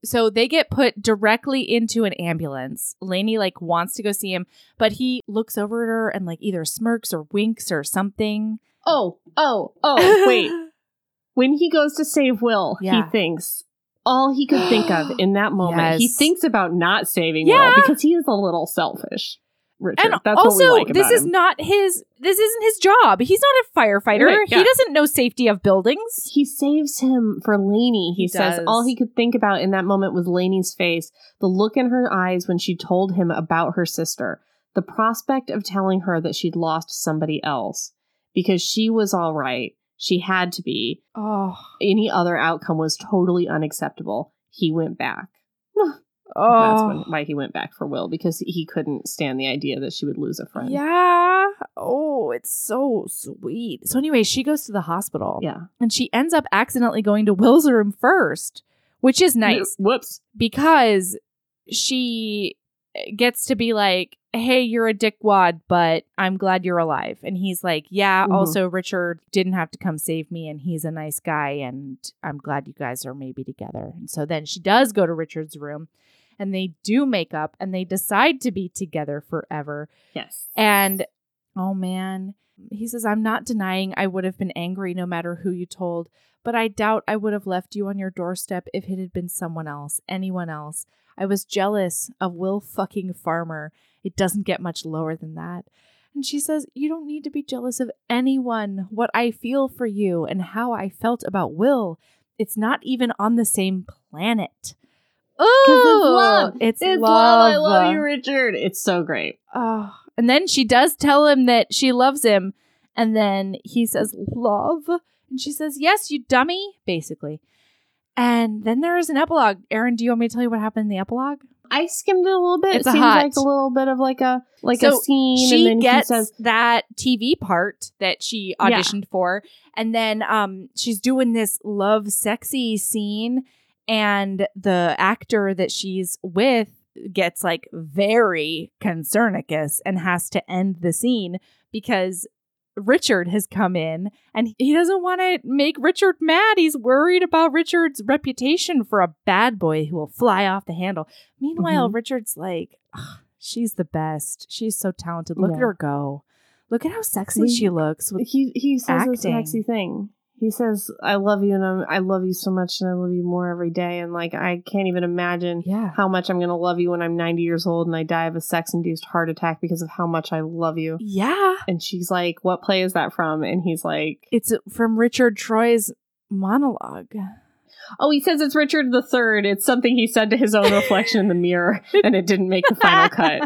Speaker 1: So they get put directly into an ambulance. Lainie like wants to go see him, but he looks over at her and like either smirks or winks or something.
Speaker 2: Oh, oh, oh, wait. when he goes to save Will,
Speaker 1: Yeah.
Speaker 2: he thinks all he could think of in that moment. He thinks about not saving
Speaker 1: Yeah.
Speaker 2: Will because he is a little selfish. Richard.
Speaker 1: and
Speaker 2: That's
Speaker 1: also,
Speaker 2: like
Speaker 1: this is
Speaker 2: him.
Speaker 1: not his. This isn't his job. He's not a firefighter.
Speaker 2: Right, yeah.
Speaker 1: He doesn't know safety of buildings.
Speaker 2: he saves him for Lainie. He,
Speaker 1: He
Speaker 2: says
Speaker 1: does.
Speaker 2: all he could think about in that moment was Lainie's face, the look in her eyes when she told him about her sister, the prospect of telling her that she'd lost somebody else because she was all right. She had to be.
Speaker 1: Oh,
Speaker 2: Any other outcome was totally unacceptable. He went back.
Speaker 1: oh,
Speaker 2: That's when, why he went back for Will because he couldn't stand the idea that she would lose a friend.
Speaker 1: yeah. Oh, it's so sweet. So anyway, she goes to the hospital.
Speaker 2: Yeah.
Speaker 1: and she ends up accidentally going to Will's room first, which is nice
Speaker 2: Whoops.
Speaker 1: because she gets to be like, "Hey, you're a dickwad, but I'm glad you're alive." And he's like, "Yeah,
Speaker 2: Mhm.
Speaker 1: also Richard didn't have to come save me and he's a nice guy and I'm glad you guys are maybe together." And so then she does go to Richard's room and they do make up and they decide to be together forever.
Speaker 2: Yes.
Speaker 1: And oh man, he says, I'm not denying I would have been angry no matter who you told, but I doubt I would have left you on your doorstep if it had been someone else, anyone else. I was jealous of Will fucking Farmer. It doesn't get much lower than that. And she says, You don't need to be jealous of anyone. What I feel for you and how I felt about Will, it's not even on the same planet. Oh,
Speaker 2: love.
Speaker 1: It's,
Speaker 2: It's
Speaker 1: love.
Speaker 2: love. I love you, Richard. It's so great.
Speaker 1: Oh, and then she does tell him that she loves him. And then he says, Love? And she says, Yes, you dummy, basically. And then there is an epilogue. Erin, do you want me to tell you what happened in the epilogue?
Speaker 2: I skimmed it a little bit.
Speaker 1: It's
Speaker 2: it seems
Speaker 1: hot.
Speaker 2: like a little bit of like a like
Speaker 1: So
Speaker 2: a scene,
Speaker 1: she
Speaker 2: and then
Speaker 1: gets
Speaker 2: says,
Speaker 1: that TV part that she
Speaker 2: Yeah.
Speaker 1: auditioned for, and then um, she's doing this love sexy scene, and the actor that she's with gets like very concernicus and has to end the scene because Richard has come in and he doesn't want to make Richard mad. He's worried about Richard's reputation for a bad boy who will fly off the handle. Meanwhile,
Speaker 2: Mhm.
Speaker 1: Richard's like, "Ugh, she's the best. She's so talented. Look at her go. Look at how sexy
Speaker 2: We-
Speaker 1: she looks. With-
Speaker 2: he he says
Speaker 1: acting.
Speaker 2: sexy thing. He says, "I love you, and I'm, I love you so much, and I love you more every day." And like, I can't even imagine
Speaker 1: yeah.
Speaker 2: how much I'm gonna love you when I'm 90 years old and I die of a sex-induced heart attack because of how much I love you.
Speaker 1: Yeah.
Speaker 2: And she's like, "What play is that from?" And he's like,
Speaker 1: It's from Richard Troy's monologue.
Speaker 2: "Oh, he says it's Richard the Third. It's something he said to his own reflection in the mirror, and it didn't make the final cut."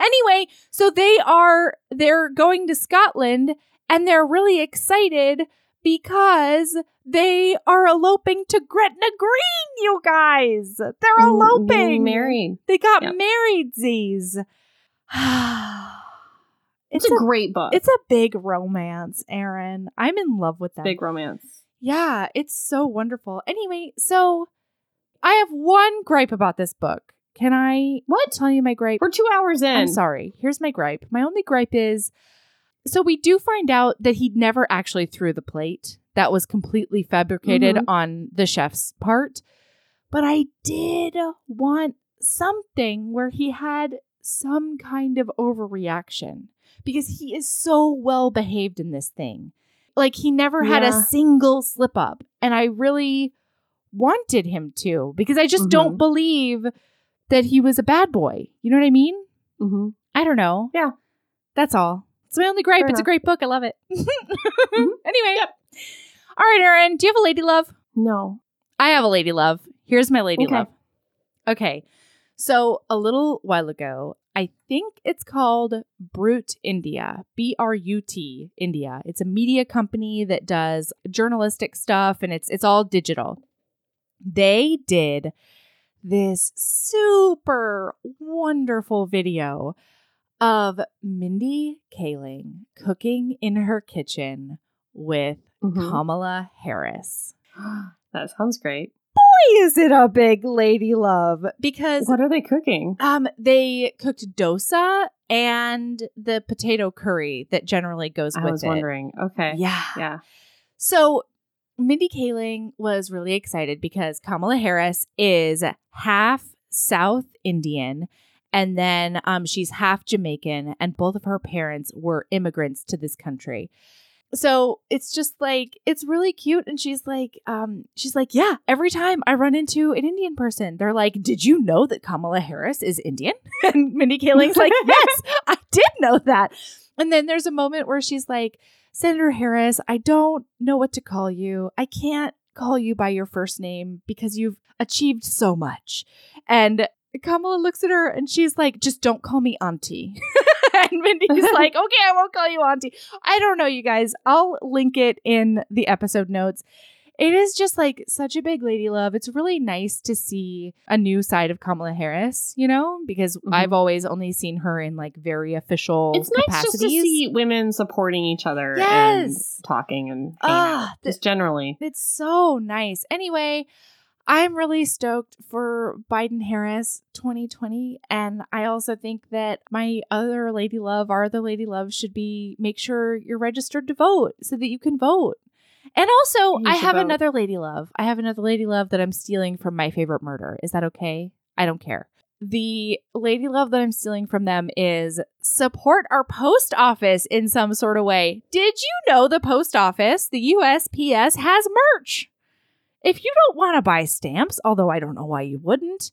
Speaker 1: anyway, so they are they're going to Scotland and they're really excited because they are eloping to Gretna Green, you guys. They're eloping.
Speaker 2: Married.
Speaker 1: They got
Speaker 2: Yep.
Speaker 1: married, Z's.
Speaker 2: It's,
Speaker 1: it's
Speaker 2: a,
Speaker 1: a
Speaker 2: great book.
Speaker 1: it's a big romance, Erin. I'm in love with that.
Speaker 2: big romance.
Speaker 1: Yeah, it's so wonderful. Anyway, so I have one gripe about this book. Can I
Speaker 2: What?
Speaker 1: tell you my gripe?
Speaker 2: We're two hours in.
Speaker 1: I'm sorry. Here's my gripe. My only gripe is so we do find out that he never actually threw the plate. That was completely fabricated
Speaker 2: Mhm.
Speaker 1: on the chef's part. But I did want something where he had some kind of overreaction because he is so well behaved in this thing. Like he never had a single slip up. And I really wanted him to because I just don't
Speaker 2: Mhm.
Speaker 1: believe that he was a bad boy. You know what I mean?
Speaker 2: hmm
Speaker 1: I don't know.
Speaker 2: Yeah.
Speaker 1: That's all. It's my only gripe.
Speaker 2: Fair
Speaker 1: it's a great book. I love it.
Speaker 2: Mhm.
Speaker 1: Anyway. All right, Erin, do you have a lady love?
Speaker 2: No.
Speaker 1: I have a lady love. Here's my lady
Speaker 2: Okay.
Speaker 1: love. Okay. So a little while ago, I think it's called Brut India, B R U T India. It's a media company that does journalistic stuff and it's it's all digital. They did this super wonderful video of Mindy Kaling cooking in her kitchen with
Speaker 2: Mhm.
Speaker 1: Kamala Harris.
Speaker 2: that sounds great.
Speaker 1: Boy, is it a big lady love because
Speaker 2: What are they cooking?
Speaker 1: um they cooked dosa and the potato curry that generally goes
Speaker 2: I
Speaker 1: with it.
Speaker 2: I was wondering. Okay.
Speaker 1: Yeah.
Speaker 2: Yeah.
Speaker 1: So Mindy Kaling was really excited because Kamala Harris is half South Indian and then um, she's half Jamaican, and both of her parents were immigrants to this country. So it's just like it's really cute, and she's like, um, she's like, yeah. Every time I run into an Indian person, they're like, "Did you know that Kamala Harris is Indian?" And Mindy Kaling's like, "Yes, I did know that." And then there's a moment where she's like, Senator Harris, I don't know what to call you. I can't call you by your first name because you've achieved so much. And Kamala looks at her and she's like, just don't call me auntie. and Mindy's like, okay, I won't call you auntie. I don't know, you guys. I'll link it in the episode notes. It is just like such a big lady love. It's really nice to see a new side of Kamala Harris, you know, because
Speaker 2: Mhm.
Speaker 1: I've always only seen her in like very official
Speaker 2: It's nice
Speaker 1: capacities.
Speaker 2: just to see women supporting each other
Speaker 1: Yes.
Speaker 2: and talking and
Speaker 1: Ah,
Speaker 2: out. Just generally.
Speaker 1: It's so nice. Anyway, I'm really stoked for Biden Harris 2020. And I also think that my other lady love, our other lady love, should be make sure you're registered to vote so that you can vote. And also, I have
Speaker 2: vote.
Speaker 1: another lady love. I have another lady love that I'm stealing from my favorite murder. Is that okay? I don't care. The lady love that I'm stealing from them is support our post office in some sort of way. Did you know the post office, the USPS, has merch? If you don't want to buy stamps, although I don't know why you wouldn't,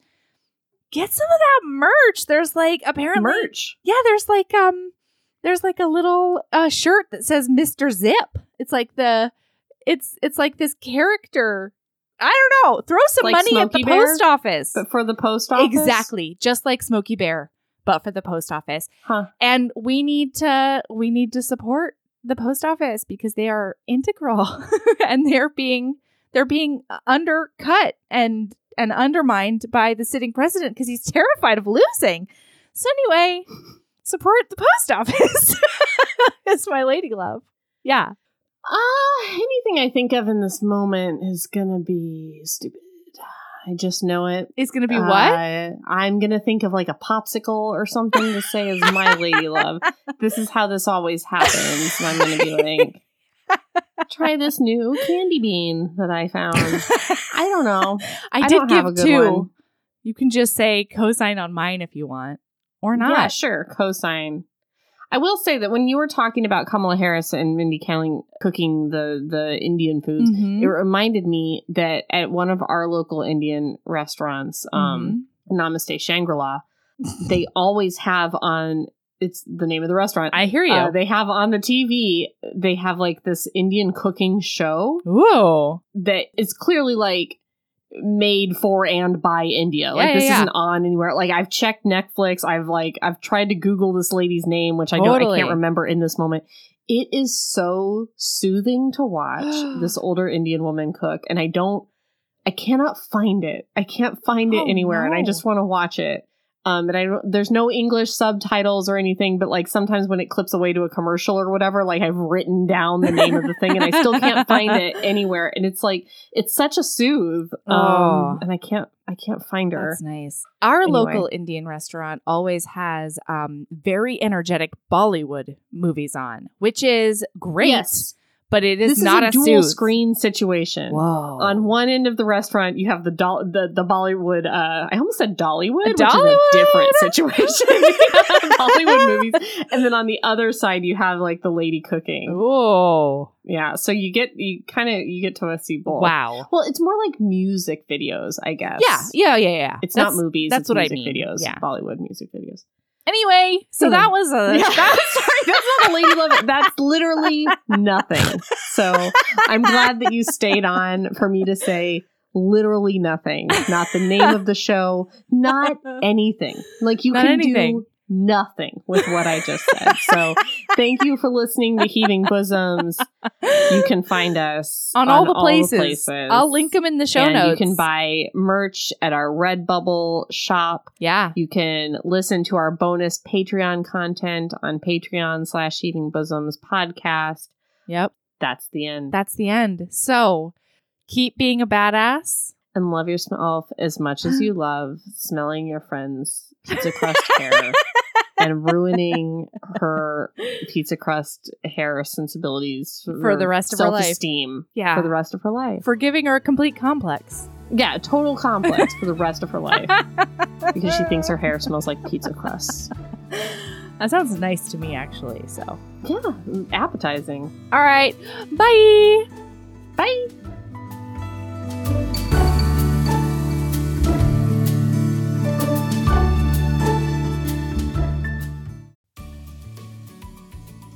Speaker 1: get some of that merch. There's like apparently
Speaker 2: Merch.
Speaker 1: yeah, there's like um there's like a little uh shirt that says Mr. Zip. It's like the it's it's like this character. I don't know. Throw some
Speaker 2: Like
Speaker 1: money at the
Speaker 2: Bear,
Speaker 1: post office.
Speaker 2: But for the post office?
Speaker 1: Exactly. Just like Smokey Bear, but for the post office.
Speaker 2: Huh.
Speaker 1: And we need to we need to support the post office because they are integral and they're being they're being undercut and and undermined by the sitting president because he's terrified of losing. So anyway, support the post office. It's my lady love. Yeah.
Speaker 2: Uh, anything I think of in this moment is gonna be stupid. I just know it.
Speaker 1: It's gonna be what?
Speaker 2: Uh, I'm gonna think of like a popsicle or something to say as my lady love. This is how this always happens. And I'm gonna be like, try this new candy bean that I found. I don't know.
Speaker 1: I,
Speaker 2: I
Speaker 1: did give two.
Speaker 2: one.
Speaker 1: You can just say cosign on mine if you want, or not.
Speaker 2: Yeah, sure. Cosign. I will say that when you were talking about Kamala Harris and Mindy Kaling cooking the the Indian foods,
Speaker 1: Mhm.
Speaker 2: it reminded me that at one of our local Indian restaurants, um,
Speaker 1: Mm-hmm.
Speaker 2: Namaste Shangri La, they always have on. It's the name of the restaurant.
Speaker 1: I hear you.
Speaker 2: Uh, they have on the TV. They have like this Indian cooking show
Speaker 1: Ooh.
Speaker 2: that is clearly like made for and by India. Like
Speaker 1: yeah,
Speaker 2: this
Speaker 1: yeah.
Speaker 2: isn't on anywhere. Like I've checked Netflix. I've like I've tried to Google this lady's name, which I don't I can't remember in this moment. It is so soothing to watch this older Indian woman cook, and I don't. I cannot find it. I can't find it
Speaker 1: Oh,
Speaker 2: anywhere, and I just want to watch it. Um, and I don't, there's no English subtitles or anything, but like sometimes when it clips away to a commercial or whatever, like I've written down the name of the thing and I still can't find it anywhere. And it's like it's such a soothe. Um,
Speaker 1: Oh.
Speaker 2: and I can't I can't find her.
Speaker 1: That's nice. Our
Speaker 2: Anyway.
Speaker 1: local Indian restaurant always has um, very energetic Bollywood movies on, which is great.
Speaker 2: Yes.
Speaker 1: But it is
Speaker 2: this
Speaker 1: not
Speaker 2: is a,
Speaker 1: a
Speaker 2: dual
Speaker 1: soothe.
Speaker 2: screen situation.
Speaker 1: Whoa.
Speaker 2: On one end of the restaurant, you have the doll, the the Bollywood. Uh, I almost said Dollywood, which
Speaker 1: Dollywood?
Speaker 2: is a different situation. Bollywood movies, and then on the other side, you have like the lady cooking.
Speaker 1: Oh,
Speaker 2: Yeah, so you get you kind of you get to see both.
Speaker 1: Wow.
Speaker 2: Well, it's more like music videos, I guess.
Speaker 1: Yeah. Yeah. Yeah. Yeah.
Speaker 2: It's
Speaker 1: That's-
Speaker 2: not movies.
Speaker 1: that's
Speaker 2: it's
Speaker 1: what I
Speaker 2: music
Speaker 1: mean.
Speaker 2: Videos.
Speaker 1: Yeah.
Speaker 2: Bollywood music videos.
Speaker 1: Anyway, so
Speaker 2: Anyway.
Speaker 1: that was a.
Speaker 2: Yeah,
Speaker 1: that-
Speaker 2: sorry, that's not a lady love. That's literally nothing. So I'm glad that you stayed on for me to say literally nothing. Not the name of the show, not anything. Like you
Speaker 1: Not
Speaker 2: can
Speaker 1: anything.
Speaker 2: do nothing with what I just said. So thank you for listening to Heaving Bosoms. You can find us
Speaker 1: on, all, the places.
Speaker 2: places.
Speaker 1: I'll link them in the show
Speaker 2: and
Speaker 1: notes.
Speaker 2: You can buy merch at our Redbubble shop.
Speaker 1: Yeah.
Speaker 2: You can listen to our bonus Patreon content on Patreon slash Heaving Bosoms podcast.
Speaker 1: Yep.
Speaker 2: That's the end.
Speaker 1: That's the end. So keep being a badass.
Speaker 2: and love yourself as much as you love smelling your friend's pizza crust hair and ruining her pizza crust hair sensibilities
Speaker 1: For the rest of her life.
Speaker 2: self-esteem
Speaker 1: Yeah.
Speaker 2: for the rest of her life.
Speaker 1: For giving her a complete complex.
Speaker 2: Yeah, total complex for the rest of her life because she thinks her hair smells like pizza crusts.
Speaker 1: That sounds nice to me, actually. So,
Speaker 2: Yeah, appetizing.
Speaker 1: all right. Bye.
Speaker 2: Bye.